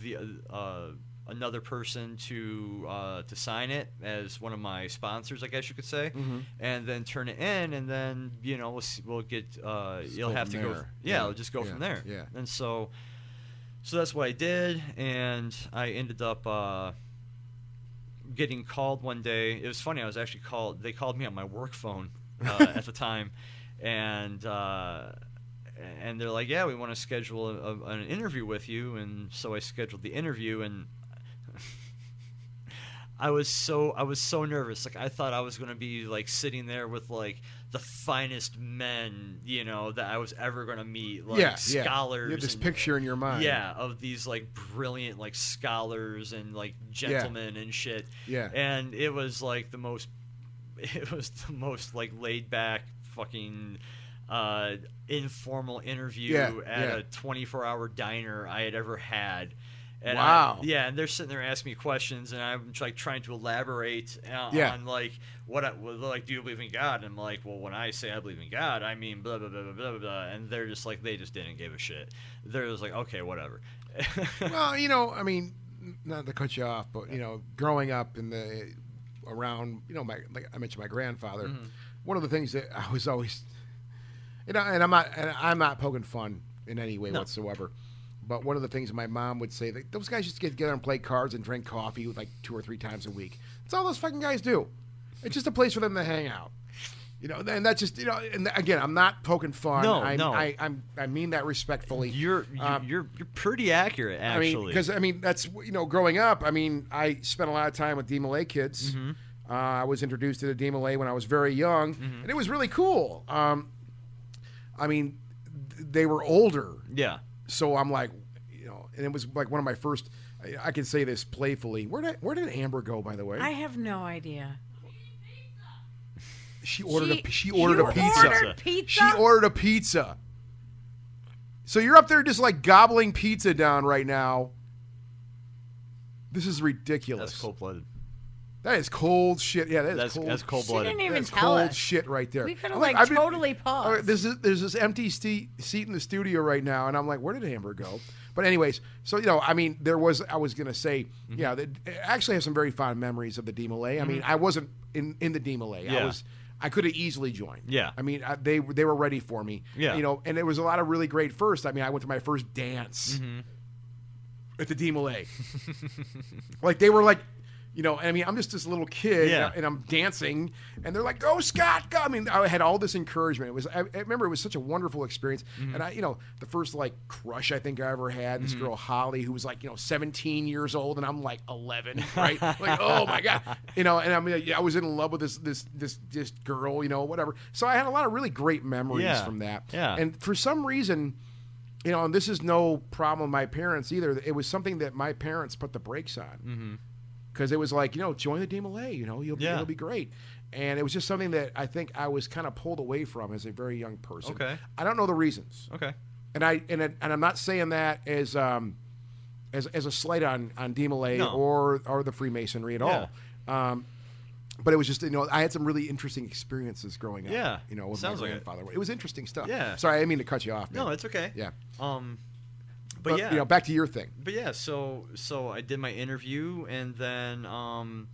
the uh another person to uh, to sign it as one of my sponsors, I guess you could say, Mhm. and then turn it in, and then you know we'll, we'll get uh, Just you'll have to from go. Yeah, Yeah. Just go Yeah. from there. Yeah. and so so that's what I did, and I ended up. Uh, getting called one day. It was funny. I was actually called. They called me on my work phone uh, at the time, and uh, and they're like, "Yeah, we want to schedule a, a, an interview with you." And so I scheduled the interview, and I was so I was so nervous. Like I thought I was going to be like sitting there with like the finest men, you know, that I was ever going to meet, like yeah. Yeah. scholars. You have this and- picture in your mind. yeah, of these like brilliant like scholars and like gentlemen and shit. Yeah. And it was like the most it was the most like laid back fucking uh informal interview Yeah, at yeah. a 24 hour diner I had ever had. And Wow. I, yeah, and they're sitting there asking me questions, and I'm like trying to elaborate uh, Yeah. on like what, I, well, like, do you believe in God? And I'm like, well, when I say I believe in God, I mean blah blah blah blah blah blah. blah. And they're just like, they just didn't give a shit. They're just like, okay, whatever. well, you know, I mean, not to cut you off, but you know, growing up in the around, you know, my like I mentioned my grandfather. Mm-hmm. One of the things that I was always, you know, and I'm not, and I'm not poking fun in any way No. whatsoever. But one of the things my mom would say that those guys just get together and play cards and drink coffee like two or three times a week. That's all those fucking guys do. It's just a place for them to hang out. You know, and that's just you know. And again, I'm not poking fun. No, I, no. I, I'm, I mean that respectfully. You're you're, Um, you're you're pretty accurate, I mean, actually. because I mean that's you know growing up. I mean, I spent a lot of time with DeMolay kids. Mm-hmm. Uh, I was introduced to the DeMolay when I was very young, Mm-hmm. and it was really cool. Um, I mean, th- they were older, yeah, so I'm like, you know, and it was like one of my first. I, I can say this playfully. Where did where did Amber go? By the way, I have no idea. she ordered a She- she ordered a you pizza. Ordered pizza. She ordered a pizza. So you're up there just like gobbling pizza down right now. This is ridiculous. that's cold blooded. That is cold shit. Yeah, that is That's cold. that's cold She didn't even That's tell cold us. shit right there. We could have I'm like, I've been- totally all right, paused. there's this, there's this empty sti- seat in the studio right now, and I'm like, where did Amber go? But anyways, so you know, I mean, there was I was gonna say, Mm-hmm. yeah, that, I actually have some very fond memories of the DeMolay. I mean, I wasn't in in the DeMolay. I was. I could have easily joined. Yeah. I mean, I, they they were ready for me. Yeah. You know, and it was a lot of really great first. I mean, I went to my first dance Mm-hmm. at the DeMolay. like they were like, you know, I mean, I'm just this little kid, Yeah. and I'm dancing, and they're like, "Go, Scott!" Go! I mean, I had all this encouragement. It was, I, I remember, it was such a wonderful experience, Mm-hmm. and I, you know, the first like crush I think I ever had, this girl Holly, who was like, you know, 17 years old, and I'm like 11, right? like, oh my god, you know, and I mean, I was in love with this this this this girl, you know, whatever. So I had a lot of really great memories Yeah. from that, Yeah. and for some reason you know, and this is no problem with my parents either. It was something that my parents put the brakes on because it was like, you know, join the DeMolay. You know, you'll be, Yeah. it'll be great. And it was just something that I think I was kind of pulled away from as a very young person. Okay. I don't know the reasons, Okay. and I and it, and I'm not saying that as um as as a slight on on DeMolay No. or or the Freemasonry at Yeah. all. Um, but it was just you know I had some really interesting experiences growing up. Yeah. you know, with Sounds my like it. It was interesting stuff. Yeah. Sorry, I didn't mean to cut you off. Man. No, it's okay. yeah. Um, but, But, yeah, you know, back to your thing. but yeah, so so I did my interview, and then um,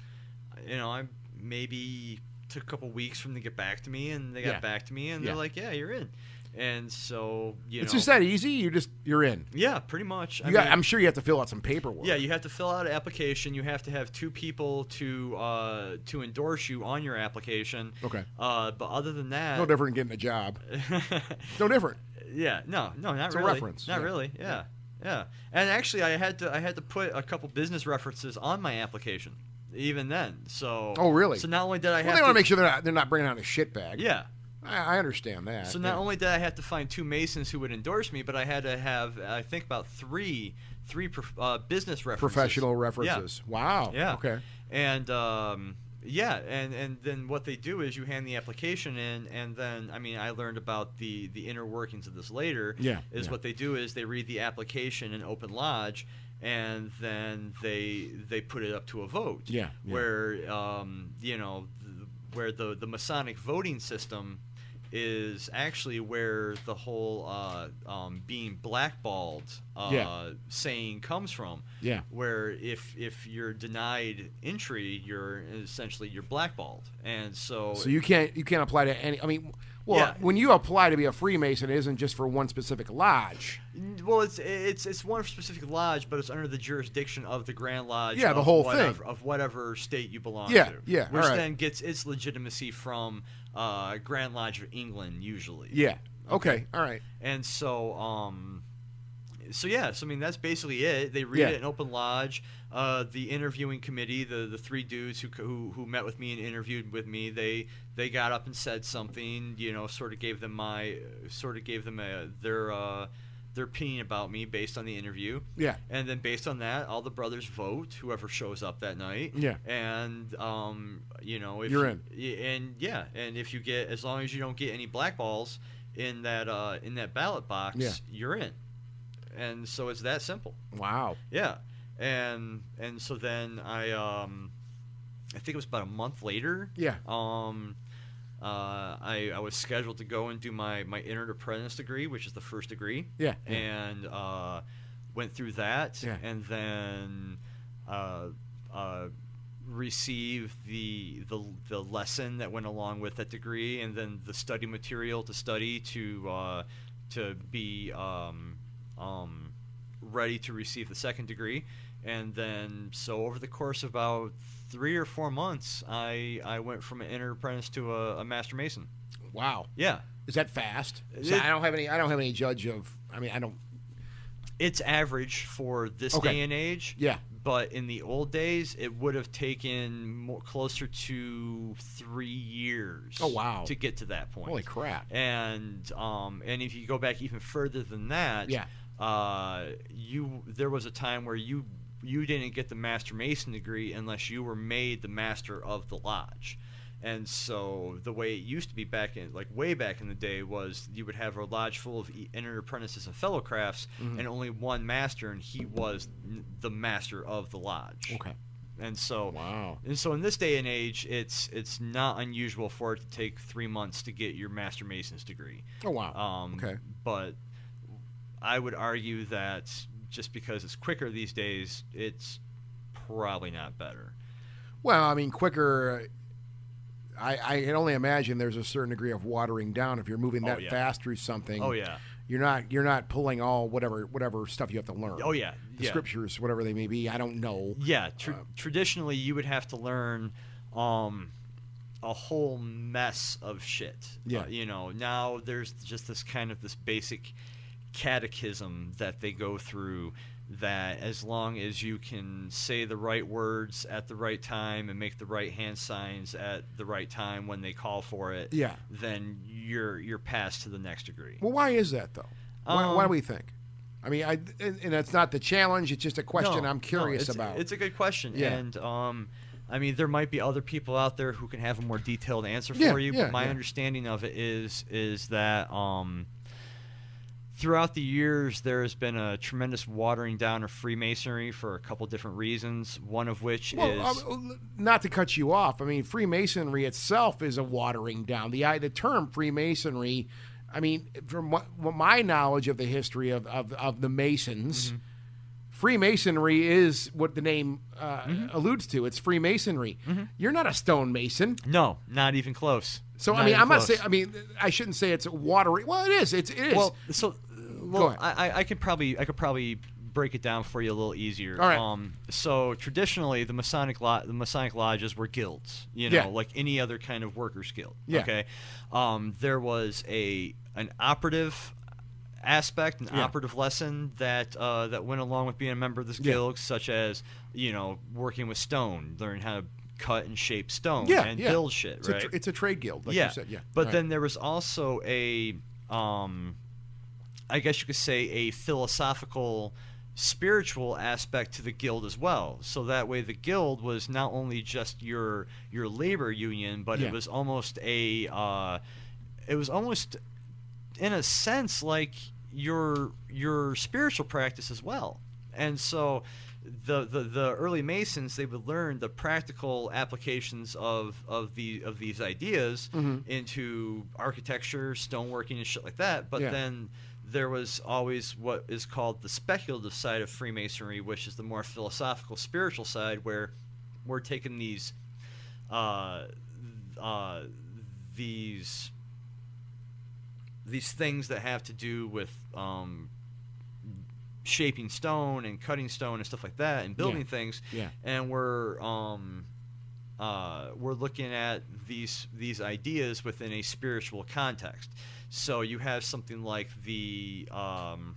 you know, I maybe took a couple weeks for them to get back to me, and they got Yeah. back to me, and Yeah. they're like, "Yeah, you're in." And so you It's know, just that easy. You just you're in. yeah, pretty much. I I'm sure you have to fill out some paperwork. Yeah, you have to fill out an application. You have to have two people to uh, to endorse you on your application. Okay. Uh, but other than that, No different than getting a job. No different. yeah, no, no, not It's a really. reference, Not yeah. really. Yeah. yeah, And actually, I had to I had to put a couple business references on my application, even then. So. Oh, really? So not only did I Well, have they want to make sure they're not, they're not bringing out a shit bag. yeah. I, I understand that. So yeah. not only did I have to find two Masons who would endorse me, but I had to have I think about three three uh, business references. professional Yeah. references. Wow. Yeah. Okay. And um, yeah, and and then what they do is you hand the application in, and then I mean I learned about the the inner workings of this later. Yeah, Is yeah. what they do is they read the application in open lodge, and then they they put it up to a vote. Yeah, yeah. Where um, you know where the the Masonic voting system is actually where the whole uh, um, being blackballed uh, Yeah. saying comes from Yeah. where if if you're denied entry, you're essentially you're blackballed, and so, So you can't you can't apply to any. I mean, well, Yeah. when you apply to be a Freemason, it isn't just for one specific lodge. well, it's it's it's one specific lodge, but it's under the jurisdiction of the Grand Lodge. Yeah, the whole whatever, thing. of whatever state you belong Yeah, to. yeah, which right. then gets its legitimacy from uh, Grand Lodge of England usually. Yeah. Okay. All right. And so, um, so yeah, so I mean that's basically it. They read Yeah. it in open lodge. Uh, the interviewing committee, the the three dudes who, who who met with me and interviewed with me, they they got up and said something. You know, sort of gave them my sort of gave them a, their uh, their opinion about me based on the interview. Yeah. And then based on that, all the brothers vote whoever shows up that night. Yeah. And um, you know, if You're you- y- And yeah, and if you get as long as you don't get any black balls in that uh, in that ballot box, Yeah. you're in. And so it's that simple. Wow. Yeah. and and so then I um, I think it was about a month later. Yeah. Um, uh, I I was scheduled to go and do my my entered apprentice degree, which is the first degree. Yeah, yeah. And uh, went through that, Yeah. and then uh, uh, received the, the the lesson that went along with that degree, and then the study material to study to uh, to be um, um, ready to receive the second degree. And then, so over the course of about three or four months, I, I went from an entered apprentice to a, a master mason. Wow. Yeah, Is that fast? It- So I don't have any. I don't have any judge of. I mean, I don't. it's average for this Okay. day and age. Yeah. But in the old days, it would have taken more, closer to three years. Oh, wow. To get to that point. Holy crap. And um, and if you go back even further than that, Yeah. uh, you there was a time where you you didn't get the master mason degree unless you were made the master of the lodge. And so the way it used to be back in like way back in the day was you would have a lodge full of entered apprentices and fellow crafts Mm-hmm. and only one master and he was the master of the lodge. Okay. And so Wow. and so in this day and age, it's it's not unusual for it to take three months to get your master mason's degree. Oh wow. Um, okay. But I would argue that just because it's quicker these days, it's probably not better. Well, I mean, quicker. I, I can only imagine there's a certain degree of watering down if you're moving Oh, that yeah. fast through something. Oh yeah. You're not you're not pulling all whatever whatever stuff you have to learn. Oh yeah. The yeah. scriptures, whatever they may be. I don't know. Yeah. Tr- Uh, traditionally, you would have to learn um, a whole mess of shit. Yeah. Uh, you know, now there's just this kind of this basic catechism that they go through that as long as you can say the right words at the right time and make the right hand signs at the right time when they call for it, Yeah. then you're you're passed to the next degree. Well, why is that though? Why, why do Um, we think? I mean, I and, and it's not the challenge. It's just a question No, I'm no, curious it's- about. It's a good question, Yeah. and um, I mean, there might be other people out there who can have a more detailed answer Yeah, for you. yeah, but my understanding of it is is that um, throughout the years there has been a tremendous watering down of Freemasonry for a couple different reasons. One of which Well, is um, not to cut you off. I mean, Freemasonry itself is a watering down. The i- the term Freemasonry. I mean, from what, what my knowledge of the history of of, of the Masons, Mm-hmm. Freemasonry is what the name uh, Mm-hmm. alludes to. It's Freemasonry. You're not a stonemason. no, not even close. So I mean, I'm not saying. I mean, I shouldn't say it's watering. Well, it is. It's it is. Well, so well. I, I- I could probably I could probably break it down for you a little easier. All right. Um, so traditionally, the Masonic lo- the Masonic lodges were guilds. You know, Yeah. like any other kind of workers guild. Yeah. Okay. Um, there was a an operative aspect, an Yeah. operative lesson that uh, that went along with being a member of this guild, such as you know working with stone, learning how to cut and shape stone, yeah, and build shit. It's, right. a, tr- it's a trade guild, like yeah. you said. Yeah, But then there was also a, um, I guess you could say, a philosophical, spiritual aspect to the guild as well. So that way, the guild was not only just your your labor union, but Yeah. it was almost a, uh, it was almost, in a sense, like your your spiritual practice as well. And so. The, the, the early Masons they would learn the practical applications of, of the of these ideas Mm-hmm. into architecture, stoneworking, and shit like that. But Yeah. then there was always what is called the speculative side of Freemasonry, which is the more philosophical, spiritual side, where we're taking these uh, uh, these these things that have to do with um, shaping stone and cutting stone and stuff like that and building Yeah. things Yeah. and we're um, uh, we're looking at these these ideas within a spiritual context. So you have something like the um,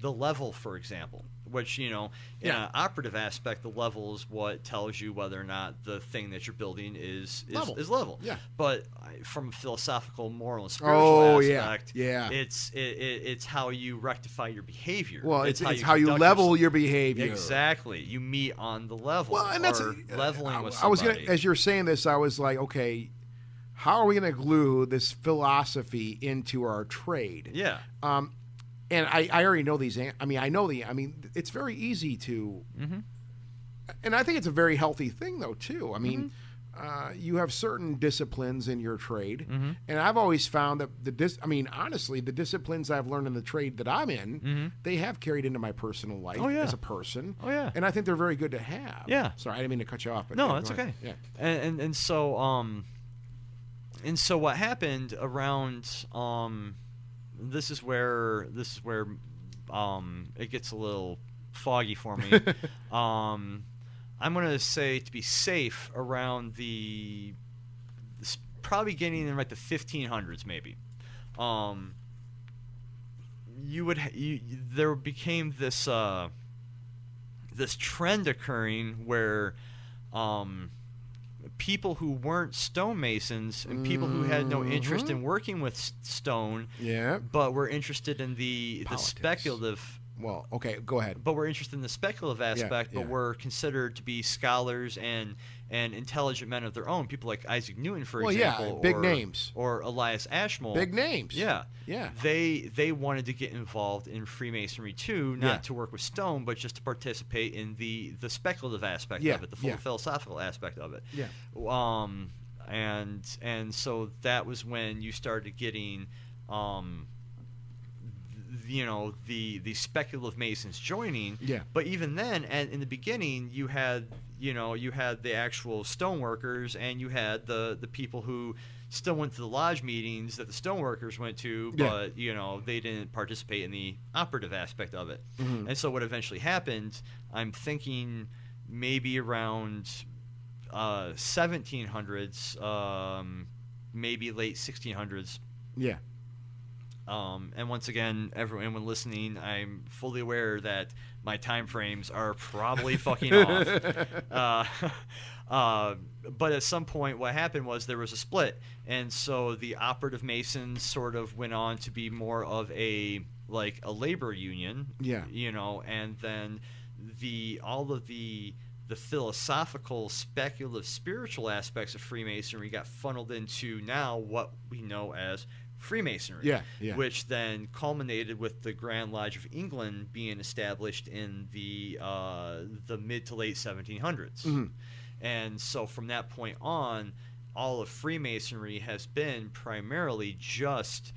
the level, for example, which you know, in Yeah. an operative aspect, the level is what tells you whether or not the thing that you're building is is Level. is level. Yeah. But from a philosophical, moral, and spiritual Oh, yeah. aspect, Yeah. it's it, it, it's how you rectify your behavior. well, it's, it's how you, conduct level yourself. your behavior. Exactly. You meet on the level. Well, and that's or leveling I, with I was gonna, as you're saying this, I was like, okay, how are we going to glue this philosophy into our trade? yeah. Um, and I, I already know these. I mean, I know the. I mean, it's very easy to Mm-hmm. and I think it's a very healthy thing, though, too. I mean, Mm-hmm. uh, you have certain disciplines in your trade, Mm-hmm. and I've always found that the dis- I mean, honestly, the disciplines I've learned in the trade that I'm in, they have carried into my personal life Mm-hmm. Oh, yeah. as a person. Oh, yeah. and I think they're very good to have. Yeah. Sorry, I didn't mean to cut you off. But No, yeah, that's ahead. okay. Yeah. And, and and so um, and so what happened around um, this is where this is where um it gets a little foggy for me. um, I'm gonna say to be safe around the, this, probably getting in like the 1500s maybe. Um, you would you, there became this uh, this trend occurring where um, people who weren't stonemasons and people who had no mm-hmm. interest in working with s- stone Yeah. but were interested in the the speculative Well, okay, go ahead. but were interested in the speculative aspect yeah. but were considered to be scholars and and intelligent men of their own people like Isaac Newton for Well, yeah, example big or, names. or Elias Ashmole Big names. yeah Yeah. they they wanted to get involved in Freemasonry too, not Yeah. to work with stone, but just to participate in the the speculative aspect Yeah, of it, the full yeah. philosophical aspect of it. Yeah. Um, and and so that was when you started getting, um, you know, the the speculative masons joining. Yeah. But even then, and in the beginning, you had you know you had the actual stoneworkers, and you had the the people who still went to the lodge meetings that the stoneworkers went to, Yeah. but you know they didn't participate in the operative aspect of it. Mhm. And so what eventually happened, I'm thinking maybe around uh, 1700s, um, maybe late 1600s. Yeah. Um, and once again, everyone listening, I'm fully aware that my time frames are probably fucking off. Uh, uh, but at some point, what happened was there was a split, and so the operative masons sort of went on to be more of a like a labor union. Yeah. You know, and then the all of the the philosophical, speculative, spiritual aspects of Freemasonry got funneled into now what we know as Freemasonry. Yeah, yeah. Which then culminated with the Grand Lodge of England being established in the uh, the mid to late 1700s. Mhm. And so from that point on, all of Freemasonry has been primarily just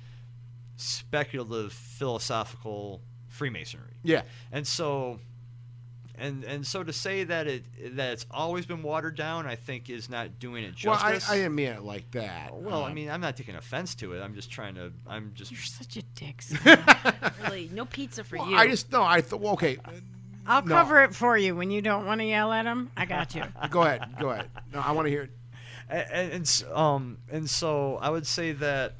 speculative, philosophical Freemasonry. Yeah. And so and and so to say that it that it's always been watered down, I think is not doing it justice. Well, I. I didn't mean it like that. well, I Um, mean, I'm not taking offense to it. I'm just trying to. I'm just. You're such a dick. Really, no pizza for well, you. I just no. I thought. Well, okay. I'll No. cover it for you when you don't want to yell at him. I got you. Go ahead. Go ahead. No, I want to hear it. and, and um and so I would say that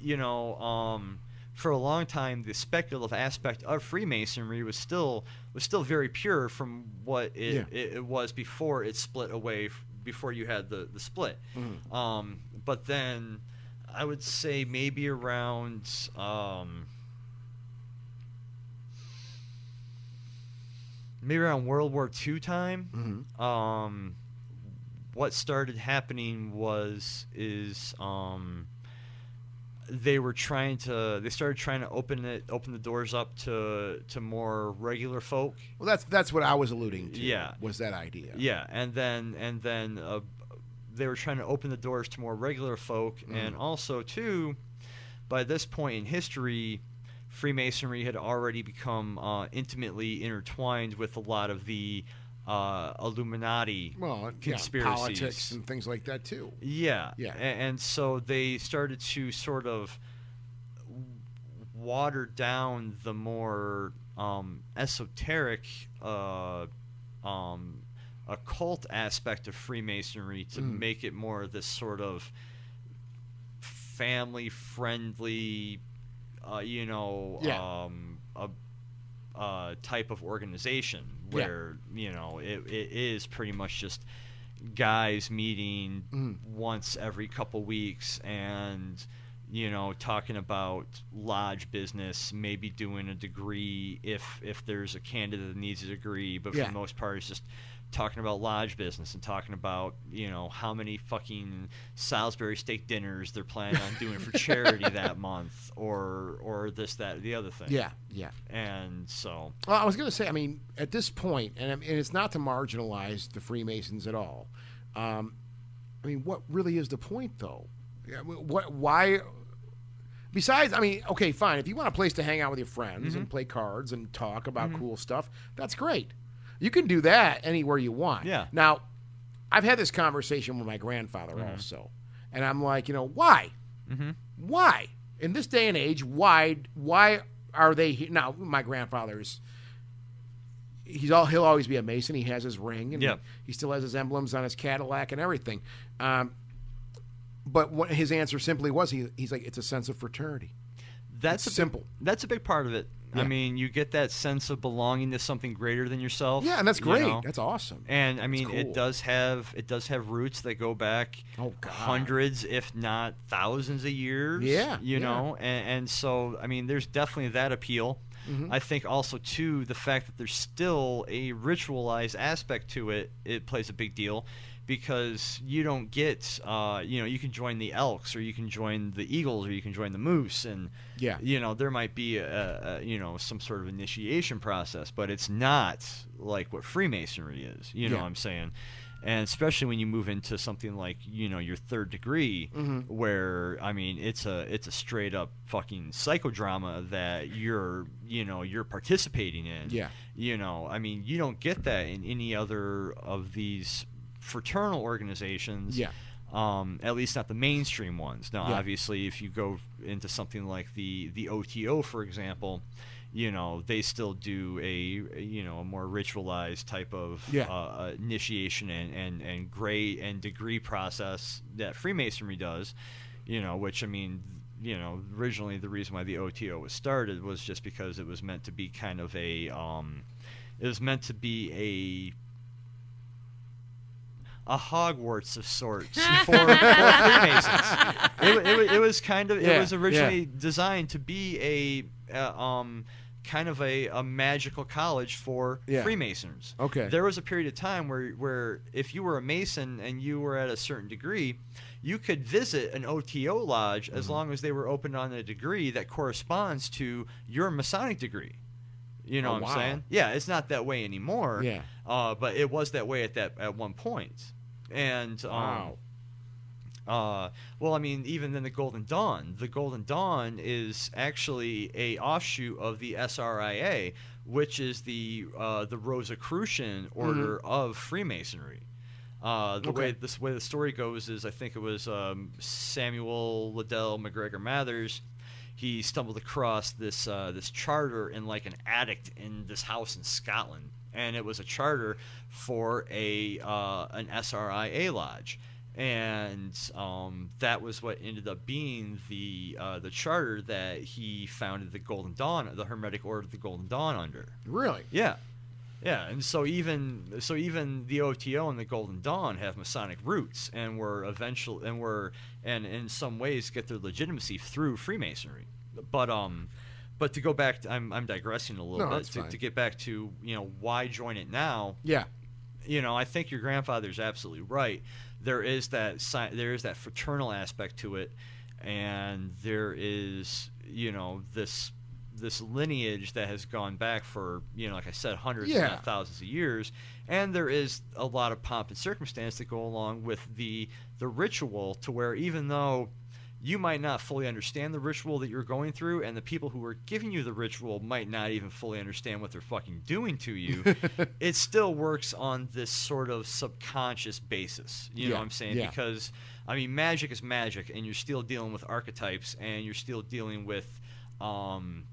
you know um for a long time the speculative aspect of Freemasonry was still was still very pure from what it, Yeah. it, it was before it split away f- before you had the the split Mhm. um but then I would say maybe around um maybe around World War II time Mhm. um, what started happening was is um, they were trying to they started trying to open it open the doors up to to more regular folk Well, that's that's what I was alluding to. Yeah. Was that idea? yeah and then and then uh, they were trying to open the doors to more regular folk and also too by this point in history freemasonry had already become uh, intimately intertwined with a lot of the uh, illuminati Well, yeah, politics and things like that too. Yeah, Yeah. A- And, so they started to sort of water down the more um, esoteric, uh, um, occult aspect of Freemasonry to Mm. make it more this sort of family-friendly, uh, you know, Yeah. um, a, uh, type of organization Yeah. where you know it, it is pretty much just guys meeting Mhm. once every couple weeks and you know talking about lodge business maybe doing a degree if if there's a candidate that needs a degree but for Yeah. the most part it's just talking about lodge business and talking about you know how many fucking Salisbury steak dinners they're planning on doing for charity that month, or or this that the other thing. Yeah, yeah. And so Well, I was going to say, I mean, at this point, and, and it's not to marginalize the Freemasons at all. Um, I mean, what really is the point, though? Yeah, What? Why? Besides, I mean, okay, fine. If you want a place to hang out with your friends and play cards and talk about cool stuff, that's great. You can do that anywhere you want. Yeah. Now, I've had this conversation with my grandfather also, and I'm like, you know, why? Why in this day and age? Why? Why are they here? Now, my grandfather's he's all he'll always be a Mason. He has his ring, and Yep. he still has his emblems on his Cadillac and everything. Um, but what his answer simply was, he, he's like, it's a sense of fraternity. that's a simple. that's a big part of it. Yeah. I mean, you get that sense of belonging to something greater than yourself. Yeah, and that's you great. know? That's awesome. And I mean, cool. it does have it does have roots that go back Oh, hundreds, if not thousands, of years. Yeah, you yeah. know, and, and so I mean, there's definitely that appeal. Mm-hmm. I think also too the fact that there's still a ritualized aspect to it. It plays a big deal because you don't get, uh, you know, you can join the Elks or you can join the Eagles or you can join the Moose, and Yeah. you know there might be a, a you know some sort of initiation process, but it's not like what Freemasonry is. You know Yeah. what I'm saying? And especially when you move into something like you know your third degree, Mm-hmm. where I mean it's a it's a straight up fucking psychodrama that you're you know you're participating in. Yeah. You know, I mean you don't get that in any other of these fraternal organizations Yeah. um, at least not the mainstream ones. Now, Yeah. obviously, if you go into something like the the OTO, for example, you know they still do a you know a more ritualized type of Yeah. uh, initiation and, and and grade and degree process that Freemasonry does. You know, which I mean. You know, originally the reason why the OTO was started was just because it was meant to be kind of a, um, it was meant to be a Hogwarts of sorts for, for Freemasons. It, it, it was kind of it was originally yeah. designed to be a uh, um, kind of a, a magical college for Yeah. Freemasons. Okay. There was a period of time where where if you were a Mason and you were at a certain degree, you could visit an OTO lodge as Mm-hmm. long as they were open on a degree that corresponds to your Masonic degree. You know Oh, what I'm wow. saying? Yeah, it's not that way anymore. Yeah. Uh, but it was that way at that at one point. And um, Wow. uh, well, I mean, even then, the Golden Dawn. The Golden Dawn is actually a offshoot of the SRIA, which is the uh, the Rosicrucian order of Freemasonry. Uh, the way this way the story goes is, I think it was um, Samuel Liddell MacGregor Mathers. He stumbled across this uh, this charter in like an attic in this house in Scotland, and it was a charter for a uh, an SRIA lodge and um, that was what ended up being the uh, the charter that he founded the Golden Dawn, the Hermetic Order of the Golden Dawn under. Really? Yeah, yeah, and so even so even the OTO and the Golden Dawn have Masonic roots, and were eventual and were and in some ways get their legitimacy through Freemasonry. But um, but to go back, to, I'm I'm digressing a little No, bit to, to get back to you know why join it now Yeah. you know, I think your grandfather's absolutely right. There is that there is that fraternal aspect to it, and there is you know this this lineage that has gone back for you know, like I said, hundreds, Yeah. not thousands of years, and there is a lot of pomp and circumstance that go along with the the ritual, to where even though you might not fully understand the ritual that you're going through, and the people who are giving you the ritual might not even fully understand what they're fucking doing to you. it still works on this sort of subconscious basis. You know what I'm saying? yeah. Because I mean, magic is magic, and you're still dealing with archetypes, and you're still dealing with, um,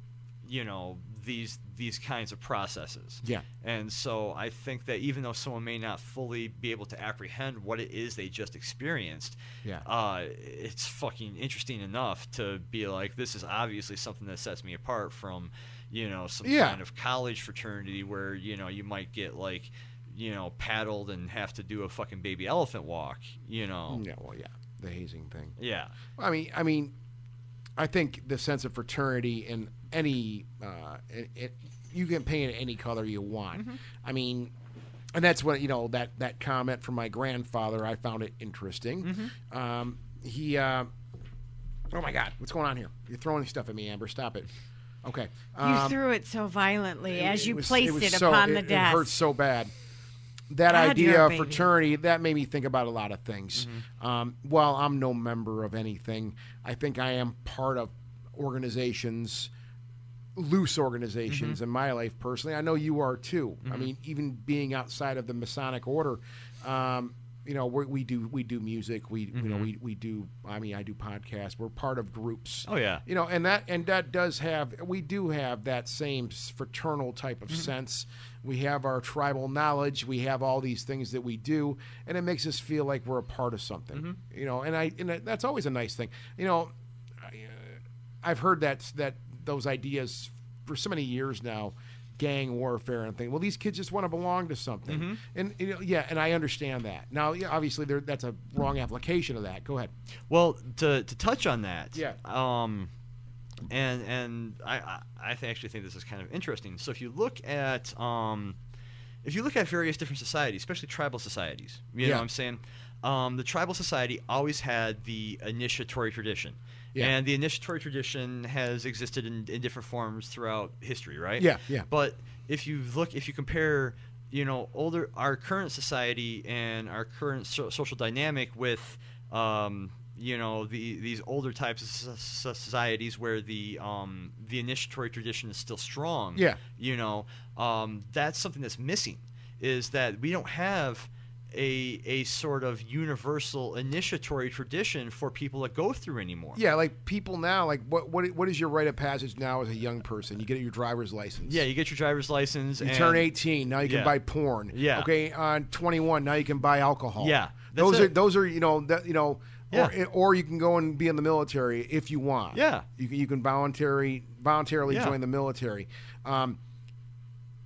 you know, these these kinds of processes. Yeah. And so I think that even though someone may not fully be able to apprehend what it is they just experienced, Yeah. uh, it's fucking interesting enough to be like, this is obviously something that sets me apart from, you know, some Yeah. kind of college fraternity where you know you might get like, you know, paddled and have to do a fucking baby elephant walk. You know. Yeah. Well, yeah. The hazing thing. Yeah. I mean, I mean, I think the sense of fraternity in any, uh, it, it, you can paint it any color you want. I mean, and that's what you know that that comment from my grandfather. I found it interesting. Mm-hmm. Um, he, uh, oh my God, what's going on here? You're throwing stuff at me, Amber. Stop it. Okay. You Um, threw it so violently as you was- placed it, so- upon it- the It desk. hurts so bad. That God, idea of fraternity that made me think about a lot of things. Mm-hmm. Um, while I'm no member of anything, I think I am part of organizations, loose organizations Mm-hmm. in my life personally. I know you are too. I mean, even being outside of the Masonic order. Um, you know, we we do we do music. We you know we, we do. I mean, I do podcasts. We're part of groups Oh yeah. you know and that and that does have we do have that same fraternal type of sense we have our tribal knowledge we have all these things that we do and it makes us feel like we're a part of something you know and i and that's always a nice thing you know I, uh, i've heard that that those ideas for so many years now gang warfare and thing well these kids just want to belong to something and you know, yeah and i understand that now yeah, obviously that's a wrong application of that go ahead Well, to to touch on that, Yeah. Um, and and I I, actually think this is kind of interesting. So if you look at um, if you look at various different societies, especially tribal societies, you know Yeah. what I'm saying. Um, the tribal society always had the initiatory tradition, Yeah. and the initiatory tradition has existed in, in different forms throughout history, right? Yeah, yeah. But if you look, if you compare, you know, older our current society and our current so- social dynamic with, um, you know, the these older types of so- so- societies where the um, the initiatory tradition is still strong. Yeah. You know, um, that's something that's missing. Is that we don't have a a sort of universal initiatory tradition for people to go through anymore. Yeah, like people now, like what what what is your rite of passage now as a young person? You get your driver's license. Yeah, you get your driver's license. You and turn 18, now you can Yeah. buy porn. Yeah. Okay, on 21, now you can buy alcohol. Yeah, Those are those are you know that you know Yeah. or, or you can go and be in the military if you want. Yeah. You can you can voluntary voluntarily Yeah. join the military. Um,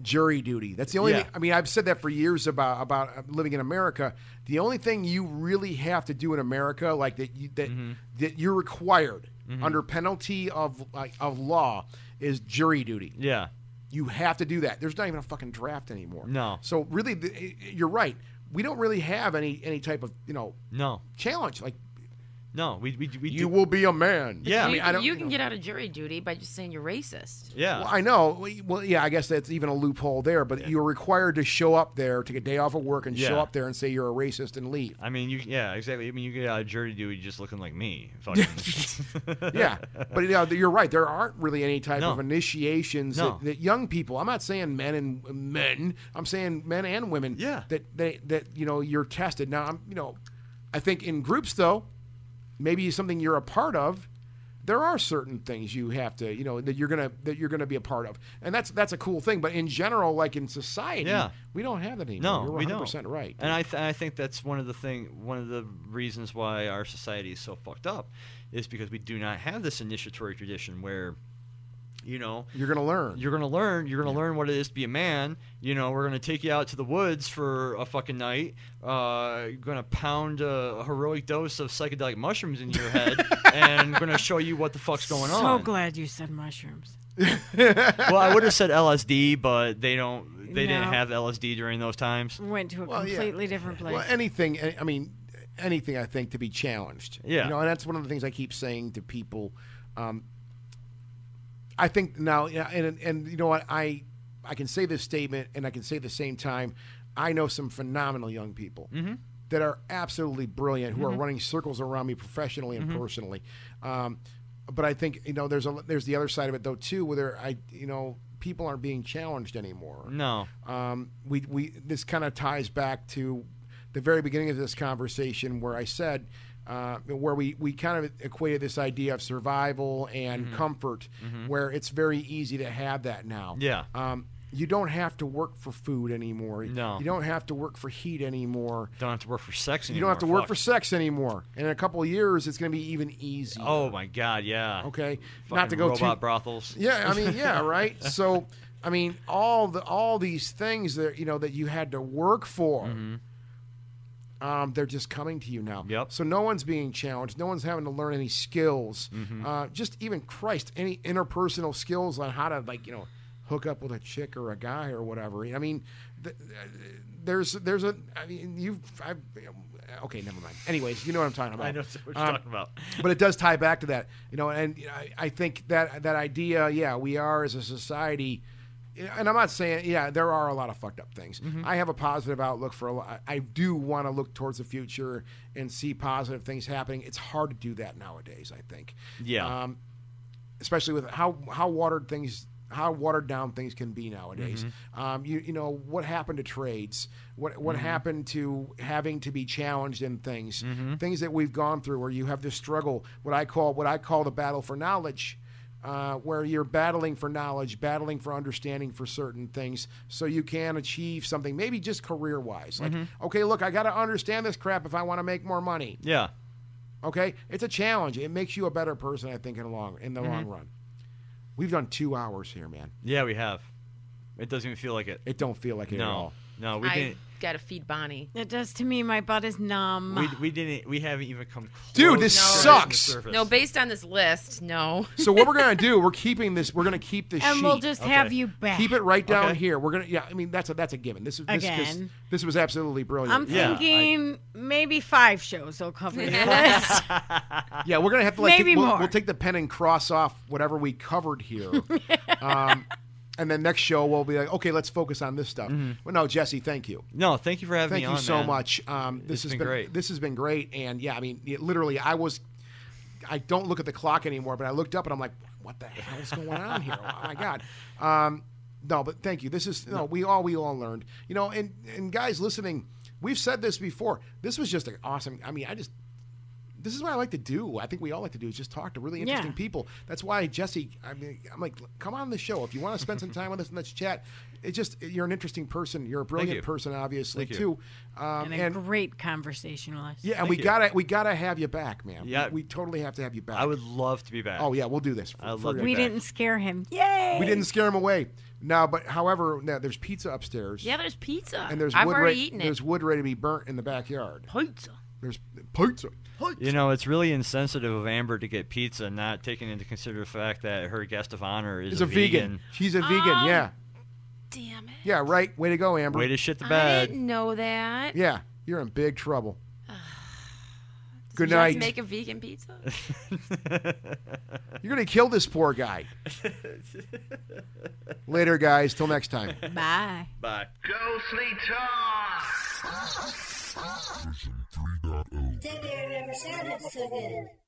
jury duty. That's the only Yeah. thing. I mean, I've said that for years about about living in America. The only thing you really have to do in America, like that, you, that Mm-hmm. that you're required under penalty of like of law, is jury duty. Yeah. You have to do that. There's not even a fucking draft anymore. No. So really, the, you're right. We don't really have any any type of you know No. challenge. Like No. We we, we you do. will be a man. Yeah. I you, mean, I don't. you you can get out of jury duty by just saying you're racist. Yeah. Well, I know. Well, yeah, I guess that's even a loophole there. But you're required to show up there, take a day off of work, and show up there and say you're a racist and leave. I mean, you yeah, exactly. I mean, you get out of jury duty just looking like me. Yeah, but yeah, you're right. There aren't really any type No. of initiations No. that, that young people. I'm not saying men and men. I'm saying men and women. Yeah. That they that you know you're tested. Now I'm you know, I think in groups though, maybe something you're a part of. There are certain things you have to you know that you're gonna that you're gonna be a part of, and that's that's a cool thing. But in general, like in society, Yeah. we don't have that anymore. No, you're we don't. right. And I, th- I think that's one of the thing, one of the reasons why our society is so fucked up, is because we do not have this initiatory tradition where, you know, you're gonna learn. you're gonna learn, you're gonna learn what it is to be a man. You know, we're gonna take you out to the woods for a fucking night. Uh, gonna pound a heroic dose of psychedelic mushrooms in your head, and gonna show you what the fuck's going on. so glad you said mushrooms. well, I would have said LSD, but they don't. They didn't have LSD during those times. Went to a Well, yeah. completely different place. Well, anything. I mean, anything. I think to be challenged. Yeah. You know, and that's one of the things I keep saying to people. Um, I think now, and and you know what, I I can say this statement, and I can say at the same time, I know some phenomenal young people that are absolutely brilliant, who are running circles around me professionally and personally. Um, but I think you know, there's a there's the other side of it though too, where there I you know people aren't being challenged anymore. No. um, we, we this kind of ties back to the very beginning of this conversation where I said uh, where we, we kind of equated this idea of survival and Mm-hmm. comfort where it's very easy to have that now Yeah. um, you don't have to work for food anymore No. you don't have to work for heat anymore Don't have to work for sex anymore. you don't have to work for sex anymore And in a couple of years it's going to be even easier Oh my god, yeah. okay Fucking not to go robot too brothels. yeah, I mean, yeah, right. So, I mean, all the all these things that you know that you had to work for, um, they're just coming to you now. Yep. So no one's being challenged. No one's having to learn any skills. Mm-hmm. Uh, just even Christ, any interpersonal skills on how to like you know hook up with a chick or a guy or whatever. I mean, th- there's there's a I mean you've I've, okay never mind. Anyways, you know what I'm talking about. I know what you're Um, talking about. but it does tie back to that, you know. And I, I think that that idea, yeah, we are as a society, and I'm not saying, yeah, there are a lot of fucked up things. Mm-hmm. I have a positive outlook for a lot. I do want to look towards the future and see positive things happening. It's hard to do that nowadays. I think, Yeah. um, especially with how how watered things. How watered down things can be nowadays. Mm-hmm. Um, you you know what happened to trades? What what happened to having to be challenged in things? Mm-hmm. Things that we've gone through, where you have this struggle. What I call what I call the battle for knowledge, uh, where you're battling for knowledge, battling for understanding for certain things, so you can achieve something. Maybe just career wise. Like, Mm-hmm. okay, look, I got to understand this crap if I want to make more money. Yeah. Okay, it's a challenge. It makes you a better person, I think, in the long in the Mm-hmm. long run. We've done two hours here, man. Yeah, we have. It doesn't even feel like it. It don't feel like it at No. all. No, we I didn't. Gotta feed Bonnie. It does to me. My butt is numb. We, we didn't. We haven't even come close. Dude, this to the sucks. No, based on this list, no. So what we're gonna do? We're keeping this. We're gonna keep this and sheet. we'll just Okay. have you back. keep it right down Okay. here. We're gonna. Yeah, I mean that's a that's a given. This is this, this, Again. this was absolutely brilliant. I'm Yeah, thinking maybe five shows will cover your list. Yeah, we're gonna have to like Maybe take, we'll, more. we'll take the pen and cross off whatever we covered here, um, and then next show we'll be like, okay, let's focus on this stuff. Well, no, Jesse, thank you, No, thank you for having thank me Thank you on. so man. much. Um, this It's has been been, great. This has been great, and yeah, I mean, it, literally, I was. I don't look at the clock anymore, but I looked up and I'm like, what the hell is going on here? Oh my god. Um, no, but thank you. This is no, we all we all learned. You know, and and guys listening, we've said this before. This was just an awesome. I mean, I just this is what I like to do. I think we all like to do is just talk to really interesting Yeah. people. That's why Jesse. I mean, I'm like, come on the show if you want to spend some time with us and let's chat. It just you're an interesting person. You're a brilliant you. person, obviously Thank too. Um, and and a great conversationalist. yeah, and Thank we you. gotta we gotta have you back, man. Yeah. we, we totally have to have you back. I would love to be back. Oh yeah, we'll do this. I'd For- love we back. didn't scare him. Yay! we didn't scare him away. No, but however, now there's pizza upstairs. Yeah, there's pizza. and there's I've wood already re- eaten There's it. wood ready to be burnt in the backyard. Pizza. There's pizza. You know, it's really insensitive of Amber to get pizza, not taking into consider the fact that her guest of honor is He's a vegan. She's a vegan. Oh. Yeah, Damn it. yeah. Right. Way to go, Amber. Way to shit the bag. I didn't know that. yeah, you're in big trouble. Good you night. make a vegan pizza? You're gonna kill this poor guy. Later, guys. Till next time. Bye. Bye. Ghostly Talk! Version 3.0. Then they never sounded so good.